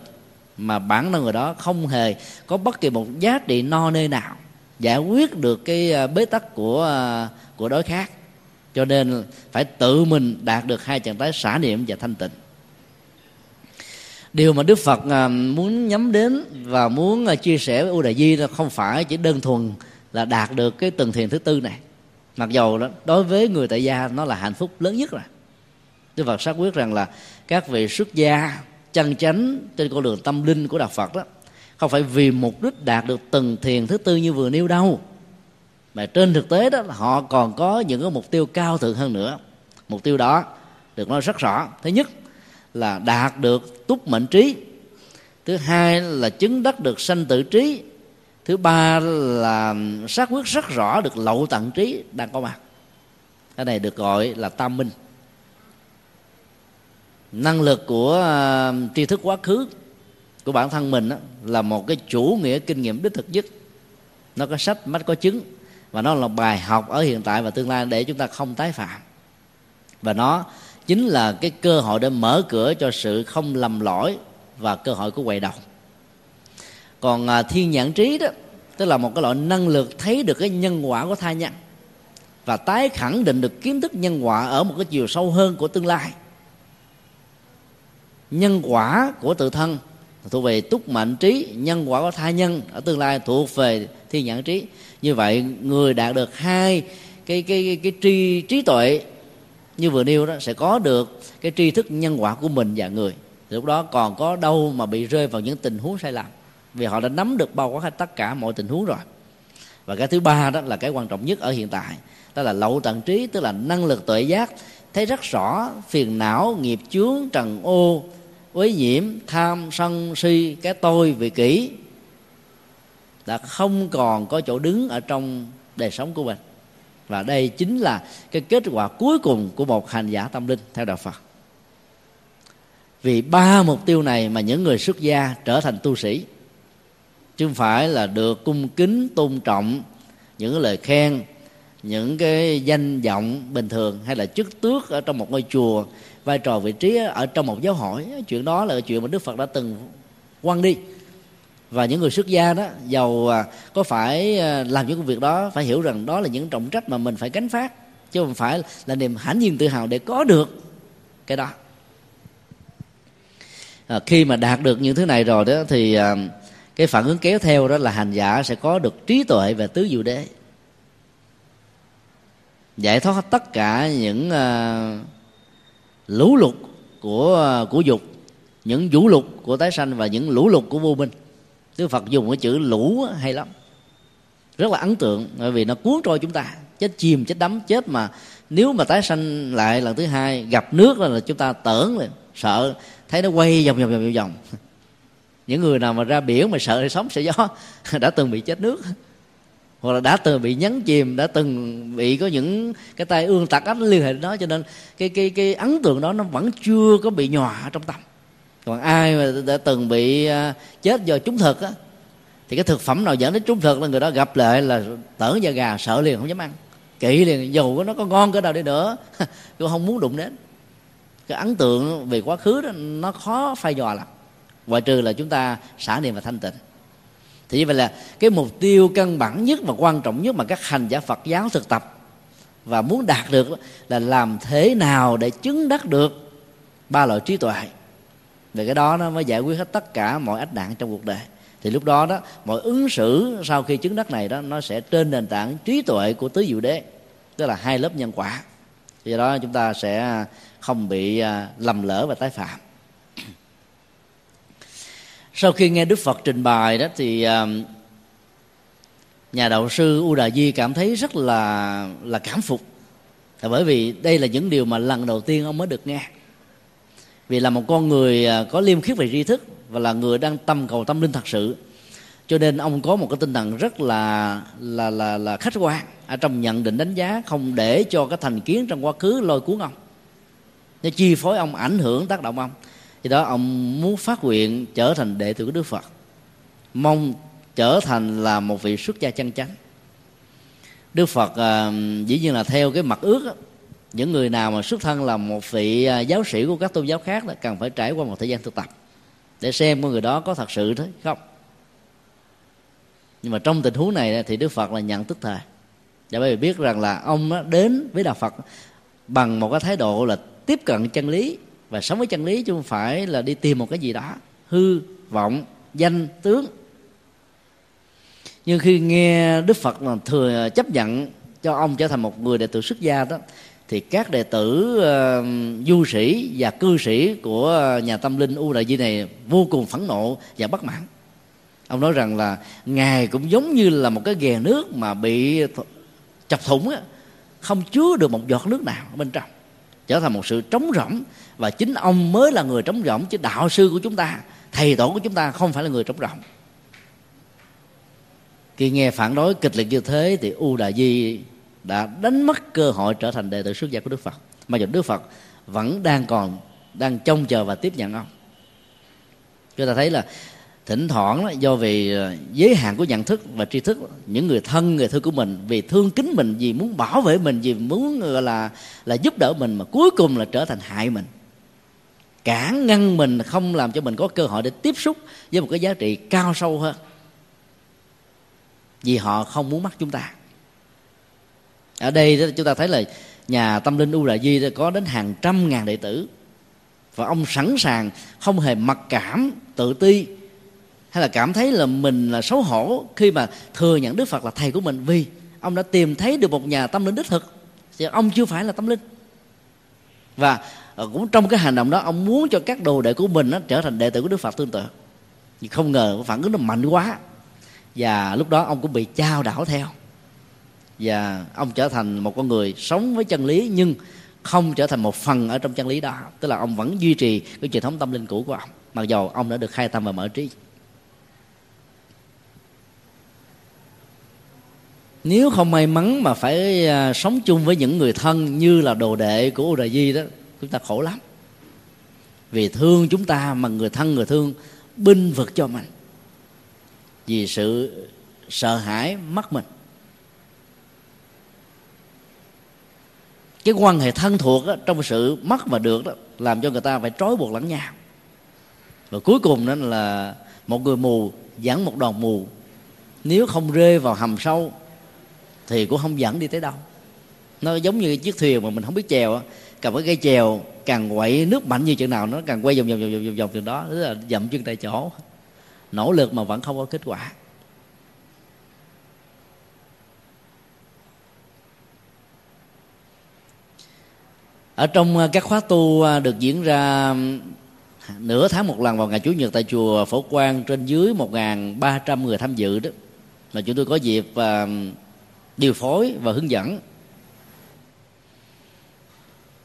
mà bản thân người đó không hề có bất kỳ một giá trị no nê nào, giải quyết được cái à, bế tắc của à, của đối khác. Cho nên phải tự mình đạt được hai trạng thái xả niệm và thanh tịnh. Điều mà đức phật à, muốn nhắm đến và muốn chia sẻ với u đại di là không phải chỉ đơn thuần là đạt được cái tầng thiền thứ tư này. Mặc dầu đó, đối với người tại gia nó là hạnh phúc lớn nhất rồi. Đức phật xác quyết rằng là các vị xuất gia chân chánh trên con đường tâm linh của đạo phật đó, không phải vì mục đích đạt được từng thiền thứ tư như vừa nêu đâu, mà trên thực tế đó họ còn có những cái mục tiêu cao thượng hơn nữa. Mục tiêu đó được nói rất rõ. Thứ nhất là đạt được túc mệnh trí, thứ hai là chứng đắc được sanh tự trí, thứ ba là xác quyết rất rõ được lậu tận trí đang có mặt. Cái này được gọi là tam minh năng lực của uh, tri thức quá khứ của bản thân mình đó, là một cái chủ nghĩa kinh nghiệm đích thực nhất. Nó có sách mắt có chứng và nó là bài học ở hiện tại và tương lai để chúng ta không tái phạm. Và nó chính là cái cơ hội để mở cửa cho sự không lầm lỗi và cơ hội của quậy đầu. Còn à, thiên nhãn trí đó tức là một cái loại năng lực thấy được cái nhân quả của tha nhân và tái khẳng định được kiến thức nhân quả ở một cái chiều sâu hơn của tương lai nhân quả của tự thân. Thuộc về túc mệnh trí nhân quả của tha nhân ở tương lai thuộc về thiên nhãn trí. Như vậy người đạt được hai cái cái cái, cái tri trí tuệ như vừa nêu đó sẽ có được cái tri thức nhân quả của mình và người. Lúc đó còn có đâu mà bị rơi vào những tình huống sai lầm. Vì họ đã nắm được bao quát tất cả mọi tình huống rồi. Và cái thứ ba đó là cái quan trọng nhất ở hiện tại. Đó là lậu tận trí tức là năng lực tuệ giác. Thấy rất rõ phiền não nghiệp chướng trần ô với nhiễm tham sân si, cái tôi vị kỷ đã không còn có chỗ đứng ở trong đời sống của mình. Và đây chính là cái kết quả cuối cùng của một hành giả tâm linh theo đạo Phật. Vì ba mục tiêu này mà những người xuất gia trở thành tu sĩ, chứ không phải là được cung kính, tôn trọng những lời khen, những cái danh vọng bình thường hay là chức tước ở trong một ngôi chùa vai trò vị trí ở trong một giáo hội. Chuyện đó là chuyện mà đức phật đã từng quăng đi. Và những người xuất gia đó giàu à, có phải à, làm những công việc đó phải hiểu rằng đó là những trọng trách mà mình phải gánh phát chứ không phải là niềm hãnh nhiên tự hào để có được cái đó. À, khi mà đạt được những thứ này rồi đó thì à, cái phản ứng kéo theo đó là hành giả sẽ có được trí tuệ về tứ diệu đế. Giải thoát tất cả những uh, lũ lụt của à, của dục, những vũ lục của tái sanh và những lũ lụt của vô minh. Đức Phật dùng cái chữ lũ hay lắm. Rất là ấn tượng, bởi vì nó cuốn trôi chúng ta. Chết chìm, chết đắm, chết mà. Nếu mà tái sanh lại lần thứ hai, gặp nước là chúng ta tưởng liền sợ. Thấy nó quay vòng vòng vòng vòng. Những người nào mà ra biển mà sợ sống sẽ gió, đã từng bị chết nước hoặc là đã từng bị nhấn chìm, đã từng bị có những cái tay ương tặc ách liên hệ đến đó, cho nên cái cái cái ấn tượng đó nó vẫn chưa có bị nhòa trong tâm. Còn ai mà đã từng bị à, chết do trúng thực á, thì cái thực phẩm nào dẫn đến trúng thực là người đó gặp lại là tởn da gà sợ liền, không dám ăn. Kỹ liền dù nó có ngon cỡ nào đi nữa, cũng không muốn đụng đến. Cái ấn tượng về quá khứ đó, nó khó phai dò lắm. Ngoại trừ là chúng ta xả niệm và thanh tịnh thì như vậy là cái mục tiêu căn bản nhất và quan trọng nhất mà các hành giả Phật giáo thực tập và muốn đạt được là làm thế nào để chứng đắc được ba loại trí tuệ. Về cái đó nó mới giải quyết hết tất cả mọi ách nạn trong cuộc đời. Thì lúc đó đó, mọi ứng xử sau khi chứng đắc này đó, nó sẽ trên nền tảng trí tuệ của tứ diệu đế, tức là hai lớp nhân quả. Do đó chúng ta sẽ không bị à, lầm lỡ và tái phạm sau khi nghe đức phật trình bày đó thì um, nhà đạo sư u đà di cảm thấy rất là là cảm phục. Là bởi vì đây là những điều mà lần đầu tiên ông mới được nghe. Vì là một con người à, có liêm khiết về tri thức và là người đang tâm cầu tâm linh thật sự. Cho nên ông có một cái tinh thần rất là là là là khách quan ở trong nhận định đánh giá không để cho cái thành kiến trong quá khứ lôi cuốn ông. Nó chi phối ông, ảnh hưởng tác động ông thì đó ông muốn phát nguyện trở thành đệ tử của đức phật mong trở thành là một vị xuất gia chân chánh. Đức phật à, dĩ nhiên là theo cái mặt ước đó, những người nào mà xuất thân là một vị à, giáo sĩ của các tôn giáo khác là cần phải trải qua một thời gian thực tập để xem con người đó có thật sự thế không. Nhưng mà trong tình huống này thì đức phật là nhận tức thời. Và bởi vì biết rằng là ông đến với đạo phật bằng một cái thái độ là tiếp cận chân lý và sống với chân lý chứ không phải là đi tìm một cái gì đó. Hư vọng danh tướng. Nhưng khi nghe đức phật là thừa chấp nhận cho ông trở thành một người đệ tử xuất gia đó thì các đệ tử uh, du sĩ và cư sĩ của nhà tâm linh u đại di này vô cùng phẫn nộ và bất mãn. Ông nói rằng là ngài cũng giống như là một cái ghè nước mà bị chọc thủng á không chứa được một giọt nước nào ở bên trong trở thành một sự trống rỗng. Và chính ông mới là người trống rỗng, chứ đạo sư của chúng ta, thầy tổ của chúng ta không phải là người trống rỗng. Khi nghe phản đối kịch liệt như thế thì u đà di đã đánh mất cơ hội trở thành đệ tử xuất gia của đức phật. Mà dù đức phật vẫn đang còn, đang trông chờ và tiếp nhận ông. Chúng ta thấy là thỉnh thoảng do vì ờ, giới hạn của nhận thức và tri thức, những người thân người thân của mình vì thương kính mình, vì muốn bảo vệ mình, vì muốn, gọi là là giúp đỡ mình mà cuối cùng là trở thành hại mình. Cản ngăn mình không làm cho mình có cơ hội để tiếp xúc với một cái giá trị cao sâu hơn. Vì họ không muốn mắc chúng ta. Ở đây chúng ta thấy là nhà tâm linh u đà di có đến hàng trăm ngàn đệ tử. Và ông sẵn sàng không hề mặc cảm, tự ti hay là cảm thấy là mình là xấu hổ khi mà thừa nhận đức phật là thầy của mình? Vì ông đã tìm thấy được một nhà tâm linh đích thực. Thì ông chưa phải là tâm linh. Và ờ, cũng trong cái hành động đó, ông muốn cho các đồ đệ của mình nó trở thành đệ tử của đức phật tương tự. Nhưng không ngờ phản ứng nó mạnh quá. Và lúc đó ông cũng bị trao đảo theo. Và ông trở thành một con người sống với chân lý, nhưng không trở thành một phần ở trong chân lý đó. Tức là ông vẫn duy trì cái truyền thống tâm linh cũ của ông, mặc dầu ông đã được khai tâm và mở trí. Nếu không may mắn mà phải à, sống chung với những người thân như là đồ đệ của Uda Di đó chúng ta khổ lắm. Vì thương chúng ta mà người thân người thương binh vực cho mình. Vì sự sợ hãi mất mình. Cái quan hệ thân thuộc đó, trong sự mất và được đó làm cho người ta phải trói buộc lẫn nhau. Và cuối cùng đó là một người mù dẫn một đoàn mù. Nếu không rơi vào hầm sâu thì cũng không dẫn đi tới đâu. Nó giống như chiếc thuyền mà mình không biết chèo cầm cái cây chèo, càng quậy nước mạnh như chừng nào nó càng quay vòng vòng vòng vòng vòng từ đó, tức là dậm chân tại chỗ. Nỗ lực mà vẫn không có kết quả. Ở trong à, các khóa tu à, được diễn ra nửa tháng một lần vào ngày chủ nhật tại chùa phổ quang trên dưới 1.300 người tham dự đó. Mà chúng tôi có dịp điều phối và hướng dẫn.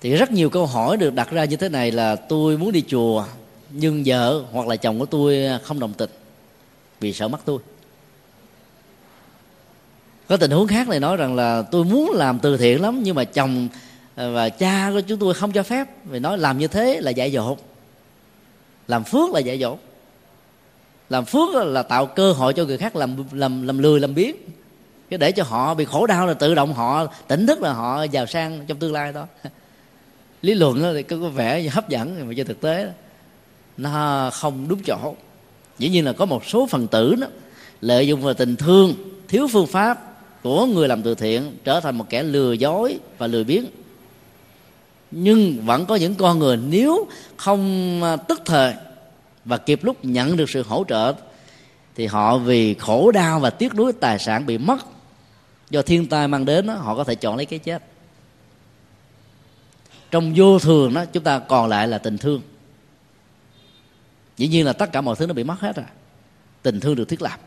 Thì rất nhiều câu hỏi được đặt ra như thế này là tôi muốn đi chùa, nhưng vợ hoặc là chồng của tôi không đồng tình vì sợ mất tôi. Có tình huống khác này nói rằng là tôi muốn làm từ thiện lắm, nhưng mà chồng và cha của chúng tôi không cho phép. Vì nói làm như thế là dạy dỗ làm phước là dạy dỗ làm phước là tạo cơ hội cho người khác làm làm làm lười, làm biếng cái để cho họ bị khổ đau là tự động họ tỉnh thức là họ giàu sang trong tương lai đó. Lý luận thì có vẻ hấp dẫn, mà trên thực tế nó không đúng chỗ. Dĩ nhiên là có một số phần tử đó, lợi dụng vào tình thương, thiếu phương pháp của người làm từ thiện trở thành một kẻ lừa dối và lừa biếng. Nhưng vẫn có những con người nếu không à, tức thời và kịp lúc nhận được sự hỗ trợ thì họ vì khổ đau và tiếc nuối tài sản bị mất do thiên tai mang đến đó, họ có thể chọn lấy cái chết. Trong vô thường đó chúng ta còn lại là tình thương. Dĩ nhiên là tất cả mọi thứ nó bị mất hết rồi. Tình thương được thiết lập.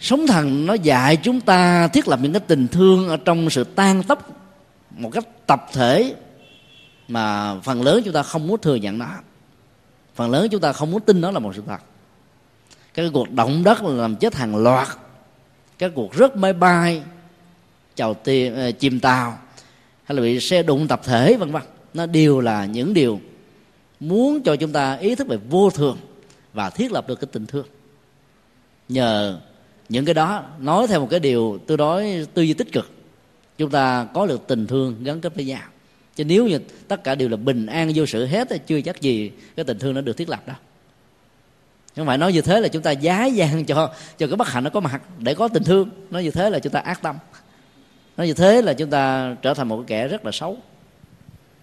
Sống thần nó dạy chúng ta thiết lập những cái tình thương ở trong sự tan tốc một cách tập thể mà phần lớn chúng ta không muốn thừa nhận nó. Phần lớn chúng ta không muốn tin nó là một sự thật. Cái cuộc động đất làm chết hàng loạt các cuộc rớt máy bay, chào tiền ờ, chìm tàu, hay là bị xe đụng tập thể, vân vân. Nó đều là những điều muốn cho chúng ta ý thức về vô thường và thiết lập được cái tình thương. Nhờ những cái đó, nói theo một cái điều tôi nói, tư duy tích cực, chúng ta có được tình thương gắn kết với nhau. Chứ nếu như tất cả đều là bình an vô sự hết, thì chưa chắc gì cái tình thương nó được thiết lập đâu không phải nói như thế là chúng ta giá gian cho cho cái bất hạnh nó có mặt để có tình thương. Nói như thế là chúng ta ác tâm. Nói như thế là chúng ta trở thành một cái kẻ rất là xấu.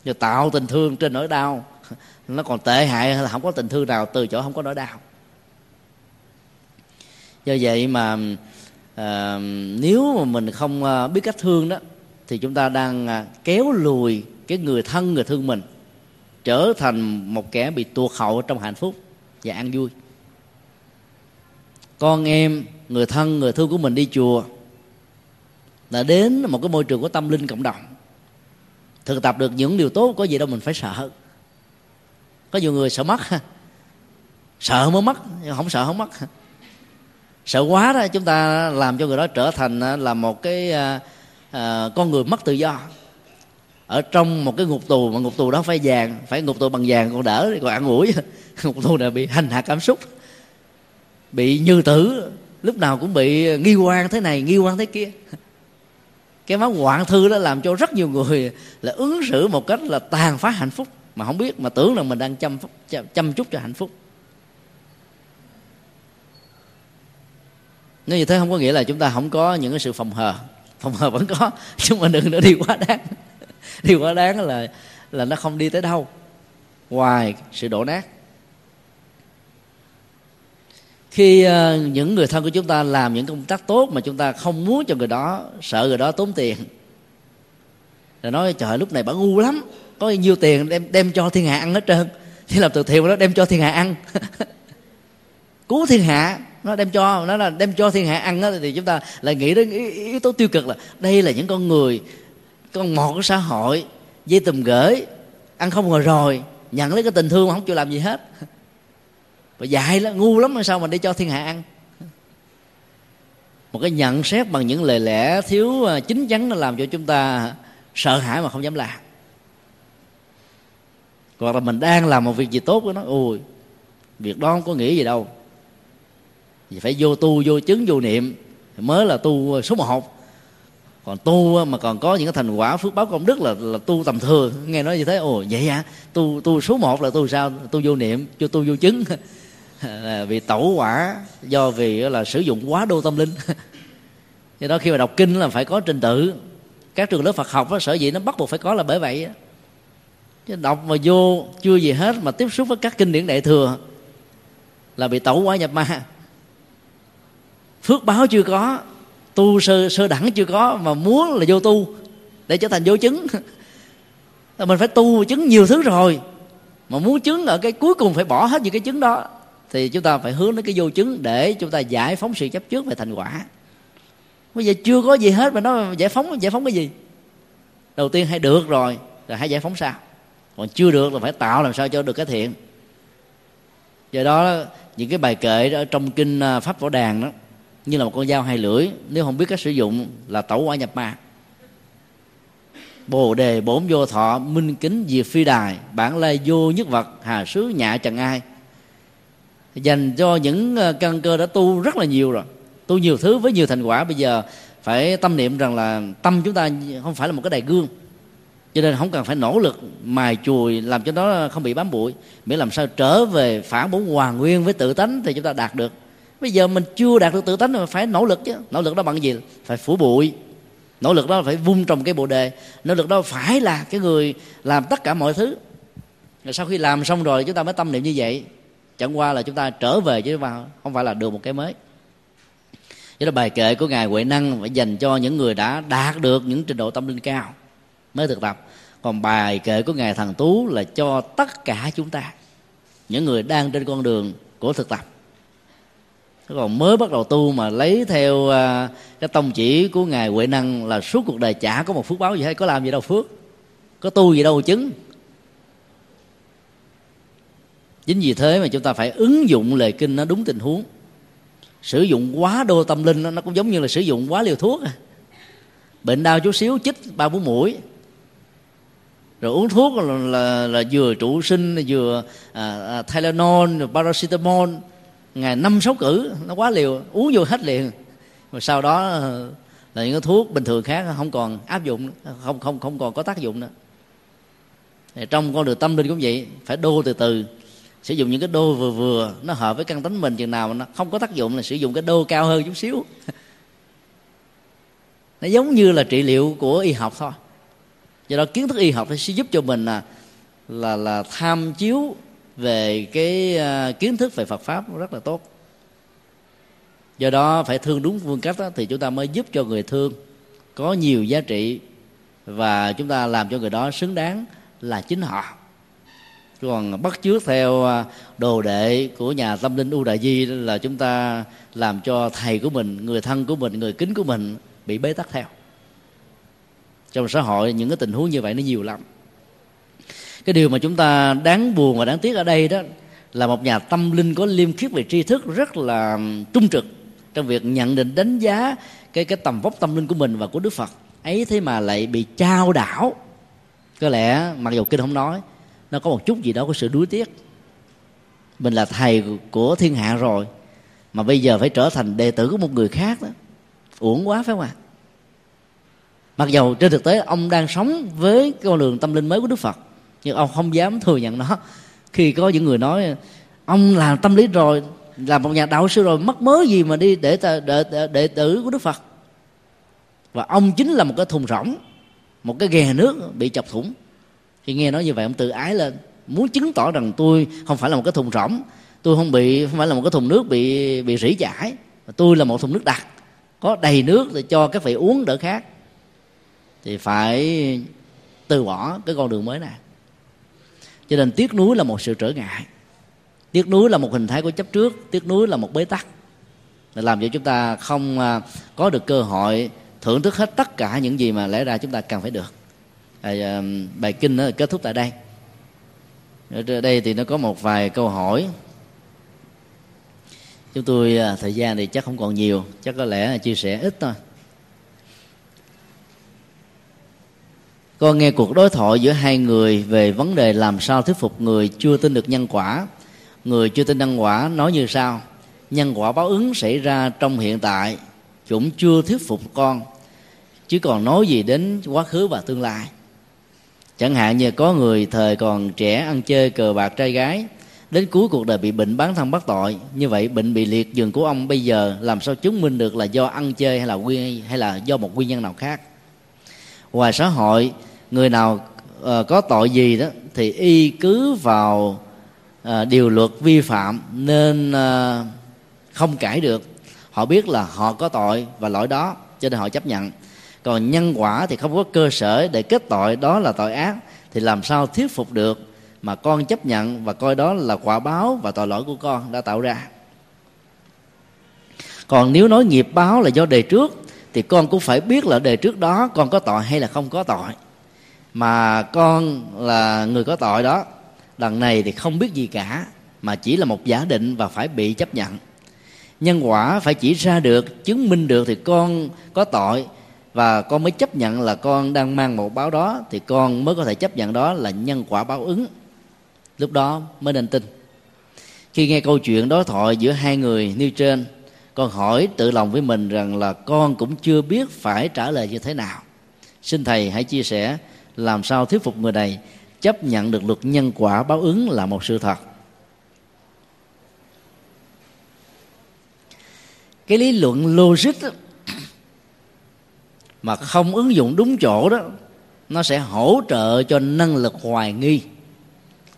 Và tạo tình thương trên nỗi đau. Nó còn tệ hại là không có tình thương nào từ chỗ không có nỗi đau. Do vậy mà à, nếu mà mình không ờ, biết cách thương đó thì chúng ta đang ờ, kéo lùi cái người thân người thương mình trở thành một kẻ bị tuột hậu trong hạnh phúc và an vui con em người thân người thương của mình đi chùa là đến một cái môi trường của tâm linh cộng đồng. Thực tập được những điều tốt có gì đâu mình phải sợ. Có nhiều người sợ mất. Sợ mới mất không sợ không mất. Sợ quá đó chúng ta làm cho người đó trở thành à, là một cái à, à, con người mất tự do. Ở trong một cái ngục tù mà ngục tù đó phải vàng phải ngục tù bằng vàng còn đỡ còn ăn ủi ngục tù này bị hành hạ cảm xúc bị như tử, lúc nào cũng bị nghi quan thế này, nghi quan thế kia. Cái máu hoạn thư đó làm cho rất nhiều người là ứng xử một cách là tàn phá hạnh phúc, mà không biết, mà tưởng là mình đang chăm chăm chút cho hạnh phúc. Nếu như thế không có nghĩa là chúng ta không có những cái sự phòng hờ. Phòng hờ vẫn có nhưng mà đừng nữa đi quá đáng. Đi quá đáng là là nó không đi tới đâu. Ngoài sự đổ nát khi uh, những người thân của chúng ta làm những công tác tốt mà chúng ta không muốn cho người đó sợ người đó tốn tiền. Rồi nói trời lúc này bà ngu lắm có nhiêu tiền đem đem cho thiên hạ ăn hết trơn. Thì làm từ thiện mà nó đem cho thiên hạ ăn. Cứu thiên hạ nó đem cho nó là đem cho thiên hạ ăn đó, thì chúng ta lại nghĩ đến yếu tố tiêu cực là đây là những con người con mọt của xã hội dây tùm gửi ăn không ngồi rồi nhận lấy cái tình thương mà không chịu làm gì hết. và dại lắm, ngu lắm sao mà đi cho thiên hạ ăn? Một cái nhận xét bằng những lời lẽ thiếu à, chính chắn nó làm cho chúng ta sợ hãi mà không dám làm. Hoặc là mình đang làm một việc gì tốt với nó, ôi, việc đó không có nghĩa gì đâu. Vì phải vô tu, vô chứng, vô niệm, mới là tu số một. Còn tu mà còn có những cái thành quả phước báo công đức là là tu tầm thường. Nghe nói như thế ồ vậy à tu tu số một là tu sao? Tu vô niệm cho tu vô chứng vì tẩu quả do vì là sử dụng quá đô tâm linh. Do đó khi mà đọc kinh là phải có trình tự. Các trường lớp Phật học đó, sở dĩ nó bắt buộc phải có là bởi vậy chứ đọc mà vô chưa gì hết mà tiếp xúc với các kinh điển đại thừa là bị tẩu quả nhập ma. Phước báo chưa có tu sơ sơ đẳng chưa có mà muốn là vô tu để trở thành vô chứng. Là mình phải tu chứng nhiều thứ rồi mà muốn chứng ở cái cuối cùng phải bỏ hết những cái chứng đó thì chúng ta phải hướng đến cái vô chứng để chúng ta giải phóng sự chấp trước về thành quả. Bây giờ chưa có gì hết mà nó giải phóng giải phóng cái gì? Đầu tiên hay được rồi rồi hãy giải phóng sao? Còn chưa được là phải tạo làm sao cho được cái thiện. Do đó, những cái bài kệ ở trong kinh à, pháp võ đàn đó, như là một con dao hai lưỡi, nếu không biết cách sử dụng là tẩu quả nhập ma. Bồ đề bổn vô thọ minh kính diệt phi đài, bản lai vô nhất vật, hà sứ nhạ trần ai dành cho những ờ, căn cơ đã tu rất là nhiều rồi. Tu nhiều thứ với nhiều thành quả. Bây giờ phải tâm niệm rằng là tâm chúng ta không phải là một cái đài gương. Cho nên không cần phải nỗ lực mài chùi làm cho nó không bị bám bụi. Miễn làm sao trở về phản bổn hoàn nguyên với tự tánh thì chúng ta đạt được. Bây giờ mình chưa đạt được tự tánh mà phải nỗ lực chứ. Nỗ lực đó bằng gì? Phải phủ bụi. Nỗ lực đó phải vung trồng cái bồ đề. Nỗ lực đó phải là cái người làm tất cả mọi thứ. Rồi sau khi làm xong rồi chúng ta mới tâm niệm như vậy chẳng qua là chúng ta trở về chứ không phải là được một cái mới. Đó là bài kệ của ngài huệ năng phải dành cho những người đã đạt được những trình độ tâm linh cao mới thực tập. Còn bài kệ của ngài thần tú là cho tất cả chúng ta, những người đang trên con đường của thực tập. Còn mới bắt đầu tu mà lấy theo à, cái tông chỉ của ngài huệ năng là suốt cuộc đời chả có một phước báo gì hết, có làm gì đâu phước, có tu gì đâu chứng chính vì thế mà chúng ta phải ứng dụng lời kinh nó đúng tình huống. Sử dụng quá đô tâm linh nó cũng giống như là sử dụng quá liều thuốc à. bệnh đau chút xíu chích ba bốn mũi. Rồi uống thuốc là, là, là vừa trụ sinh vừa à, à, Tylenol rồi paracetamol. Ngày năm sáu cử nó quá liều uống vô hết liền. Rồi sau đó ờ, là những cái thuốc bình thường khác không còn áp dụng không không không còn có tác dụng nữa. Trong con đường tâm linh cũng vậy phải đô từ từ sử dụng những cái đô vừa vừa nó hợp với căn tính mình chừng nào mà nó không có tác dụng là sử dụng cái đô cao hơn chút xíu. Nó giống như là trị liệu của y học thôi. Do đó kiến thức y học sẽ giúp cho mình là là là tham chiếu về cái à, kiến thức về Phật pháp rất là tốt. Do đó phải thương đúng phương cách đó, thì chúng ta mới giúp cho người thương có nhiều giá trị và chúng ta làm cho người đó xứng đáng là chính họ còn bắt chước theo à, đồ đệ của nhà tâm linh u đại di là chúng ta làm cho thầy của mình, người thân của mình, người kính của mình bị bế tắc theo. Trong xã hội những cái tình huống như vậy nó nhiều lắm. Cái điều mà chúng ta đáng buồn và đáng tiếc ở đây đó là một nhà tâm linh có liêm khiết về tri thức rất là trung trực trong việc nhận định, đánh giá cái cái tầm vóc tâm linh của mình và của Đức Phật. Ấy thế mà lại bị trao đảo. Có lẽ mặc dù kinh không nói nó có một chút gì đó có sự đuối tiếc. Mình là thầy của thiên hạ rồi mà bây giờ phải trở thành đệ tử của một người khác đó. Uổng quá phải không ạ? Mặc dầu trên thực tế ông đang sống với con đường tâm linh mới của đức phật nhưng ông không dám thừa nhận nó. Khi có những người nói ông làm tâm lý rồi làm một nhà đạo sư rồi mất mớ gì mà đi để đệ, đệ, đệ tử của đức phật? Và ông chính là một cái thùng rỗng một cái ghè nước bị chọc thủng khi nghe nói như vậy, ông tự ái lên. Muốn chứng tỏ rằng tôi không phải là một cái thùng rỗng, tôi không bị, không phải là một cái thùng nước bị bị rỉ chảy. Tôi là một thùng nước đặc, có đầy nước để cho các vị uống đỡ khác thì phải từ bỏ cái con đường mới này. Cho nên tiếc nuối là một sự trở ngại. Tiếc nuối là một hình thái của chấp trước, tiếc nuối là một bế tắc. Để làm cho chúng ta không à, có được cơ hội thưởng thức hết tất cả những gì mà lẽ ra chúng ta cần phải được à, bài kinh nó kết thúc tại đây. Ở đây thì nó có một vài câu hỏi. Chúng tôi ờ, thời gian thì chắc không còn nhiều chắc có lẽ chia sẻ ít thôi. Con nghe cuộc đối thoại giữa hai người về vấn đề làm sao thuyết phục người chưa tin được nhân quả. Người chưa tin nhân quả nói như sau nhân quả báo ứng xảy ra trong hiện tại cũng chưa thuyết phục con chứ còn nói gì đến quá khứ và tương lai chẳng hạn như có người thời còn trẻ ăn chơi cờ bạc trai gái đến cuối cuộc đời bị bệnh bán thân bắt tội như vậy bệnh bị liệt giường của ông bây giờ làm sao chứng minh được là do ăn chơi hay là nguyên hay là do một nguyên nhân nào khác? Ngoài xã hội người nào uh, có tội gì đó thì y cứ vào uh, điều luật vi phạm nên uh, không cãi được. Họ biết là họ có tội và lỗi đó cho nên họ chấp nhận còn nhân quả thì không có cơ sở để kết tội đó là tội ác, thì làm sao thuyết phục được mà con chấp nhận và coi đó là quả báo và tội lỗi của con đã tạo ra? Còn nếu nói nghiệp báo là do đề trước, thì con cũng phải biết là đề trước đó con có tội hay là không có tội. Mà con là người có tội đó lần này thì không biết gì cả, mà chỉ là một giả định và phải bị chấp nhận. Nhân quả phải chỉ ra được, chứng minh được thì con có tội và con mới chấp nhận là con đang mang một báo đó thì con mới có thể chấp nhận đó là nhân quả báo ứng. Lúc đó mới nên tin. Khi nghe câu chuyện đối thoại giữa hai người nêu trên con hỏi tự lòng với mình rằng là con cũng chưa biết phải trả lời như thế nào. Xin thầy hãy chia sẻ làm sao thuyết phục người này chấp nhận được luật nhân quả báo ứng là một sự thật. Cái lý luận logic đó, mà không ứng dụng đúng chỗ đó, nó sẽ hỗ trợ cho năng lực hoài nghi,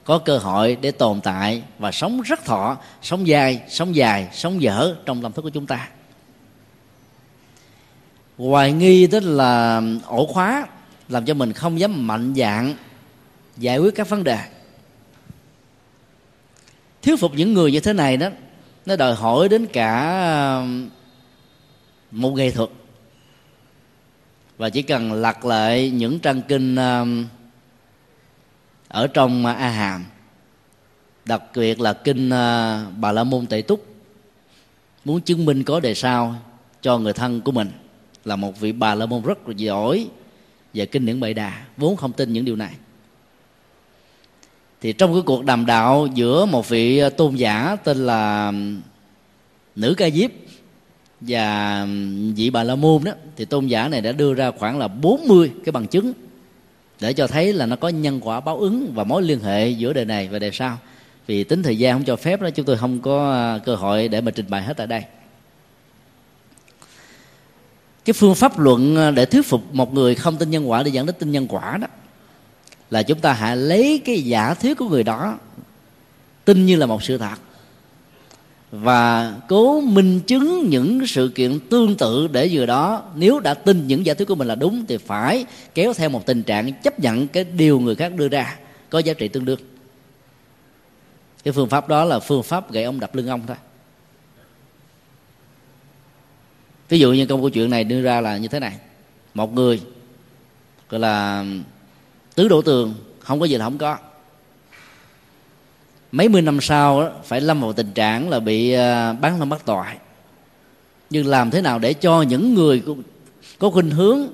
có cơ hội để tồn tại và sống rất thọ, sống dài sống dài, sống dở trong tâm thức của chúng ta. Hoài nghi tức là ổ khóa, làm cho mình không dám mạnh dạng giải quyết các vấn đề. Thuyết phục những người như thế này đó, nó đòi hỏi đến cả ờ, một nghệ thuật và chỉ cần lật lại những trang kinh um, ở trong a hàm đặc biệt là kinh uh, bà la môn tệ túc. Muốn chứng minh có đề sao cho người thân của mình là một vị bà la môn rất là giỏi về kinh điển bệ đà, vốn không tin những điều này. Thì trong cái cuộc đàm đạo giữa một vị uh, tôn giả tên là um, nữ ca diếp và vị bà la môn đó, thì tôn giả này đã đưa ra khoảng là 40 cái bằng chứng để cho thấy là nó có nhân quả báo ứng và mối liên hệ giữa đời này và đời sau. Vì tính thời gian không cho phép đó, chúng tôi không có à, cơ hội để mà trình bày hết tại đây. Cái phương pháp luận à, để thuyết phục một người không tin nhân quả để dẫn đến tin nhân quả đó, là chúng ta hãy lấy cái giả thuyết của người đó, tin như là một sự thật và cố minh chứng những sự kiện tương tự để vừa đó, nếu đã tin những giả thuyết của mình là đúng thì phải kéo theo một tình trạng chấp nhận cái điều người khác đưa ra, có giá trị tương đương. Cái phương pháp đó là phương pháp gậy ông đập lưng ông thôi. Ví dụ như câu chuyện này đưa ra là như thế này. Một người gọi là tứ đổ tường, không có gì là không có mấy mươi năm sau đó, phải lâm vào tình trạng là bị à, bán thân bắt tội. Nhưng làm thế nào để cho những người có khuynh hướng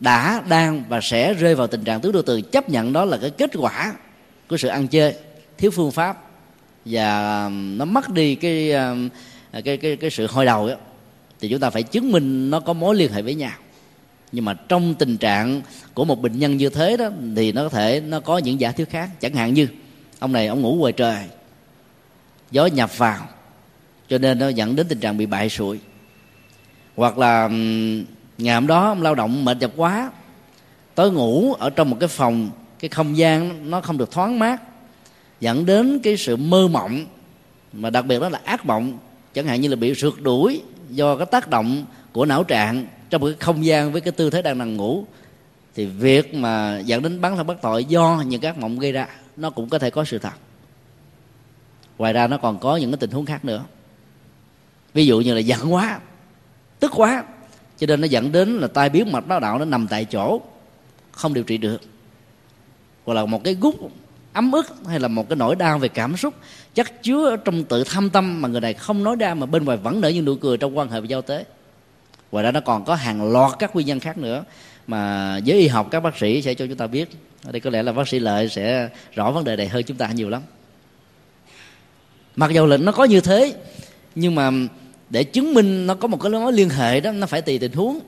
đã đang và sẽ rơi vào tình trạng tứ đô từ chấp nhận đó là cái kết quả của sự ăn chơi thiếu phương pháp và nó mất đi cái cái cái cái sự hồi đầu đó, thì chúng ta phải chứng minh nó có mối liên hệ với nhau. Nhưng mà trong tình trạng của một bệnh nhân như thế đó thì nó có thể nó có những giả thuyết khác chẳng hạn như ông này ông ngủ ngoài trời. Gió nhập vào, cho nên nó dẫn đến tình trạng bị bại sụi. Hoặc là ngày hôm đó ông lao động mệt nhọc quá tới ngủ ở trong một cái phòng, cái không gian nó không được thoáng mát, dẫn đến cái sự mơ mộng, mà đặc biệt đó là ác mộng, chẳng hạn như là bị rượt đuổi do cái tác động của não trạng trong một cái không gian với cái tư thế đang nằm ngủ, thì việc mà dẫn đến bắn thân bất tội do những các mộng gây ra nó cũng có thể có sự thật. Ngoài ra nó còn có những cái tình huống khác nữa. Ví dụ như là giận quá, tức quá, cho nên nó dẫn đến là tai biến mạch máu đạo nó nằm tại chỗ, không điều trị được. Hoặc là một cái gút ấm ức hay là một cái nỗi đau về cảm xúc, chắc chứa ở trong tự thâm tâm mà người này không nói ra mà bên ngoài vẫn nở những nụ cười trong quan hệ và giao tế. Ngoài ra nó còn có hàng loạt các nguyên nhân khác nữa mà giới y học các bác sĩ sẽ cho chúng ta biết ở đây có lẽ là bác sĩ lợi sẽ rõ vấn đề này hơn chúng ta nhiều lắm. Mặc dầu lệnh nó có như thế, nhưng mà để chứng minh nó có một cái mối liên hệ đó, nó phải tùy tình huống.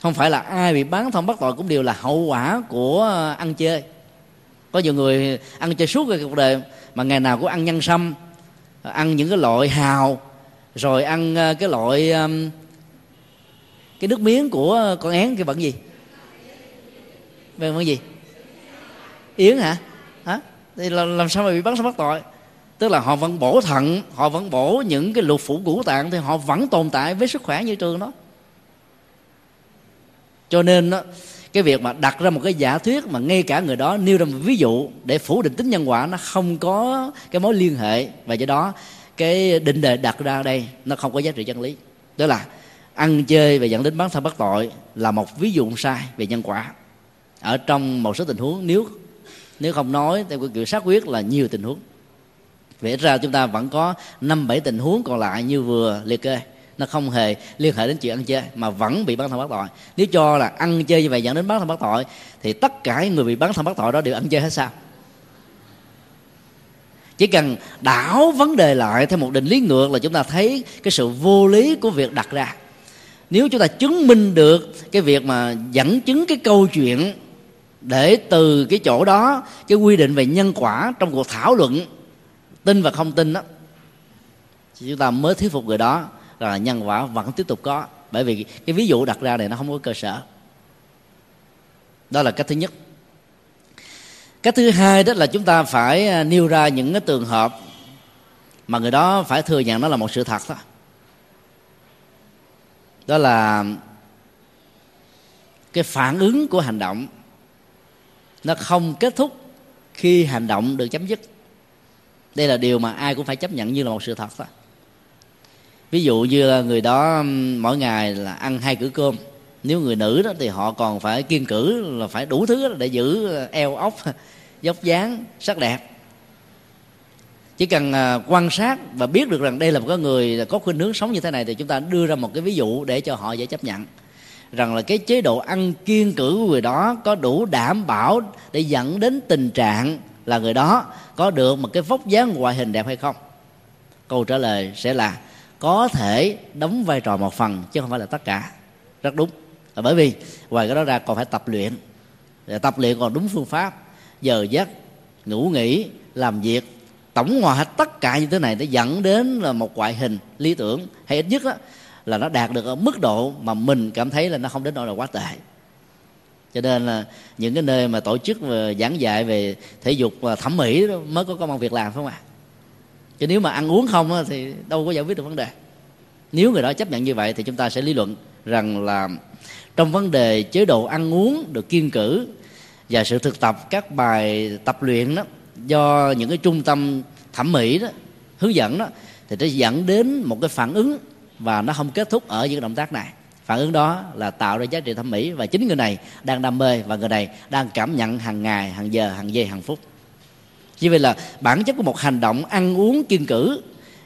Không phải là ai bị bán thông bắt tội cũng đều là hậu quả của ăn chơi. Có nhiều người ăn chơi suốt cái cuộc đời mà ngày nào cũng ăn nhân sâm, ăn những cái loại hào, rồi ăn ờ, cái loại cái nước miếng của con én cái vẫn gì về món gì? Yến hả? Hả? Thì làm, làm sao mà bị bắn sao bắt tội? Tức là họ vẫn bổ thận họ vẫn bổ những cái lục phủ ngũ tạng thì họ vẫn tồn tại với sức khỏe như trường đó. Cho nên đó, cái việc mà đặt ra một cái giả thuyết mà ngay cả người đó nêu ra một ví dụ để phủ định tính nhân quả nó không có cái mối liên hệ. Và do đó cái định đề đặt ra đây nó không có giá trị chân lý. Đó là ăn chơi và dẫn đến bán thân bắt tội là một ví dụ sai về nhân quả ở trong một số tình huống, nếu nếu không nói, theo cái kiểu xác quyết là nhiều tình huống. Vẽ ra chúng ta vẫn có năm, bảy tình huống còn lại như vừa liệt kê. Nó không hề liên hệ đến chuyện ăn chơi, mà vẫn bị bán thân bắt tội. Nếu cho là ăn chơi như vậy dẫn đến bán thân bắt tội, thì tất cả những người bị bán thân bắt tội đó đều ăn chơi hết sao? Chỉ cần đảo vấn đề lại theo một định lý ngược là chúng ta thấy cái sự vô lý của việc đặt ra. Nếu chúng ta chứng minh được cái việc mà dẫn chứng cái câu chuyện để từ cái chỗ đó, cái quy định về nhân quả trong cuộc thảo luận, tin và không tin đó thì chúng ta mới thuyết phục người đó là nhân quả vẫn tiếp tục có. Bởi vì cái ví dụ đặt ra này nó không có cơ sở. Đó là cách thứ nhất. Cách thứ hai đó là chúng ta phải à, nêu ra những cái trường hợp mà người đó phải thừa nhận nó là một sự thật đó. Đó là cái phản ứng của hành động nó không kết thúc khi hành động được chấm dứt. Đây là điều mà ai cũng phải chấp nhận như là một sự thật đó. Ví dụ như người đó mỗi ngày là ăn hai cử cơm. Nếu người nữ đó thì họ còn phải kiên cử là phải đủ thứ để giữ eo ốc dốc dáng, sắc đẹp. Chỉ cần à, quan sát và biết được rằng đây là một cái người có khuynh hướng sống như thế này thì chúng ta đưa ra một cái ví dụ để cho họ dễ chấp nhận rằng là cái chế độ ăn kiên cử của người đó có đủ đảm bảo để dẫn đến tình trạng là người đó có được một cái vóc dáng ngoại hình đẹp hay không? Câu trả lời sẽ là có thể đóng vai trò một phần chứ không phải là tất cả. Rất đúng. Bởi vì ngoài cái đó ra còn phải tập luyện. Tập luyện còn đúng phương pháp. Giờ giấc ngủ nghỉ làm việc tổng hòa hết tất cả những thứ này để dẫn đến là một ngoại hình lý tưởng hay ít nhất đó, là nó đạt được ở mức độ mà mình cảm thấy là nó không đến nỗi là quá tệ. Cho nên là những cái nơi mà tổ chức và giảng dạy về thể dục và thẩm mỹ đó mới có công an việc làm, phải không ạ? Chứ nếu mà ăn uống không thì đâu có giải quyết được vấn đề. Nếu người đó chấp nhận như vậy thì chúng ta sẽ lý luận rằng là trong vấn đề chế độ ăn uống được kiên cử và sự thực tập các bài tập luyện đó do những cái trung tâm thẩm mỹ đó hướng dẫn đó, thì nó dẫn đến một cái phản ứng và nó không kết thúc ở những động tác này. Phản ứng đó là tạo ra giá trị thẩm mỹ và chính người này đang đam mê và người này đang cảm nhận hàng ngày, hàng giờ, hàng giây, hàng phút. Như vậy là bản chất của một hành động ăn uống kiên cử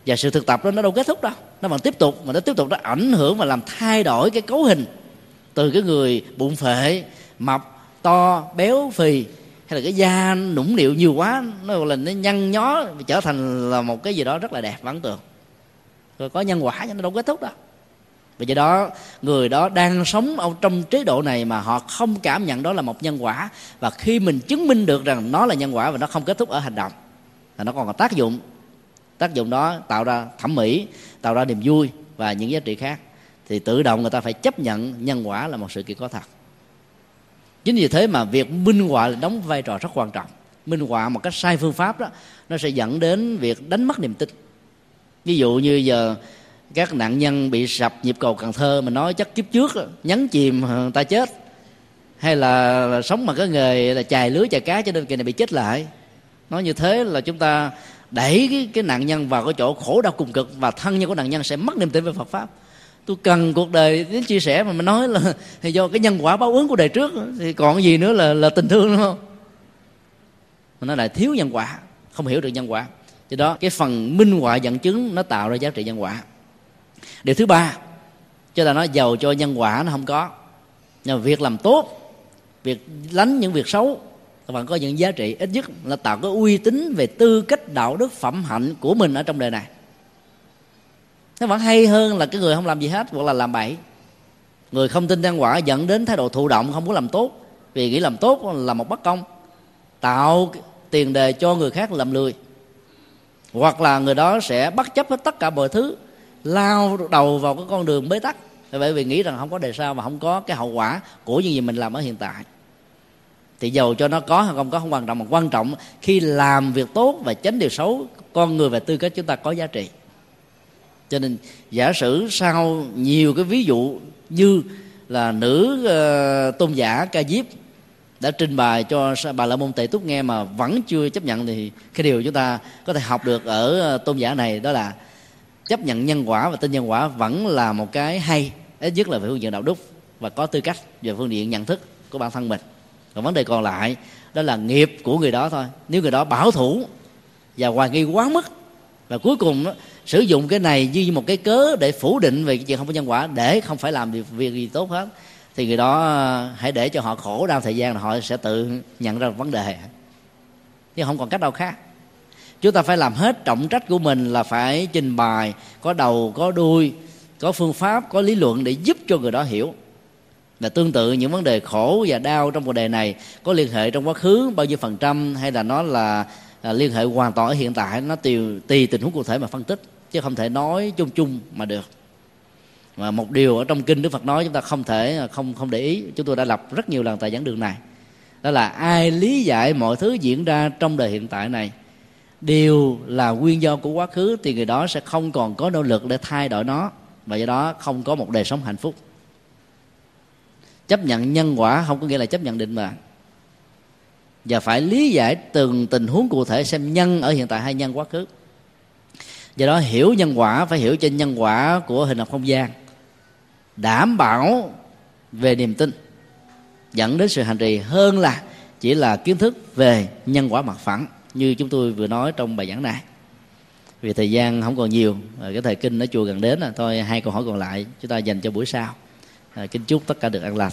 và sự thực tập đó nó đâu kết thúc đâu. Nó vẫn tiếp tục mà nó tiếp tục nó ảnh hưởng và làm thay đổi cái cấu hình từ cái người bụng phệ, mập, to, béo, phì hay là cái da nũng nịu nhiều quá, nó là nó nhăn nhó trở thành là một cái gì đó rất là đẹp và ấn tượng rồi có nhân quả nhưng nó đâu kết thúc đâu. Vì vậy đó, người đó đang sống ở trong chế độ này mà họ không cảm nhận đó là một nhân quả. Và khi mình chứng minh được rằng nó là nhân quả và nó không kết thúc ở hành động, là nó còn có tác dụng. Tác dụng đó tạo ra thẩm mỹ, tạo ra niềm vui và những giá trị khác. Thì tự động người ta phải chấp nhận nhân quả là một sự kiện có thật. Chính vì thế mà việc minh họa đóng vai trò rất quan trọng. Minh họa một cách sai phương pháp đó, nó sẽ dẫn đến việc đánh mất niềm tin ví dụ như giờ các nạn nhân bị sập nhịp cầu Cần Thơ mình nói chắc kiếp trước nhấn chìm người ta chết. Hay là, là sống mà cái nghề là chài lưới chài cá cho nên kỳ này bị chết lại. Nói như thế là chúng ta đẩy cái, cái nạn nhân vào cái chỗ khổ đau cùng cực và thân nhân của nạn nhân sẽ mất niềm tin về Phật pháp. Tôi cần cuộc đời đến chia sẻ mà mình nói là thì do cái nhân quả báo ứng của đời trước thì còn gì nữa là là tình thương đúng không? Mà nó lại thiếu nhân quả không hiểu được nhân quả do đó, cái phần minh họa dẫn chứng nó tạo ra giá trị nhân quả. Điều thứ ba, cho là nó giàu cho nhân quả nó không có. Nhưng mà việc làm tốt, việc lánh những việc xấu vẫn có những giá trị ít nhất là tạo cái uy tín về tư cách đạo đức phẩm hạnh của mình ở trong đời này. Nó vẫn hay hơn là cái người không làm gì hết, hoặc là làm bậy. Người không tin nhân quả dẫn đến thái độ thụ động, không muốn làm tốt. Vì nghĩ làm tốt là một bất công. Tạo tiền đề cho người khác làm lười hoặc là người đó sẽ bất chấp hết tất cả mọi thứ lao đầu vào cái con đường bế tắc. Bởi vì nghĩ rằng không có đề sao mà không có cái hậu quả của những gì mình làm ở hiện tại. Thì dầu cho nó có hay không có không quan trọng mà quan trọng khi làm việc tốt và tránh điều xấu con người và tư cách chúng ta có giá trị. Cho nên giả sử sau nhiều cái ví dụ như là nữ uh, tôn giả ca diếp đã trình bày cho bà la môn tề túc nghe mà vẫn chưa chấp nhận thì cái điều chúng ta có thể học được ở ờ, tôn giả này đó là chấp nhận nhân quả và tin nhân quả vẫn là một cái hay ít nhất là về phương diện đạo đức và có tư cách về phương diện nhận thức của bản thân mình. Còn vấn đề còn lại đó là nghiệp của người đó thôi. Nếu người đó bảo thủ và hoài nghi quá mức và cuối cùng đó, sử dụng cái này như một cái cớ để phủ định về cái chuyện không có nhân quả để không phải làm việc, việc gì tốt hết thì người đó ờ, hãy để cho họ khổ đau thời gian là họ sẽ tự nhận ra vấn đề. Chứ không còn cách nào khác. Chúng ta phải làm hết trọng trách của mình là phải trình bày có đầu có đuôi có phương pháp có lý luận để giúp cho người đó hiểu. Là tương tự những vấn đề khổ và đau trong cuộc đời này có liên hệ trong quá khứ bao nhiêu phần trăm hay là nó là, là liên hệ hoàn toàn ở hiện tại nó tùy tùy tình huống cụ thể mà phân tích chứ không thể nói chung chung mà được mà một điều ở trong kinh đức phật nói chúng ta không thể, không không để ý. Chúng tôi đã lập rất nhiều lần tại giảng đường này. Đó là ai lý giải mọi thứ diễn ra trong đời hiện tại này, đều là nguyên do của quá khứ, thì người đó sẽ không còn có nỗ lực để thay đổi nó, và do đó không có một đời sống hạnh phúc. Chấp nhận nhân quả không có nghĩa là chấp nhận định mệnh và phải lý giải từng tình huống cụ thể xem nhân ở hiện tại hay nhân quá khứ. Do đó hiểu nhân quả, phải hiểu trên nhân quả của hình học không gian đảm bảo về niềm tin, dẫn đến sự hành trì hơn là chỉ là kiến thức về nhân quả mặt phẳng như chúng tôi vừa nói trong bài giảng này. Vì thời gian không còn nhiều ờ, cái thời kinh nó chùa gần đến là thôi hai câu hỏi còn lại chúng ta dành cho buổi sau. Ờ, kính chúc tất cả được an lành.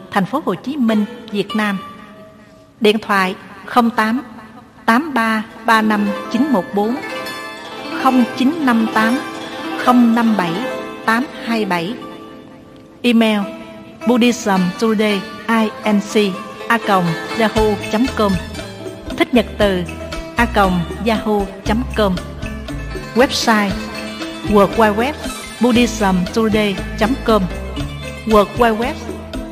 thành phố Hồ Chí Minh, Việt Nam. Điện thoại 08 83 35 914 0958 057 827 Email Buddhism Today inc a yahoo.com Thích nhật từ a yahoo.com Website World Wide Web buddhismtoday.com World Wide Web